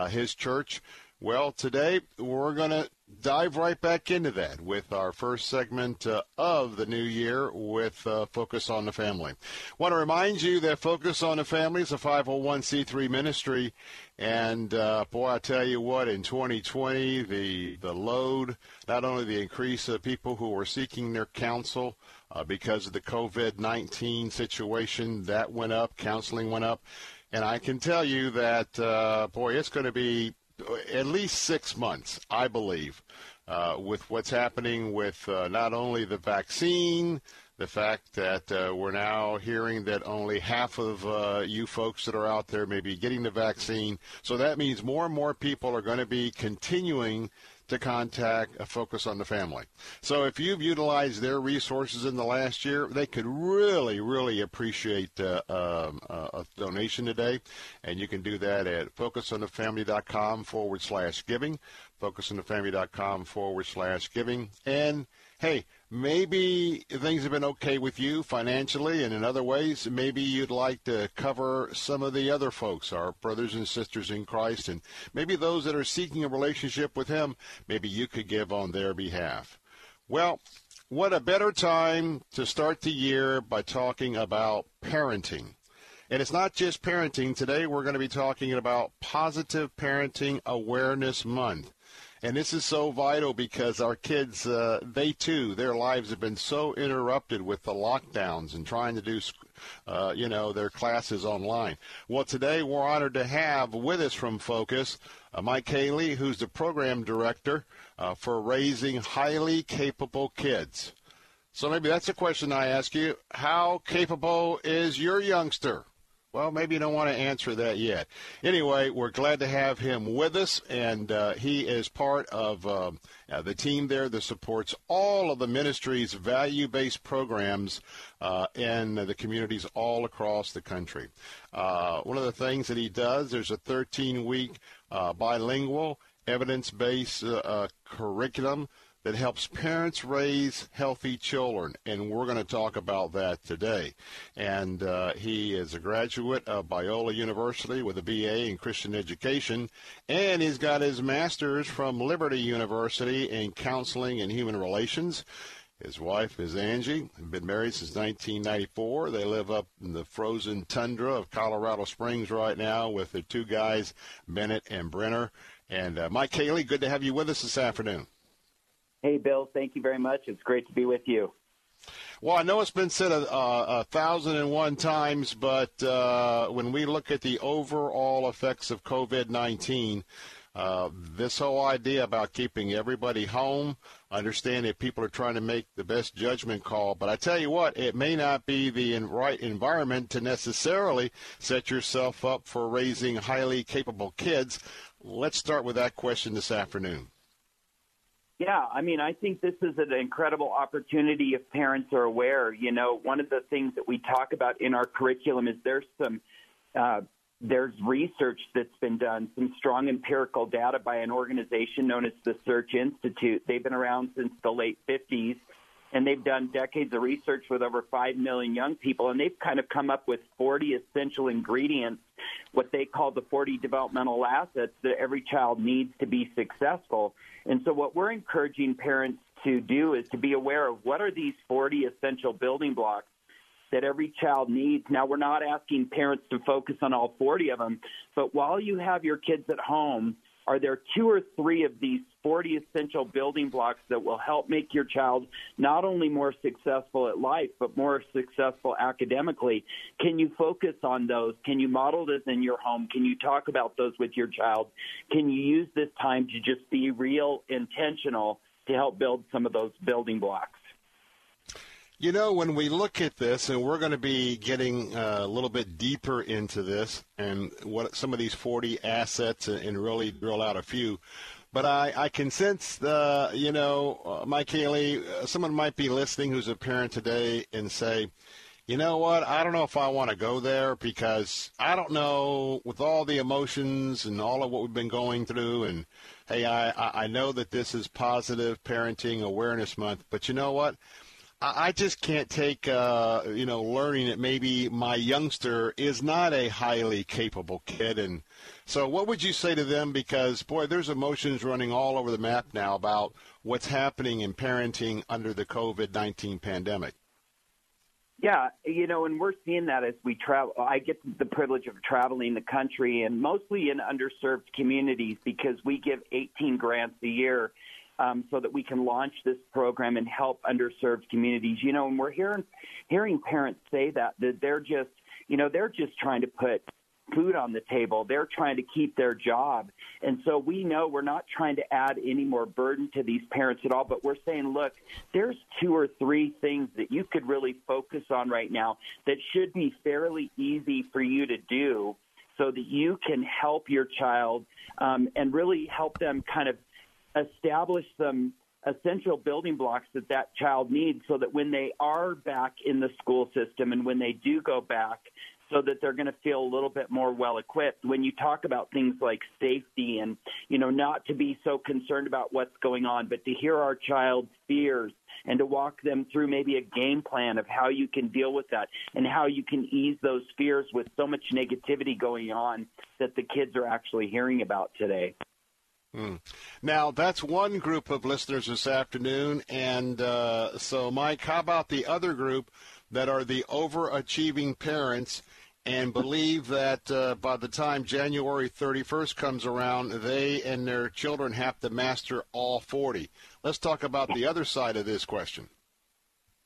His church. Well, today we're going to dive right back into that with our first segment uh, of the new year with uh, Focus on the Family. Want to remind you that Focus on the Family is a 501c3 ministry, and uh, boy, I tell you what, in 2020, the the load, not only the increase of people who were seeking their counsel uh, because of the COVID-19 situation, that went up, counseling went up, and I can tell you that, uh, boy, it's going to be at least six months, I believe, uh, with what's happening with uh, not only the vaccine, the fact that uh, we're now hearing that only half of uh, you folks that are out there may be getting the vaccine. So that means more and more people are going to be continuing to contact a Focus on the Family. So if you've utilized their resources in the last year, they could really, really appreciate uh, um, a donation today. And you can do that at focusonthefamily.com forward slash giving, focusonthefamily.com forward slash giving. And hey, maybe things have been okay with you financially and in other ways. Maybe you'd like to cover some of the other folks, our brothers and sisters in Christ, and maybe those that are seeking a relationship with Him, maybe you could give on their behalf. Well, what a better time to start the year by talking about parenting. And it's not just parenting. Today we're going to be talking about Positive Parenting Awareness Month. And this is so vital because our kids, uh, they too, their lives have been so interrupted with the lockdowns and trying to do, uh, you know, their classes online. Well, today we're honored to have with us from Focus uh, Mike Haley, who's the program director uh, for raising highly capable kids. So maybe that's a question I ask you. How capable is your youngster? Well, maybe you don't want to answer that yet. Anyway, we're glad to have him with us, and uh, he is part of uh, uh, the team there that supports all of the ministry's value based programs uh, in the communities all across the country. Uh, one of the things that he does, there's a 13 week uh, bilingual, evidence based curriculum that helps parents raise healthy children, and we're going to talk about that today. And uh, he is a graduate of Biola University with a BA in Christian Education, and he's got his master's from Liberty University in Counseling and Human Relations. His wife is Angie. Been married since 1994. They live up in the frozen tundra of Colorado Springs right now with their two guys, Bennett and Brenner. And uh, Mike Haley, good to have you with us this afternoon. Hey, Bill, thank you very much. It's great to be with you. Well, I know it's been said a, a thousand and one times, but uh, when we look at the overall effects of COVID 19, uh, this whole idea about keeping everybody home, I understand that people are trying to make the best judgment call, but I tell you what, it may not be the right environment to necessarily set yourself up for raising highly capable kids. Let's start with that question this afternoon. Yeah, I mean, I think this is an incredible opportunity if parents are aware. You know, one of the things that we talk about in our curriculum is there's some uh, there's research that's been done, some strong empirical data by an organization known as the Search Institute. They've been around since the late 50s, and they've done decades of research with over 5 million young people, and they've kind of come up with 40 essential ingredients, what they call the 40 developmental assets that every child needs to be successful. And so what we're encouraging parents to do is to be aware of what are these 40 essential building blocks that every child needs. Now, we're not asking parents to focus on all 40 of them, but while you have your kids at home, are there two or three of these 40 essential building blocks that will help make your child not only more successful at life, but more successful academically? Can you focus on those? Can you model this in your home? Can you talk about those with your child? Can you use this time to just be real intentional to help build some of those building blocks? You know, when we look at this, and we're going to be getting uh, a little bit deeper into this and what some of these 40 assets and really drill out a few. But I, I can sense the, you know, uh, Mike Haley, uh, someone might be listening who's a parent today and say, you know what, I don't know if I want to go there because I don't know with all the emotions and all of what we've been going through. And hey, I, I know that this is Positive Parenting Awareness Month, but you know what? I just can't take, uh, you know, learning that maybe my youngster is not a highly capable kid. And so, what would you say to them? Because, boy, there's emotions running all over the map now about what's happening in parenting under the COVID 19 pandemic. Yeah, you know, and we're seeing that as we travel. I get the privilege of traveling the country and mostly in underserved communities because we give 18 grants a year um, so that we can launch this program and help underserved communities. You know, and we're hearing hearing parents say that that they're just you know they're just trying to put food on the table. They're trying to keep their job. And so we know we're not trying to add any more burden to these parents at all, but we're saying, look, there's two or three things that you could really focus on right now that should be fairly easy for you to do so that you can help your child um, and really help them kind of establish some essential building blocks that that child needs so that when they are back in the school system and when they do go back so that they're going to feel a little bit more well equipped. When you talk about things like safety and, you know, not to be so concerned about what's going on, but to hear our child's fears and to walk them through maybe a game plan of how you can deal with that and how you can ease those fears with so much negativity going on that the kids are actually hearing about today. Hmm. Now, that's one group of listeners this afternoon. And uh, so, Mike, how about the other group that are the overachieving parents and believe that uh, by the time January 31st comes around, they and their children have to master all 40. Let's talk about the other side of this question.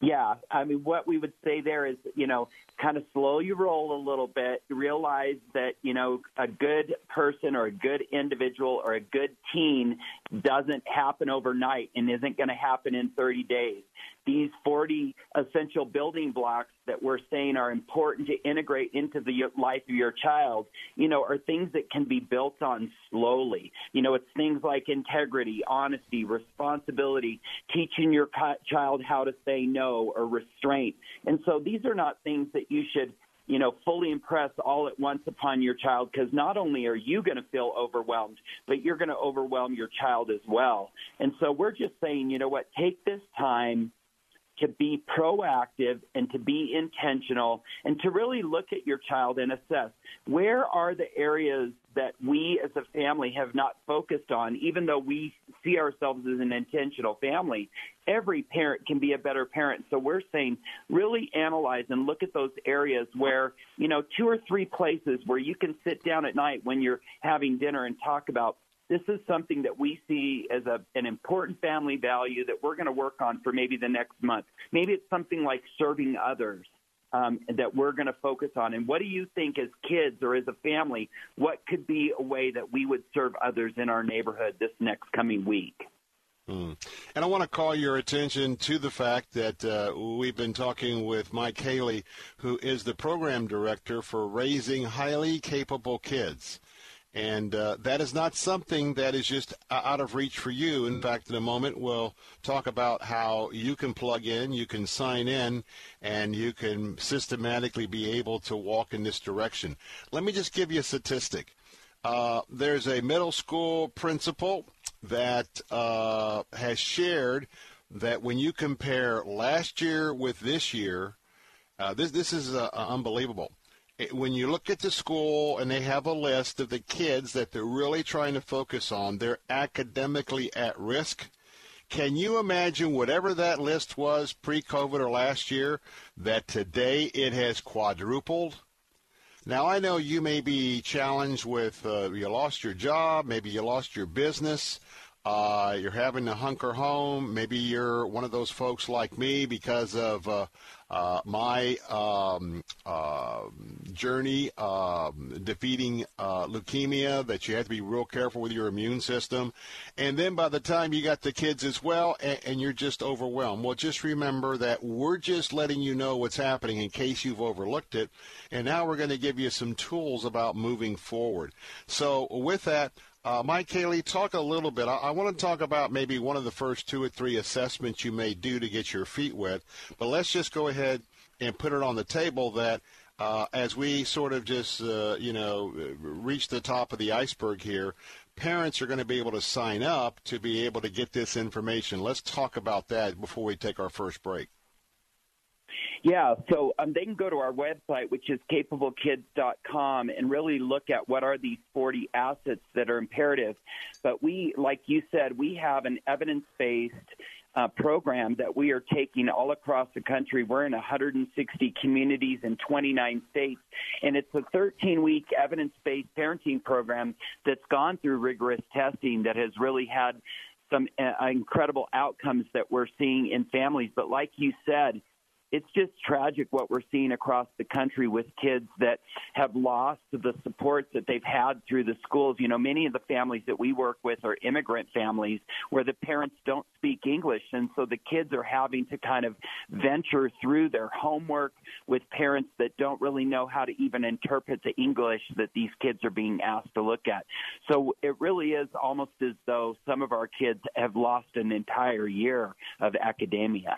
Yeah, I mean, what we would say there is, you know, kind of slow your roll a little bit. Realize that, you know, a good person or a good individual or a good teen doesn't happen overnight and isn't going to happen in 30 days these 40 essential building blocks that we're saying are important to integrate into the life of your child, you know, are things that can be built on slowly. You know, it's things like integrity, honesty, responsibility, teaching your child how to say no or restraint. And so these are not things that you should you know, fully impress all at once upon your child because not only are you going to feel overwhelmed, but you're going to overwhelm your child as well. And so we're just saying, you know what, take this time to be proactive and to be intentional and to really look at your child and assess where are the areas that we as a family have not focused on, even though we see ourselves as an intentional family. Every parent can be a better parent. So we're saying really analyze and look at those areas where, you know, two or three places where you can sit down at night when you're having dinner and talk about this is something that we see as a, an important family value that we're going to work on for maybe the next month. Maybe it's something like serving others. Um, that we're going to focus on. And what do you think, as kids or as a family, what could be a way that we would serve others in our neighborhood this next coming week? Mm. And I want to call your attention to the fact that uh, we've been talking with Mike Haley, who is the program director for Raising Highly Capable Kids. And uh, that is not something that is just out of reach for you. In fact, in a moment, we'll talk about how you can plug in, you can sign in, and you can systematically be able to walk in this direction. Let me just give you a statistic. Uh, there's a middle school principal that uh, has shared that when you compare last year with this year, uh, this this is uh, unbelievable when you look at the school and they have a list of the kids that they're really trying to focus on, they're academically at risk. Can you imagine whatever that list was pre COVID or last year, that today it has quadrupled? Now, I know you may be challenged with uh, you lost your job, maybe you lost your business, uh, you're having to hunker home. Maybe you're one of those folks like me because of uh, uh, my um, uh, journey um, defeating uh, leukemia that you have to be real careful with your immune system. And then by the time you got the kids as well, and, and you're just overwhelmed. Well, just remember that we're just letting you know what's happening in case you've overlooked it. And now we're going to give you some tools about moving forward. So with that, uh, Mike Haley, talk a little bit. I, I, want to talk about maybe one of the first two or three assessments you may do to get your feet wet. But let's just go ahead and put it on the table that uh, as we sort of just, uh, you know, reach the top of the iceberg here, parents are going to be able to sign up to be able to get this information. Let's talk about that before we take our first break. Yeah, so um, they can go to our website, which is capablekids.com, and really look at what are these 40 assets that are imperative. But we, like you said, we have an evidence based uh, program that we are taking all across the country. We're in 160 communities in 29 states, and it's a 13 week evidence based parenting program that's gone through rigorous testing that has really had some uh, incredible outcomes that we're seeing in families. But like you said, it's just tragic what we're seeing across the country with kids that have lost the support that they've had through the schools. You know, many of the families that we work with are immigrant families where the parents don't speak English, and so the kids are having to kind of venture through their homework with parents that don't really know how to even interpret the English that these kids are being asked to look at. So it really is almost as though some of our kids have lost an entire year of academia.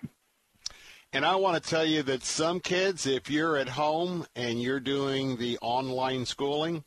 And I want to tell you that some kids, if you're at home and you're doing the online schooling,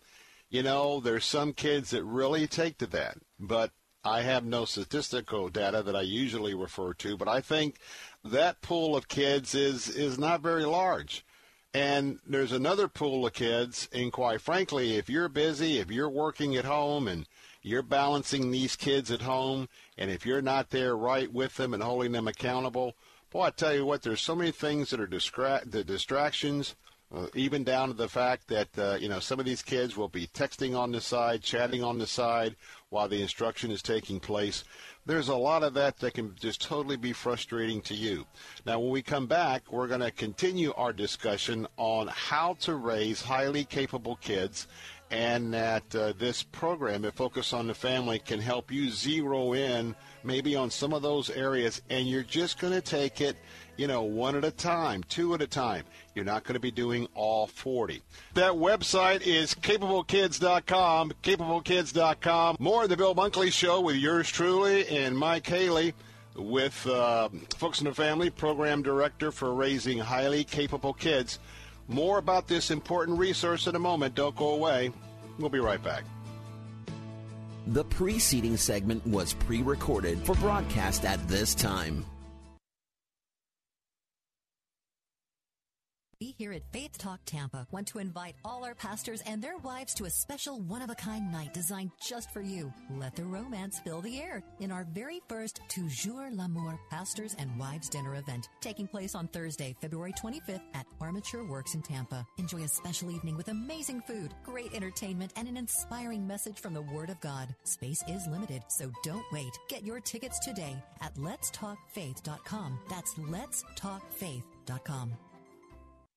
you know, there's some kids that really take to that. But I have no statistical data that I usually refer to, but I think that pool of kids is is not very large. And there's another pool of kids, and quite frankly, if you're busy, if you're working at home and you're balancing these kids at home, and if you're not there right with them and holding them accountable, boy, I tell you what, there's so many things that are distra- the distractions, uh, even down to the fact that uh, you know some of these kids will be texting on the side, chatting on the side while the instruction is taking place there's a lot of that that can just totally be frustrating to you. Now, when we come back, we're going to continue our discussion on how to raise highly capable kids and that uh, this program, at Focus on the Family, can help you zero in maybe on some of those areas, and you're just going to take it you know, one at a time, two at a time. You're not going to be doing all 40. That website is capablekids.com, capablekids.com. More of the Bill Bunkley Show with yours truly and Mike Haley with uh, Focus on the Family, Program Director for Raising Highly Capable Kids. More about this important resource in a moment. Don't go away. We'll be right back. The preceding segment was pre recorded for broadcast at this time. We here at Faith Talk Tampa want to invite all our pastors and their wives to a special one of a kind night designed just for you. Let the romance fill the air in our very first Toujours l'Amour Pastors and Wives Dinner event taking place on Thursday, February 25th at Armature Works in Tampa. Enjoy a special evening with amazing food, great entertainment, and an inspiring message from the Word of God. Space is limited, so don't wait. Get your tickets today at letstalkfaith.com. That's letstalkfaith.com.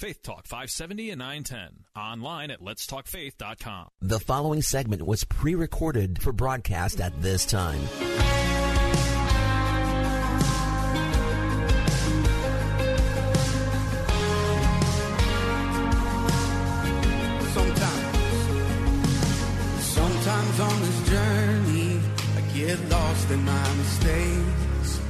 Faith Talk 570 and 910. Online at letstalkfaith.com. The following segment was pre recorded for broadcast at this time. Sometimes, sometimes on this journey, I get lost in my mistakes.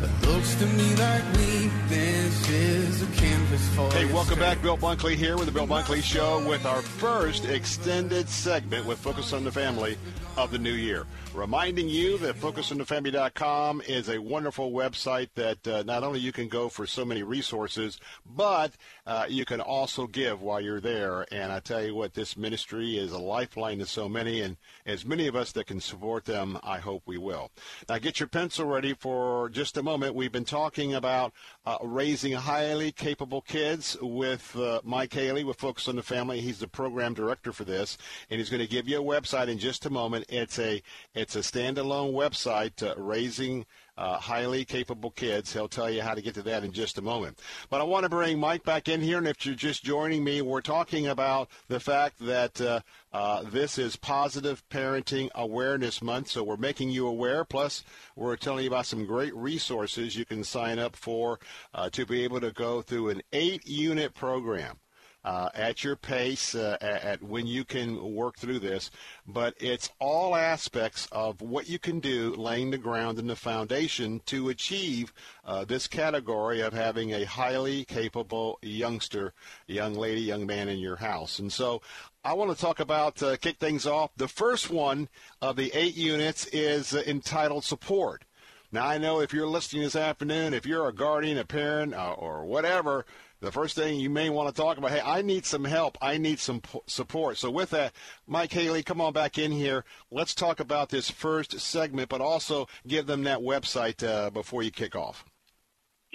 But looks to me like weakness is a canvas for Hey, welcome back. Bill Bunkley here with the Bill Bunkley Show with our first extended segment with Focus on the Family of the new year. Reminding you that FocusOnTheFamily.com is a wonderful website that uh, not only you can go for so many resources, but uh, you can also give while you're there. And I tell you what, this ministry is a lifeline to so many, and as many of us that can support them, I hope we will. Now get your pencil ready for just a moment. we've been talking about uh, raising highly capable kids with uh, Mike Haley with Focus on the Family. He's the program director for this, and he's going to give you a website in just a moment. It's a it's a standalone website, uh, raising uh, highly capable kids. He'll tell you how to get to that in just a moment. But I want to bring Mike back in here, and if you're just joining me, we're talking about the fact that uh, this is Positive Parenting Awareness Month, so we're making you aware. Plus, we're telling you about some great resources you can sign up for uh, to be able to go through an eight-unit program uh, at your pace, uh, at, at, when you can work through this. But it's all aspects of what you can do, laying the ground and the foundation to achieve uh, this category of having a highly capable youngster, young lady, young man in your house. And so I want to talk about, uh, kick things off. The first one of the eight units is uh, entitled Support. Now, I know if you're listening this afternoon, if you're a guardian, a parent, uh, or whatever, the first thing you may want to talk about, hey, I need some help. I need some support. So with that, Mike Haley, come on back in here. Let's talk about this first segment, but also give them that website uh, before you kick off.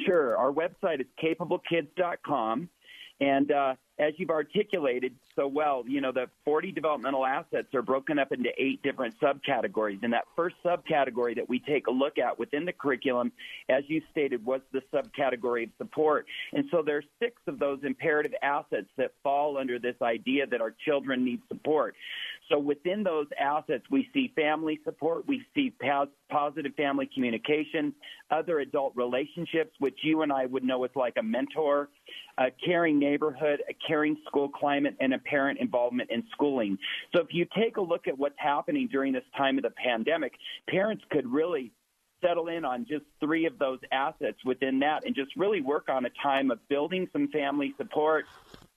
Sure. Our website is capablekids.com. And uh, as you've articulated so well, you know, the 40 developmental assets are broken up into eight different subcategories. And that first subcategory that we take a look at within the curriculum, as you stated, was the subcategory of support. And so there's six of those imperative assets that fall under this idea that our children need support. So within those assets, we see family support, we see positive family communication, other adult relationships, which you and I would know is like a mentor, a caring neighborhood, a caring school climate, and a parent involvement in schooling. So if you take a look at what's happening during this time of the pandemic, parents could really settle in on just three of those assets within that and just really work on a time of building some family support,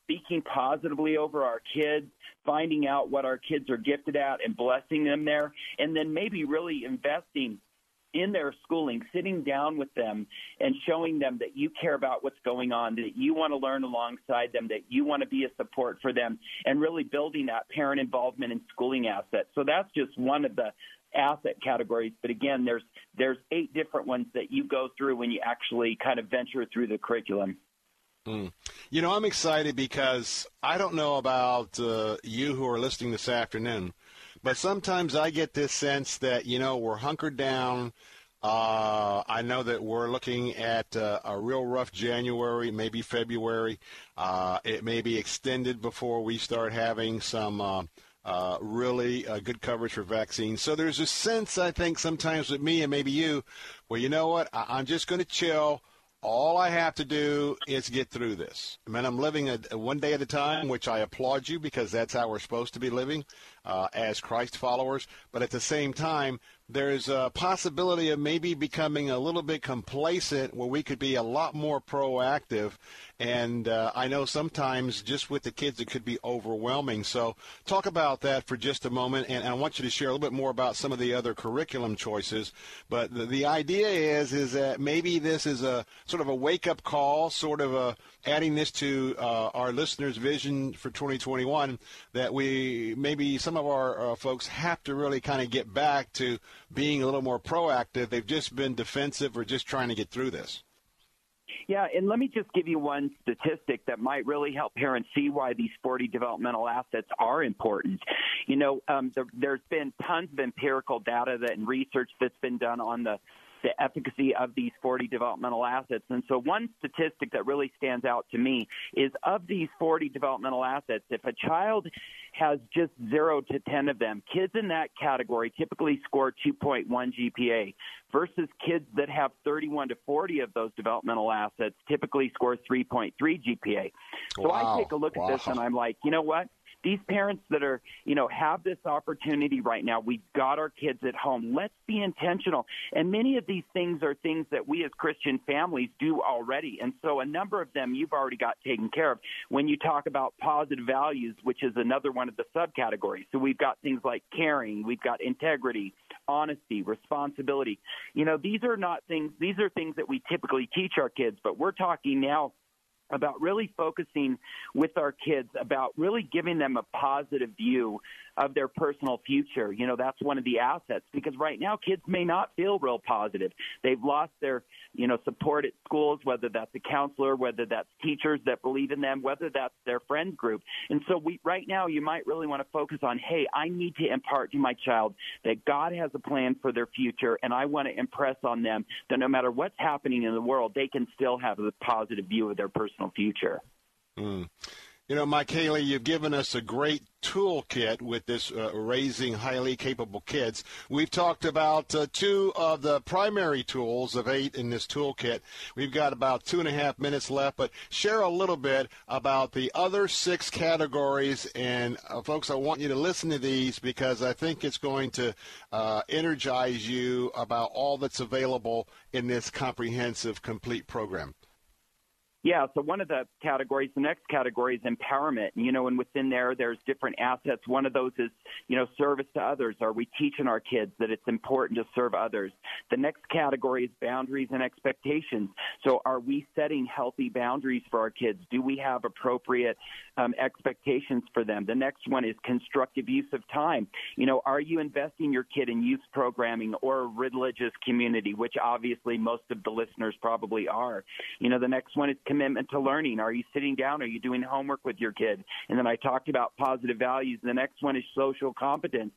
speaking positively over our kids, finding out what our kids are gifted at and blessing them there, and then maybe really investing in their schooling, sitting down with them and showing them that you care about what's going on, that you want to learn alongside them, that you want to be a support for them, and really building that parent involvement in schooling asset. So that's just one of the asset categories. But again, there's there's eight different ones that you go through when you actually kind of venture through the curriculum. Mm. You know, I'm excited because I don't know about uh, you who are listening this afternoon, but sometimes I get this sense that, you know, we're hunkered down. Uh, I know that we're looking at uh, a real rough January, maybe February. Uh, it may be extended before we start having some uh, uh, really uh, good coverage for vaccines. So there's a sense, I think, sometimes with me and maybe you, well, you know what? I- I'm just going to chill all I have to do is get through this. I mean, I'm living a, a one day at a time, which I applaud you because that's how we're supposed to be living Uh, as Christ followers. But at the same time, there's a possibility of maybe becoming a little bit complacent where we could be a lot more proactive. And uh, I know sometimes just with the kids it could be overwhelming. So talk about that for just a moment. And I want you to share a little bit more about some of the other curriculum choices. But the, the idea is is that maybe this is a sort of a wake up call, sort of a adding this to uh, our listeners' vision for 2021 that we maybe some of our uh, folks have to really kind of get back to being a little more proactive. They've just been defensive or just trying to get through this. Yeah, and let me just give you one statistic that might really help parents see why these 40 developmental assets are important. You know, um, there, there's been tons of empirical data that, and research that's been done on the the efficacy of these 40 developmental assets. And so, one statistic that really stands out to me is of these 40 developmental assets, if a child has just zero to 10 of them, kids in that category typically score 2.1 GPA versus kids that have 31 to 40 of those developmental assets typically score 3.3 GPA. So wow. I take a look at wow. this and I'm like, you know what? These parents that are, you know, have this opportunity right now. We've got our kids at home. Let's be intentional. And many of these things are things that we as Christian families do already. And so a number of them you've already got taken care of. When you talk about positive values, which is another one of the subcategories. So we've got things like caring, we've got integrity, honesty, responsibility. You know, these are not things, these are things that we typically teach our kids, but we're talking now about really focusing with our kids about really giving them a positive view of their personal future. You know, that's one of the assets because right now kids may not feel real positive. They've lost their, you know, support at schools, whether that's a counselor, whether that's teachers that believe in them, whether that's their friend group. And so we right now you might really want to focus on, hey, I need to impart to my child that God has a plan for their future and I want to impress on them that no matter what's happening in the world, they can still have a positive view of their personal future. Mm. You know, Mike Haley, you've given us a great toolkit with this uh, raising highly capable kids. We've talked about uh, two of the primary tools of eight in this toolkit. We've got about two and a half minutes left, but share a little bit about the other six categories. And uh, folks, I want you to listen to these because I think it's going to uh, energize you about all that's available in this comprehensive, complete program. Yeah, so one of the categories, the next category is empowerment. You know, and within there, there's different assets. One of those is, you know, service to others. Are we teaching our kids that it's important to serve others? The next category is boundaries and expectations. So, are we setting healthy boundaries for our kids? Do we have appropriate um, expectations for them? The next one is constructive use of time. You know, are you investing your kid in youth programming or a religious community, which obviously most of the listeners probably are? You know, the next one is commitment to learning. Are you sitting down? Are you doing homework with your kid? And then I talked about positive values. The next one is social competence.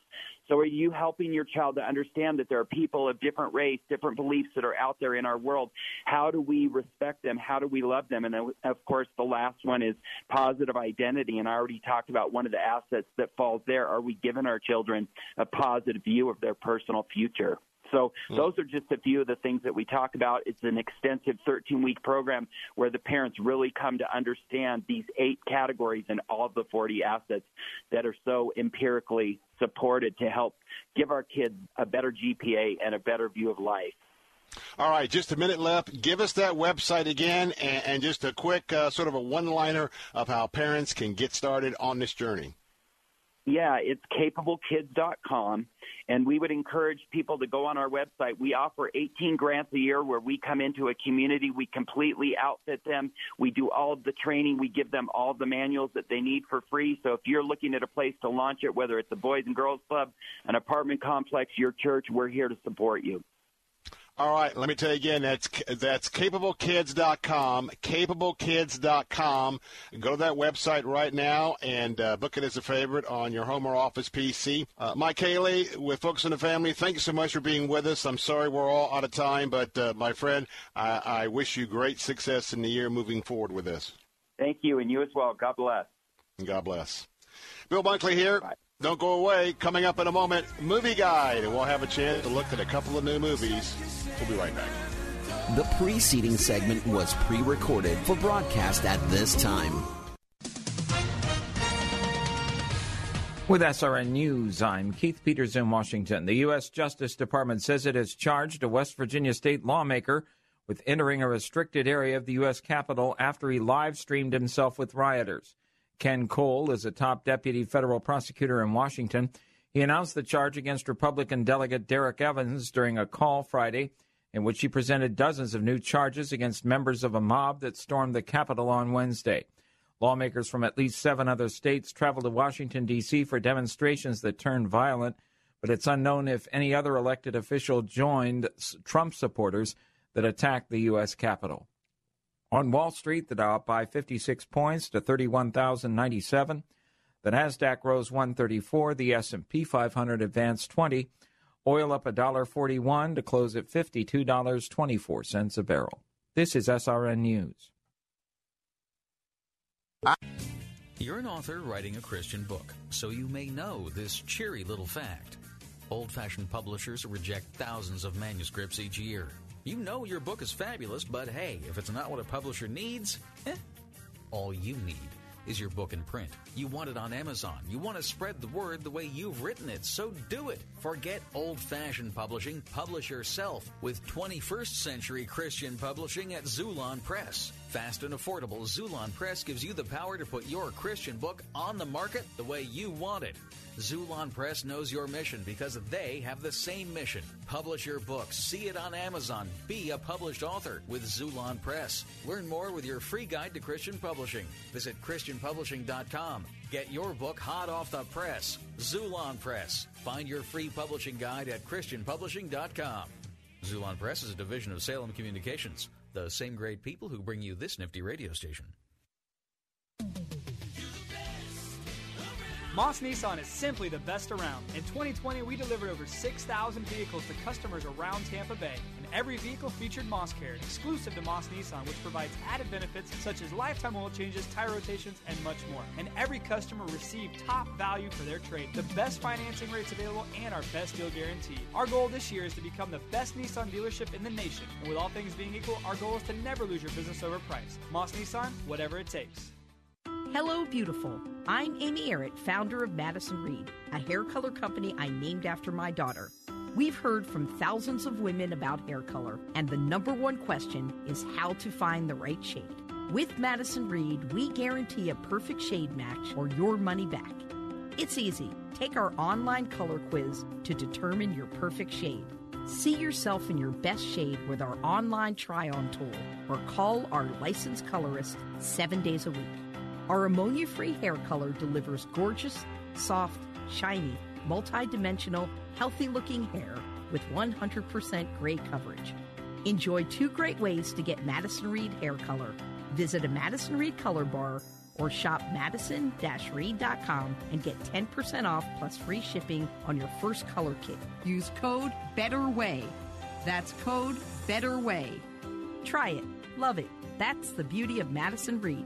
So are you helping your child to understand that there are people of different race, different beliefs that are out there in our world? How do we respect them? How do we love them? And then, of course, the last one is positive identity. And I already talked about one of the assets that falls there. Are we giving our children a positive view of their personal future? So hmm. those are just a few of the things that we talk about. It's an extensive 13 week program where the parents really come to understand these eight categories and all of the 40 assets that are so empirically supported to help give our kids a better GPA and a better view of life. All right, just a minute left. Give us that website again and, and just a quick uh, sort of a one liner of how parents can get started on this journey. Yeah, it's capablekids.com. And we would encourage people to go on our website. We offer 18 grants a year where we come into a community, we completely outfit them, we do all of the training, we give them all the manuals that they need for free. So if you're looking at a place to launch it, whether it's a Boys and Girls Club, an apartment complex, your church, we're here to support you. All right, let me tell you again. That's that's capablekids.com. Capablekids.com. Go to that website right now and uh, book it as a favorite on your home or office PC. Uh, Mike Haley with Focus on the Family. Thank you so much for being with us. I'm sorry we're all out of time, but uh, my friend, I, I wish you great success in the year moving forward with this. Thank you, and you as well. God bless. God bless. Bill Bunkley here. Bye. Don't go away. Coming up in a moment, movie guide, and we'll have a chance to look at a couple of new movies. We'll be right back. The preceding segment was pre-recorded for broadcast at this time. With SRN News, I'm Keith Peters in Washington. The U.S. Justice Department says it has charged a West Virginia state lawmaker with entering a restricted area of the U.S. Capitol after he live streamed himself with rioters. Ken Kohl is a top deputy federal prosecutor in Washington. He announced the charge against Republican delegate Derek Evans during a call Friday in which he presented dozens of new charges against members of a mob that stormed the Capitol on Wednesday. Lawmakers from at least seven other states traveled to Washington, D.C. for demonstrations that turned violent, but it's unknown if any other elected official joined Trump supporters that attacked the U.S. Capitol. On Wall Street, the Dow up by 56 points to 31,097. The Nasdaq rose 134. The S&P 500 advanced 20. Oil up $1.41 to close at $52.24 a barrel. This is SRN News. You're an author writing a Christian book, so you may know this cheery little fact. Old fashioned publishers reject thousands of manuscripts each year. You know your book is fabulous, but hey, if it's not what a publisher needs, eh, all you need is your book in print. You want it on Amazon. You want to spread the word the way you've written it, so do it. Forget old fashioned publishing. Publish yourself with 21st century Christian publishing at Xulon Press. Fast and affordable, Xulon Press gives you the power to put your Christian book on the market the way you want it. Xulon Press knows your mission because they have the same mission. Publish your book, see it on Amazon, be a published author with Xulon Press. Learn more with your free guide to Christian publishing. Visit ChristianPublishing.com. Get your book hot off the press. Xulon Press. Find your free publishing guide at ChristianPublishing.com. Zulon Press is a division of Salem Communications, the same great people who bring you this nifty radio station. Moss Nissan is simply the best around. In 2020, we delivered over 6,000 vehicles to customers around Tampa Bay, and every vehicle featured Moss Care, exclusive to Moss Nissan, which provides added benefits such as lifetime oil changes, tire rotations, and much more. And every customer received top value for their trade, the best financing rates available, and our best deal guarantee. Our goal this year is to become the best Nissan dealership in the nation, and with all things being equal, our goal is to never lose your business over price. Moss Nissan, whatever it takes. Hello, beautiful. I'm Amy Errett, founder of Madison Reed, a hair color company I named after my daughter. We've heard from thousands of women about hair color, and the number one question is how to find the right shade. With Madison Reed, we guarantee a perfect shade match or your money back. It's easy. Take our online color quiz to determine your perfect shade. See yourself in your best shade with our online try on tool or call our licensed colorist seven days a week. Our ammonia free hair color delivers gorgeous, soft, shiny, multi dimensional, healthy looking hair with 100% gray coverage. Enjoy two great ways to get Madison Reed hair color. Visit a Madison Reed color bar or shop madison reed.com and get 10% off plus free shipping on your first color kit. Use code BETTERWAY. That's code BETTERWAY. Try it. Love it. That's the beauty of Madison Reed.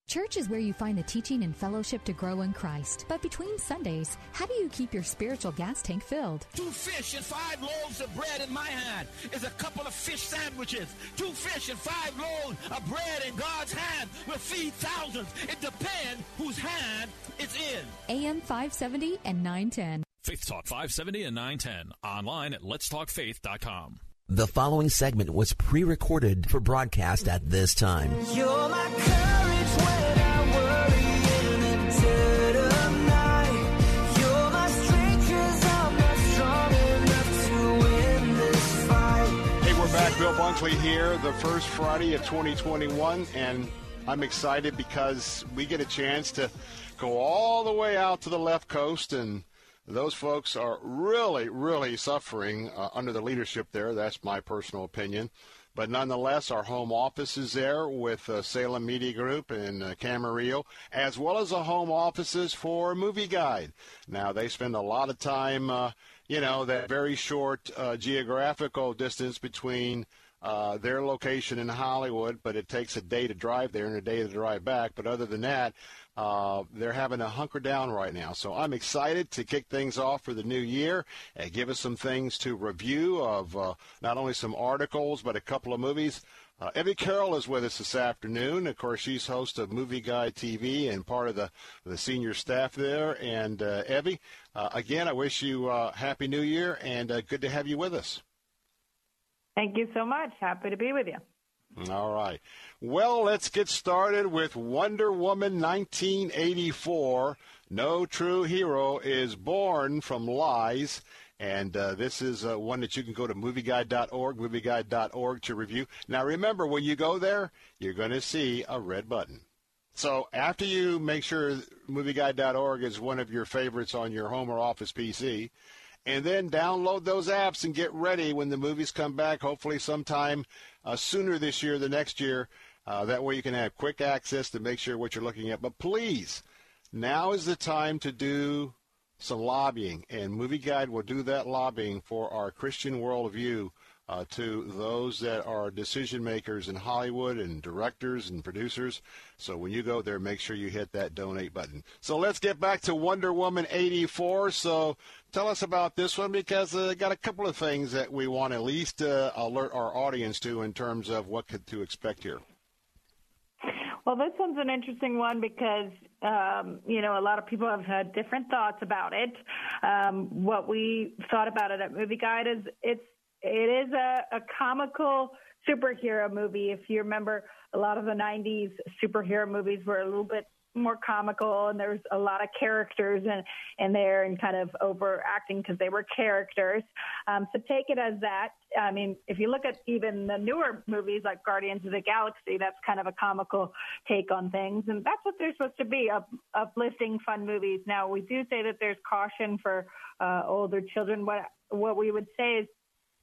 Church is where you find the teaching and fellowship to grow in Christ. But between Sundays, how do you keep your spiritual gas tank filled? Two fish and five loaves of bread in my hand is a couple of fish sandwiches. Two fish and five loaves of bread in God's hand will feed thousands. It depends whose hand it's in. AM 570 and 910. Faith Talk 570 and 910. Online at letstalkfaith.com. The following segment was pre recorded for broadcast at this time. Bill Bunkley here, the first Friday of 2021, and I'm excited because we get a chance to go all the way out to the left coast and those folks are really, really suffering uh, under the leadership there. That's my personal opinion. But nonetheless, our home office is there with uh, Salem Media Group in uh, Camarillo, as well as the home offices for Movie Guide. Now, they spend a lot of time, uh, you know, that very short uh, geographical distance between uh, their location in Hollywood, but it takes a day to drive there and a day to drive back. But other than that, uh, they're having to hunker down right now. So I'm excited to kick things off for the new year and give us some things to review of uh, not only some articles, but a couple of movies. Uh, Evie Carroll is with us this afternoon. Of course, she's host of Movie Guide TV and part of the, the senior staff there. And uh, Evie, uh, again, I wish you uh, Happy New Year and uh, good to have you with us. Thank you so much. Happy to be with you. All right. Well, let's get started with Wonder Woman 1984. No true hero is born from lies. And uh, this is uh, one that you can go to movieguide.org, movieguide.org to review. Now, remember, when you go there, you're going to see a red button. So after you make sure movieguide.org is one of your favorites on your home or office PC, and then download those apps and get ready when the movies come back, hopefully sometime uh, sooner this year, the next year. Uh, that way you can have quick access to make sure what you're looking at. But please, now is the time to do some lobbying, and Movie Guide will do that lobbying for our Christian worldview uh, to those that are decision makers in Hollywood and directors and producers. So when you go there, make sure you hit that donate button. So let's get back to Wonder Woman 84. So tell us about this one because I uh, got a couple of things that we want at least uh, alert our audience to in terms of what to expect here. Well, this one's an interesting one because um, you know a lot of people have had different thoughts about it. Um, what we thought about it at Movie Guide is it's it is a, a comical superhero movie. If you remember, a lot of the '90s superhero movies were a little bit more comical, and there's a lot of characters in, in there and kind of overacting because they were characters. Um, so take it as that. I mean, if you look at even the newer movies like Guardians of the Galaxy, that's kind of a comical take on things, and that's what they're supposed to be up, uplifting, fun movies. Now, we do say that there's caution for uh, older children. What what we would say is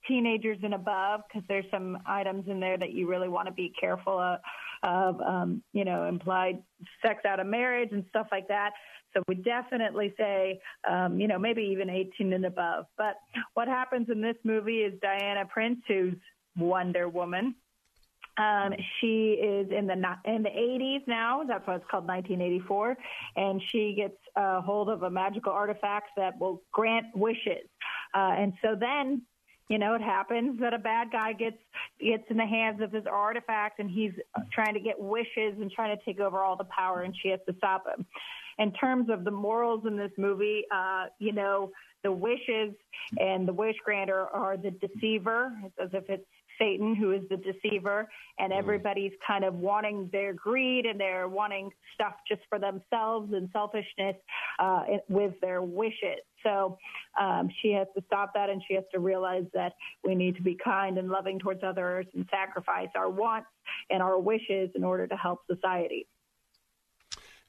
teenagers and above because there's some items in there that you really want to be careful of, of um, you know, implied sex out of marriage and stuff like that. So we definitely say, um, you know, maybe even 18 and above. But what happens in this movie is Diana Prince, who's Wonder Woman. Um, she is in the in the 80s now. That's why it's called 1984, and she gets a hold of a magical artifact that will grant wishes. Uh, and so then you know, it happens that a bad guy gets gets in the hands of his artifact and he's trying to get wishes and trying to take over all the power and she has to stop him. In terms of the morals in this movie, uh, you know, the wishes and the wish granter are the deceiver. It's as if it's Satan, who is the deceiver, and everybody's kind of wanting their greed and they're wanting stuff just for themselves and selfishness uh, with their wishes. So um, she has to stop that and she has to realize that we need to be kind and loving towards others and sacrifice our wants and our wishes in order to help society.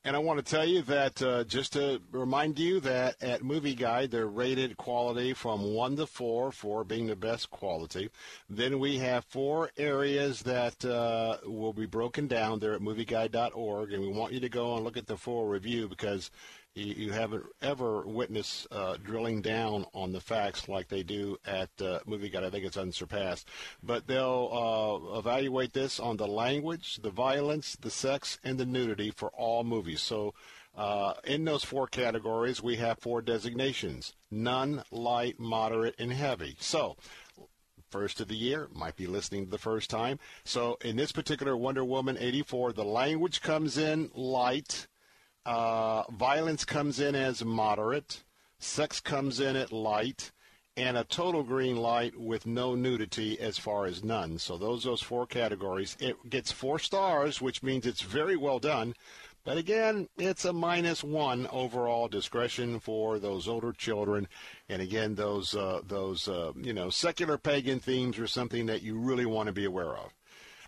And I want to tell you that uh, just to remind you that at Movie Guide, they're rated quality from 1 to 4, 4 being the best quality. Then we have four areas that uh, will be broken down there at movieguide.org. And we want you to go and look at the full review because you, you haven't ever witnessed uh, drilling down on the facts like they do at uh, Movie Guide. I think it's unsurpassed. But they'll uh, evaluate this on the language, the violence, the sex, and the nudity for all movies. So uh, in those four categories, we have four designations none, light, moderate, and heavy. So first of the year, might be listening the first time. So in this particular Wonder Woman 84, the language comes in light. Uh, violence comes in as moderate, sex comes in at light, and a total green light with no nudity as far as none. So those those four categories. It gets four stars, which means it's very well done. But again, it's a minus one overall discretion for those older children, and again, those uh, those uh, you know secular pagan themes are something that you really want to be aware of.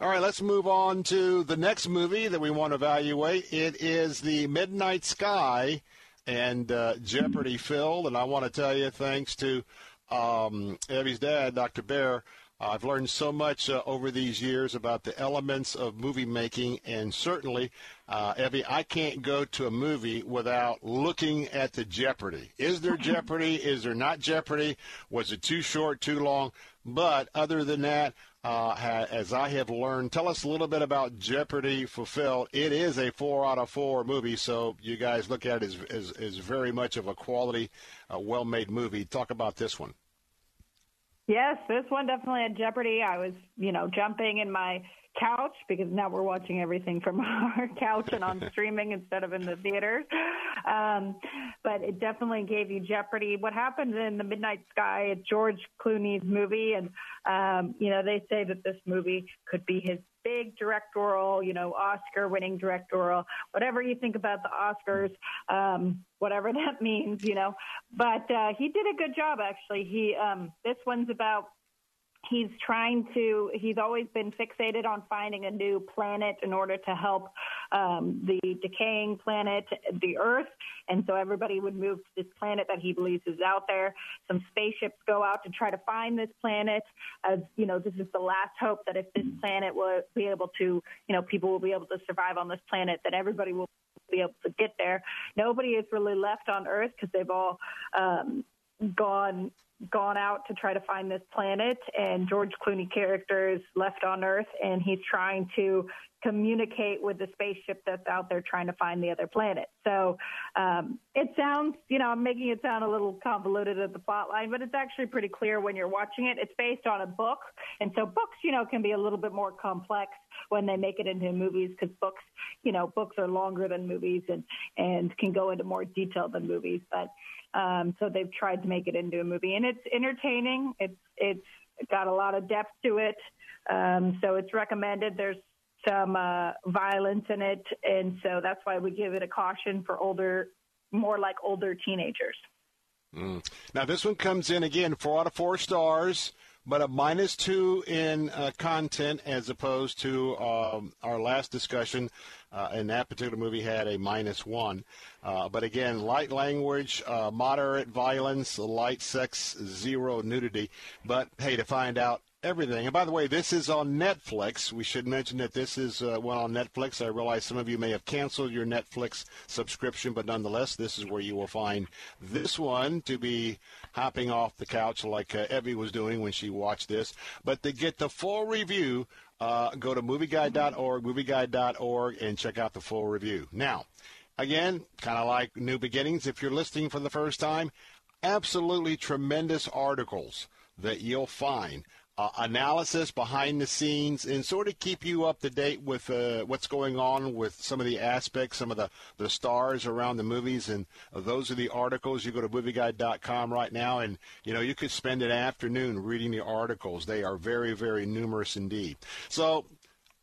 All right, let's move on to the next movie that we want to evaluate. It is The Midnight Sky and uh, Jeopardy Phil. And I want to tell you, thanks to um, Evie's dad, Dr. Baehr, I've learned so much uh, over these years about the elements of movie making, and certainly, uh, Evie, I can't go to a movie without looking at the Jeopardy. Is there Jeopardy? Is there not Jeopardy? Was it too short, too long? But other than that, uh, as I have learned, tell us a little bit about Jeopardy Fulfilled. It is a four out of four movie, so you guys look at it as, as, as very much of a quality, uh, well made movie. Talk about this one. Yes, this one definitely had Jeopardy. I was, you know, jumping in my couch because now we're watching everything from our couch and on streaming instead of in the theaters. Um, but it definitely gave you Jeopardy. What happened in the Midnight Sky? It's George Clooney's movie, and um, you know they say that this movie could be his big directorial, you know, Oscar-winning directorial, whatever you think about the Oscars, um, whatever that means, you know. But uh, he did a good job, actually. He um, this one's about he's trying to he's always been fixated on finding a new planet in order to help um, the decaying planet the earth. And so everybody would move to this planet that he believes is out there. Some spaceships go out to try to find this planet. As you know this is the last hope that if this planet will be able to you know people will be able to survive on this planet that everybody will be able to get there. Nobody is really left on earth because they've all um, gone gone out to try to find this planet and George Clooney character is left on Earth and he's trying to communicate with the spaceship that's out there trying to find the other planet. So um, it sounds, you know, I'm making it sound a little convoluted at the plot line, but it's actually pretty clear when you're watching it. It's based on a book, and so books, you know, can be a little bit more complex when they make it into movies because books, you know, books are longer than movies and and can go into more detail than movies, but um, so they've tried to make it into a movie, and it's entertaining. It's it's got a lot of depth to it. Um, so it's recommended. There's some uh, violence in it, and so that's why we give it a caution for older, more like older teenagers. Mm. Now, this one comes in again, four out of four stars, but a minus two in uh, content as opposed to um, our last discussion. Uh, and that particular movie had a minus one. Uh, but again, light language, uh, moderate violence, light sex, zero nudity. But hey, to find out everything. And by the way, this is on Netflix. We should mention that this is uh, one on Netflix. I realize some of you may have canceled your Netflix subscription, but nonetheless, this is where you will find this one to be hopping off the couch like uh, Evie was doing when she watched this. But to get the full review, uh, go to movieguide.org, movieguide.org, and check out the full review. Now, again, kind of like New Beginnings, if you're listening for the first time, absolutely tremendous articles that you'll find uh, analysis behind the scenes and sort of keep you up to date with uh, what's going on with some of the aspects, some of the, the stars around the movies. And uh, those are the articles. You go to movieguide.com right now, and you know you could spend an afternoon reading the articles. They are very, very numerous indeed. So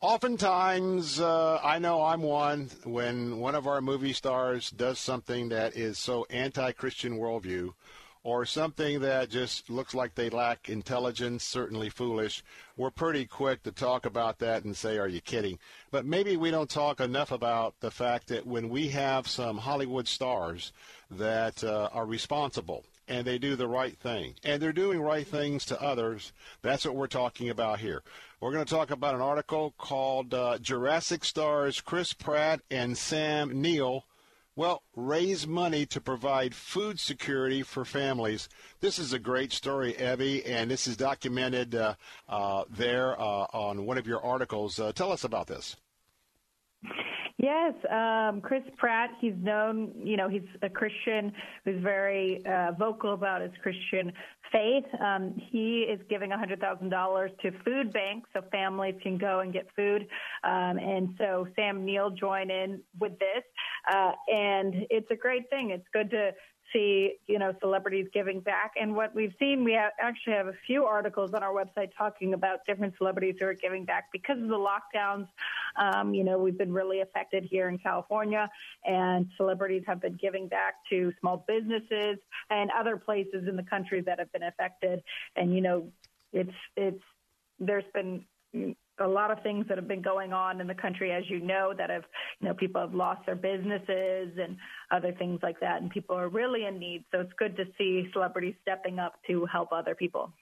Oftentimes, uh, I know I'm one, when one of our movie stars does something that is so anti Christian worldview, or something that just looks like they lack intelligence, certainly foolish, we're pretty quick to talk about that and say, are you kidding? But maybe we don't talk enough about the fact that when we have some Hollywood stars that uh, are responsible and they do the right thing and they're doing right things to others, that's what we're talking about here. We're going to talk about an article called uh, Jurassic Stars Chris Pratt and Sam Neill well, raise money to provide food security for families. This is a great story, Evie, and this is documented uh, uh, there uh, on one of your articles. Uh, tell us about this. Yes, um, Chris Pratt. He's known, you know, he's a Christian who's very uh, vocal about his Christian faith. Um, he is giving $100,000 to food banks so families can go and get food. Um, and so Sam Neill joined in with this, uh, and it's a great thing. It's good to see, you know, celebrities giving back. And what we've seen, we have, actually have a few articles on our website talking about different celebrities who are giving back because of the lockdowns. Um, you know, we've been really affected here in California, and celebrities have been giving back to small businesses and other places in the country that have been affected. And you know, it's it's there's been a lot of things that have been going on in the country, as you know, that have, you know, people have lost their businesses and other things like that, and people are really in need. So it's good to see celebrities stepping up to help other people.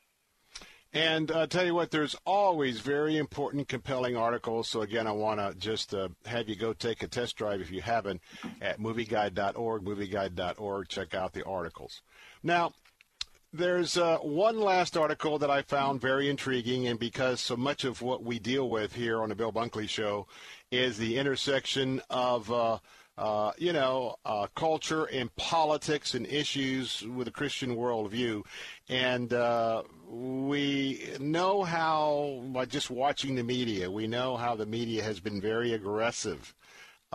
And uh, tell you what, there's always very important, compelling articles. So again, I want to just uh, have you go take a test drive if you haven't at movieguide.org, movieguide.org. Check out the articles. Now, there's uh, one last article that I found very intriguing, and because so much of what we deal with here on the Bill Bunkley Show is the intersection of, uh, uh, you know, uh, culture and politics and issues with a Christian worldview. And uh, we know how, by just watching the media, we know how the media has been very aggressive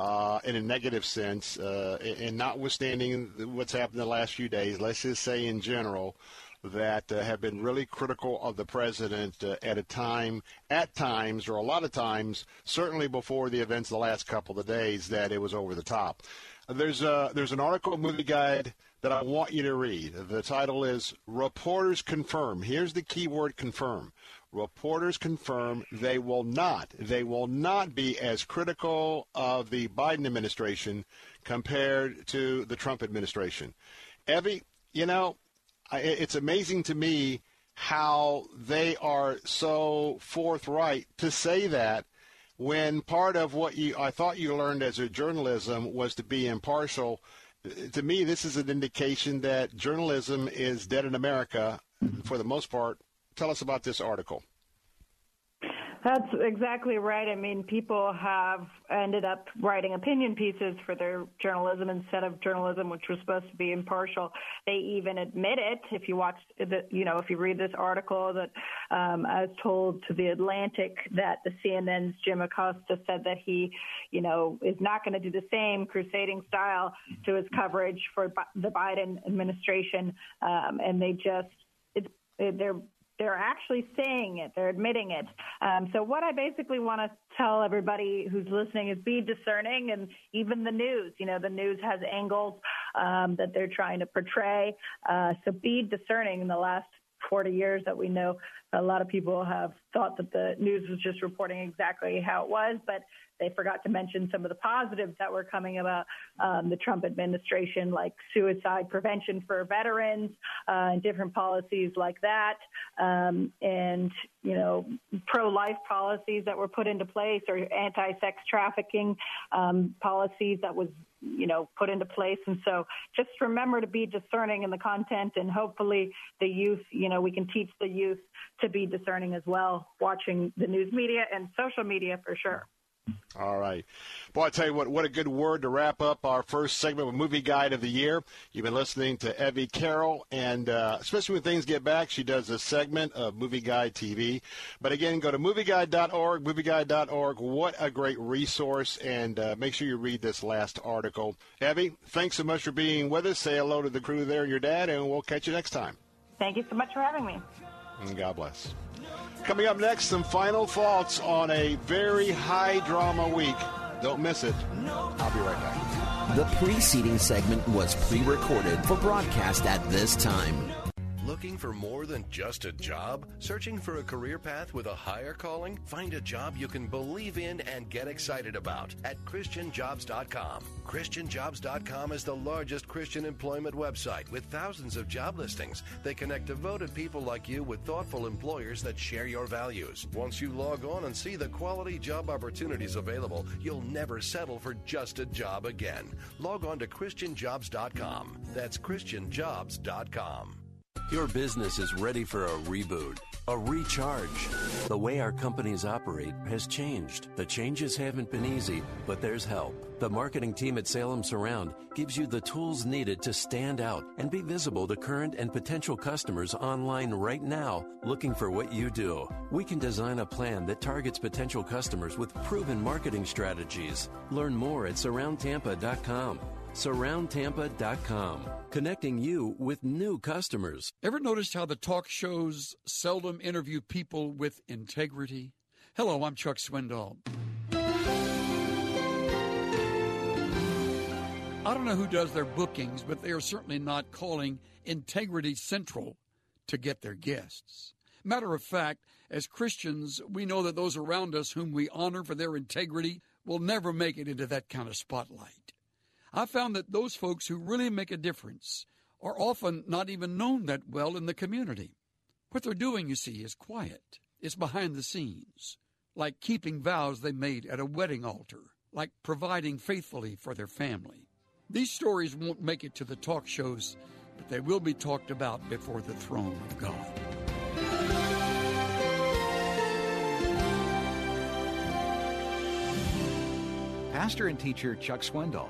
uh, in a negative sense, uh, and notwithstanding what's happened the last few days, let's just say in general that uh, have been really critical of the president uh, at a time, at times, or a lot of times, certainly before the events of the last couple of days, that it was over the top. There's a, there's an article, movie guide that I want you to read. The title is "Reporters Confirm." Here's the key word: confirm. Reporters confirm they will not, they will not be as critical of the Biden administration compared to the Trump administration. Evie, you know, it's amazing to me how they are so forthright to say that when part of what you I thought you learned as a journalism was to be impartial. To me, this is an indication that journalism is dead in America mm-hmm. for the most part Tell us about this article. That's exactly right. I mean, people have ended up writing opinion pieces for their journalism instead of journalism, which was supposed to be impartial. They even admit it. If you watch the, you know, if you read this article that um, I was told to the Atlantic that the CNN's Jim Acosta said that he, you know, is not going to do the same crusading style to his coverage for the Biden administration, um, and they just they're they're actually saying it, they're admitting it. Um, so, what I basically want to tell everybody who's listening is be discerning, and even the news. You know, the news has angles um, that they're trying to portray. Uh, so, be discerning. In the last 40 years that we know, a lot of people have thought that the news was just reporting exactly how it was, but they forgot to mention some of the positives that were coming about um, the Trump administration, like suicide prevention for veterans uh, and different policies like that, um, and you know pro-life policies that were put into place or anti-sex trafficking um, policies that was you know put into place. And so just remember to be discerning in the content, and hopefully the youth, you know, we can teach the youth to be discerning as well, watching the news media and social media for sure. All right. Boy, I tell you what, what a good word to wrap up our first segment of Movie Guide of the Year. You've been listening to Evie Carroll, and uh, especially when things get back, she does a segment of Movie Guide TV. But again, go to movieguide.org, movieguide.org. What a great resource, and uh, make sure you read this last article. Evie, thanks so much for being with us. Say hello to the crew there and your dad, and we'll catch you next time. Thank you so much for having me. And God bless. Coming up next, some final thoughts on a very high drama week. Don't miss it. I'll be right back. The preceding segment was pre recorded for broadcast at this time. Looking for more than just a job? Searching for a career path with a higher calling? Find a job you can believe in and get excited about at ChristianJobs.com. ChristianJobs.com is the largest Christian employment website with thousands of job listings. They connect devoted people like you with thoughtful employers that share your values. Once you log on and see the quality job opportunities available, you'll never settle for just a job again. Log on to ChristianJobs.com. That's ChristianJobs.com. Your business is ready for a reboot, a recharge. The way our companies operate has changed. The changes haven't been easy, but there's help. The marketing team at Salem Surround gives you the tools needed to stand out and be visible to current and potential customers online right now looking for what you do. We can design a plan that targets potential customers with proven marketing strategies. Learn more at surroundtampa.com. SurroundTampa.com, connecting you with new customers. Ever noticed how the talk shows seldom interview people with integrity? Hello, I'm Chuck Swindoll. I don't know who does their bookings, but they are certainly not calling integrity central to get their guests. Matter of fact, as Christians, we know that those around us whom we honor for their integrity will never make it into that kind of spotlight. I found that those folks who really make a difference are often not even known that well in the community. What they're doing, you see, is quiet. It's behind the scenes, like keeping vows they made at a wedding altar, like providing faithfully for their family. These stories won't make it to the talk shows, but they will be talked about before the throne of God. Pastor and teacher Chuck Swindoll.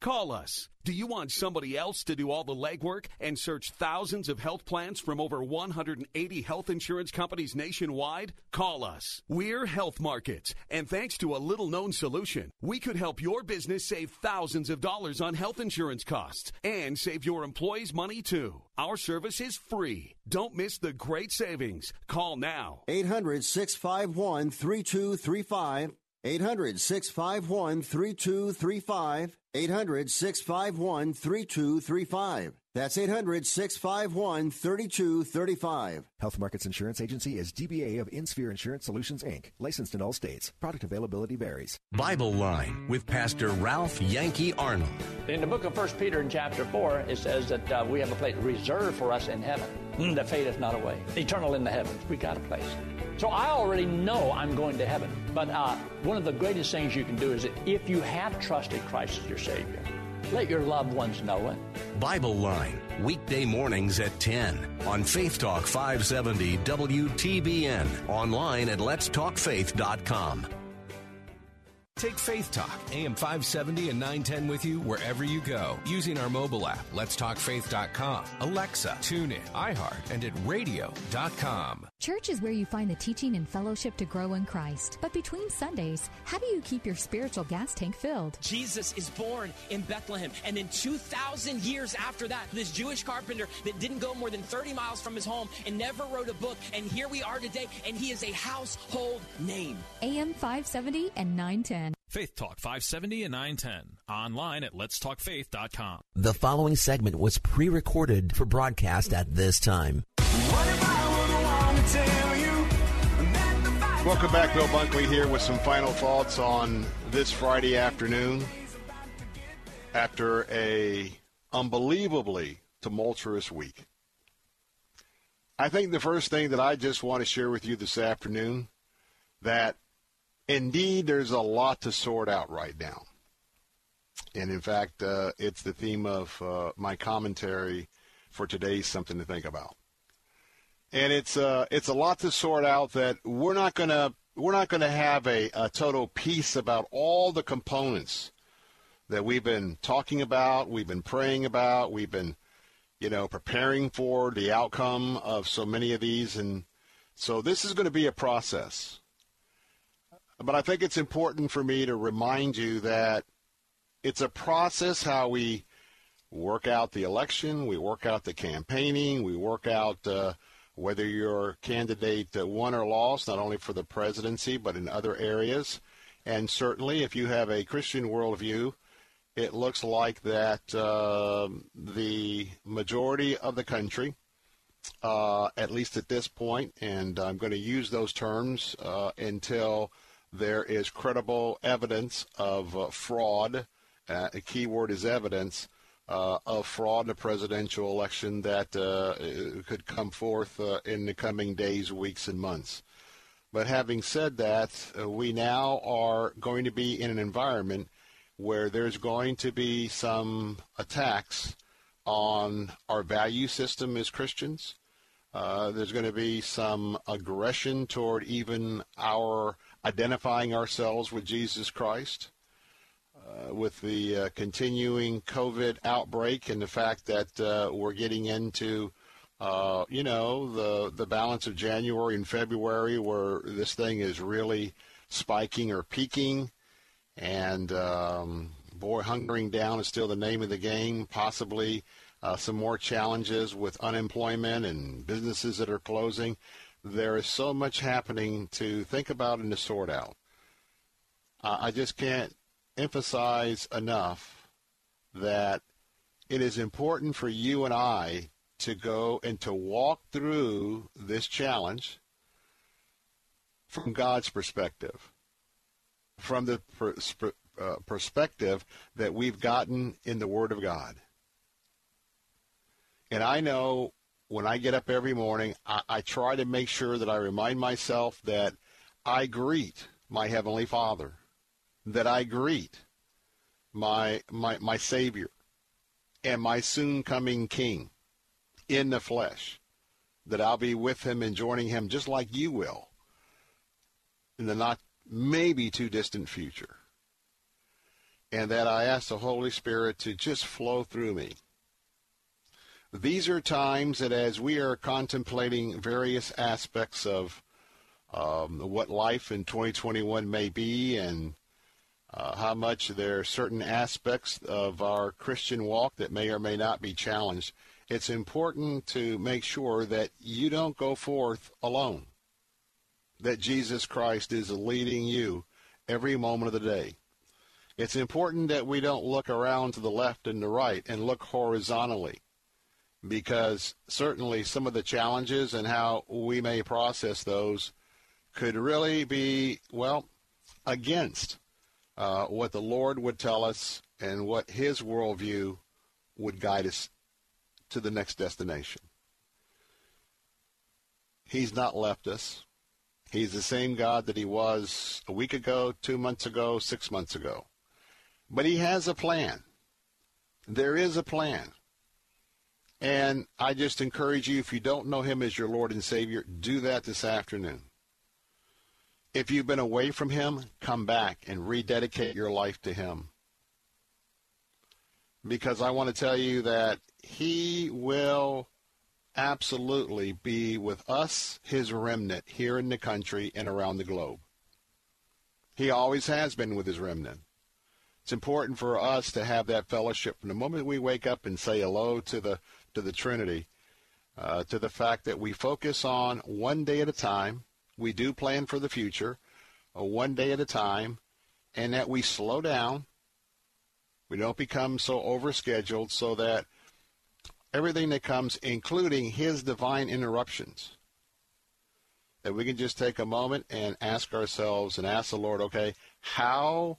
Call us. Do you want somebody else to do all the legwork and search thousands of health plans from over 180 health insurance companies nationwide? Call us. We're Health Markets, and thanks to a little known solution, we could help your business save thousands of dollars on health insurance costs and save your employees money too. Our service is free. Don't miss the great savings. Call now. 800 651 3235. 800 651 3235. 800 651 3235. That's 800 651 3235. Health Markets Insurance Agency is DBA of InSphere Insurance Solutions, Inc., licensed in all states. Product availability varies. Bible Line with Pastor Ralph Yankee Arnold. In the book of 1 Peter in chapter 4, it says that uh, we have a place reserved for us in heaven mm, that fadeth not away. Eternal in the heavens. We got a place. So I already know I'm going to heaven. But uh, one of the greatest things you can do is that if you have trusted Christ as your Savior, let your loved ones know it. Bible Line, weekday mornings at 10 on Faith Talk 570 WTBN, online at letstalkfaith.com. Take Faith Talk, AM 570 and 910 with you wherever you go using our mobile app, letstalkfaith.com, Alexa, TuneIn, iHeart, and at radio.com. Church is where you find the teaching and fellowship to grow in Christ. But between Sundays, how do you keep your spiritual gas tank filled? Jesus is born in Bethlehem. And then 2,000 years after that, this Jewish carpenter that didn't go more than 30 miles from his home and never wrote a book. And here we are today, and he is a household name. AM 570 and 910. Faith Talk 570 and 910. Online at letstalkfaith.com. The following segment was pre recorded for broadcast at this time. Welcome back, Bill Bunkley here with some final thoughts on this Friday afternoon. After a unbelievably tumultuous week, I think the first thing that I just want to share with you this afternoon that indeed there's a lot to sort out right now, and in fact, uh, it's the theme of uh, my commentary for today's something to think about. And it's uh, it's a lot to sort out that we're not gonna we're not gonna have a, a total peace about all the components that we've been talking about, we've been praying about, we've been you know preparing for the outcome of so many of these, and so this is going to be a process. But I think it's important for me to remind you that it's a process how we work out the election, we work out the campaigning, we work out. Uh, whether your candidate uh, won or lost, not only for the presidency, but in other areas. And certainly, if you have a Christian worldview, it looks like that uh, the majority of the country, uh, at least at this point, and I'm going to use those terms uh, until there is credible evidence of uh, fraud. Uh, a key word is evidence uh, of fraud in a presidential election that uh, could come forth uh, in the coming days, weeks, and months. But having said that, uh, we now are going to be in an environment where there's going to be some attacks on our value system as Christians. Uh, there's going to be some aggression toward even our identifying ourselves with Jesus Christ uh, with the uh, continuing COVID outbreak and the fact that uh, we're getting into, uh, you know, the the balance of January and February where this thing is really spiking or peaking, and um, boy, hunkering down is still the name of the game. Possibly uh, some more challenges with unemployment and businesses that are closing. There is so much happening to think about and to sort out. I just can't emphasize enough that it is important for you and I to go and to walk through this challenge from God's perspective, from the uh, perspective that we've gotten in the Word of God. And I know when I get up every morning, I, I try to make sure that I remind myself that I greet my Heavenly Father that I greet my my my Savior and my soon coming King in the flesh, that I'll be with him and joining him just like you will in the not maybe too distant future. And that I ask the Holy Spirit to just flow through me. These are times that as we are contemplating various aspects of um, what life in 2021 may be and uh, how much there are certain aspects of our Christian walk that may or may not be challenged. It's important to make sure that you don't go forth alone, that Jesus Christ is leading you every moment of the day. It's important that we don't look around to the left and the right and look horizontally because certainly some of the challenges and how we may process those could really be, well, against uh, what the Lord would tell us and what His worldview would guide us to the next destination. He's not left us. He's the same God that He was a week ago, two months ago, six months ago. But He has a plan. There is a plan. And I just encourage you, if you don't know Him as your Lord and Savior, do that this afternoon. If you've been away from Him, come back and rededicate your life to Him. Because I want to tell you that He will absolutely be with us, His remnant, here in the country and around the globe. He always has been with His remnant. It's important for us to have that fellowship from the moment we wake up and say hello to the to the Trinity, uh, to the fact that we focus on one day at a time. We do plan for the future, uh, one day at a time, and that we slow down. We don't become so overscheduled so that everything that comes, including His divine interruptions, that we can just take a moment and ask ourselves and ask the Lord, okay, how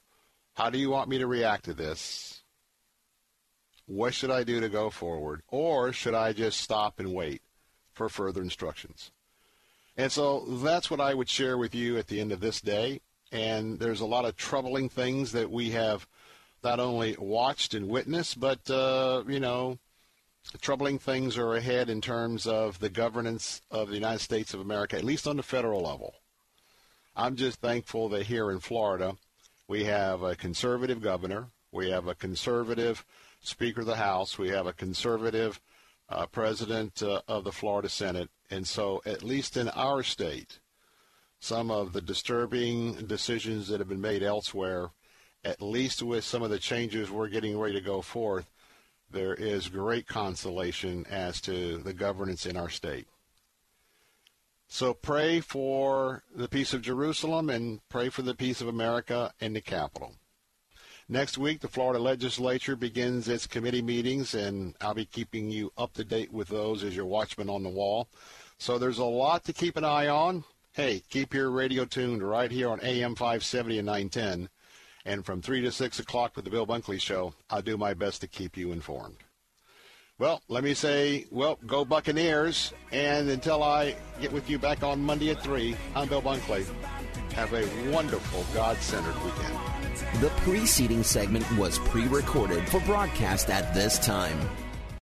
how do you want me to react to this? What should I do to go forward? Or should I just stop and wait for further instructions? And so that's what I would share with you at the end of this day. And there's a lot of troubling things that we have not only watched and witnessed, but, uh, you know, troubling things are ahead in terms of the governance of the United States of America, at least on the federal level. I'm just thankful that here in Florida, we have a conservative governor, we have a conservative Speaker of the House, we have a conservative uh, president uh, of the Florida Senate, and so at least in our state, some of the disturbing decisions that have been made elsewhere, at least with some of the changes we're getting ready to go forth, there is great consolation as to the governance in our state. So pray for the peace of Jerusalem and pray for the peace of America and the capital. Next week, the Florida legislature begins its committee meetings, and I'll be keeping you up to date with those as your watchman on the wall. So there's a lot to keep an eye on. Hey, keep your radio tuned right here on AM 570 and 910. And from 3 to 6 o'clock with the Bill Bunkley Show, I'll do my best to keep you informed. Well, let me say, well, go Buccaneers. And until I get with you back on Monday at 3, I'm Bill Bunkley. Have a wonderful, God centered weekend. The preceding segment was pre recorded for broadcast at this time.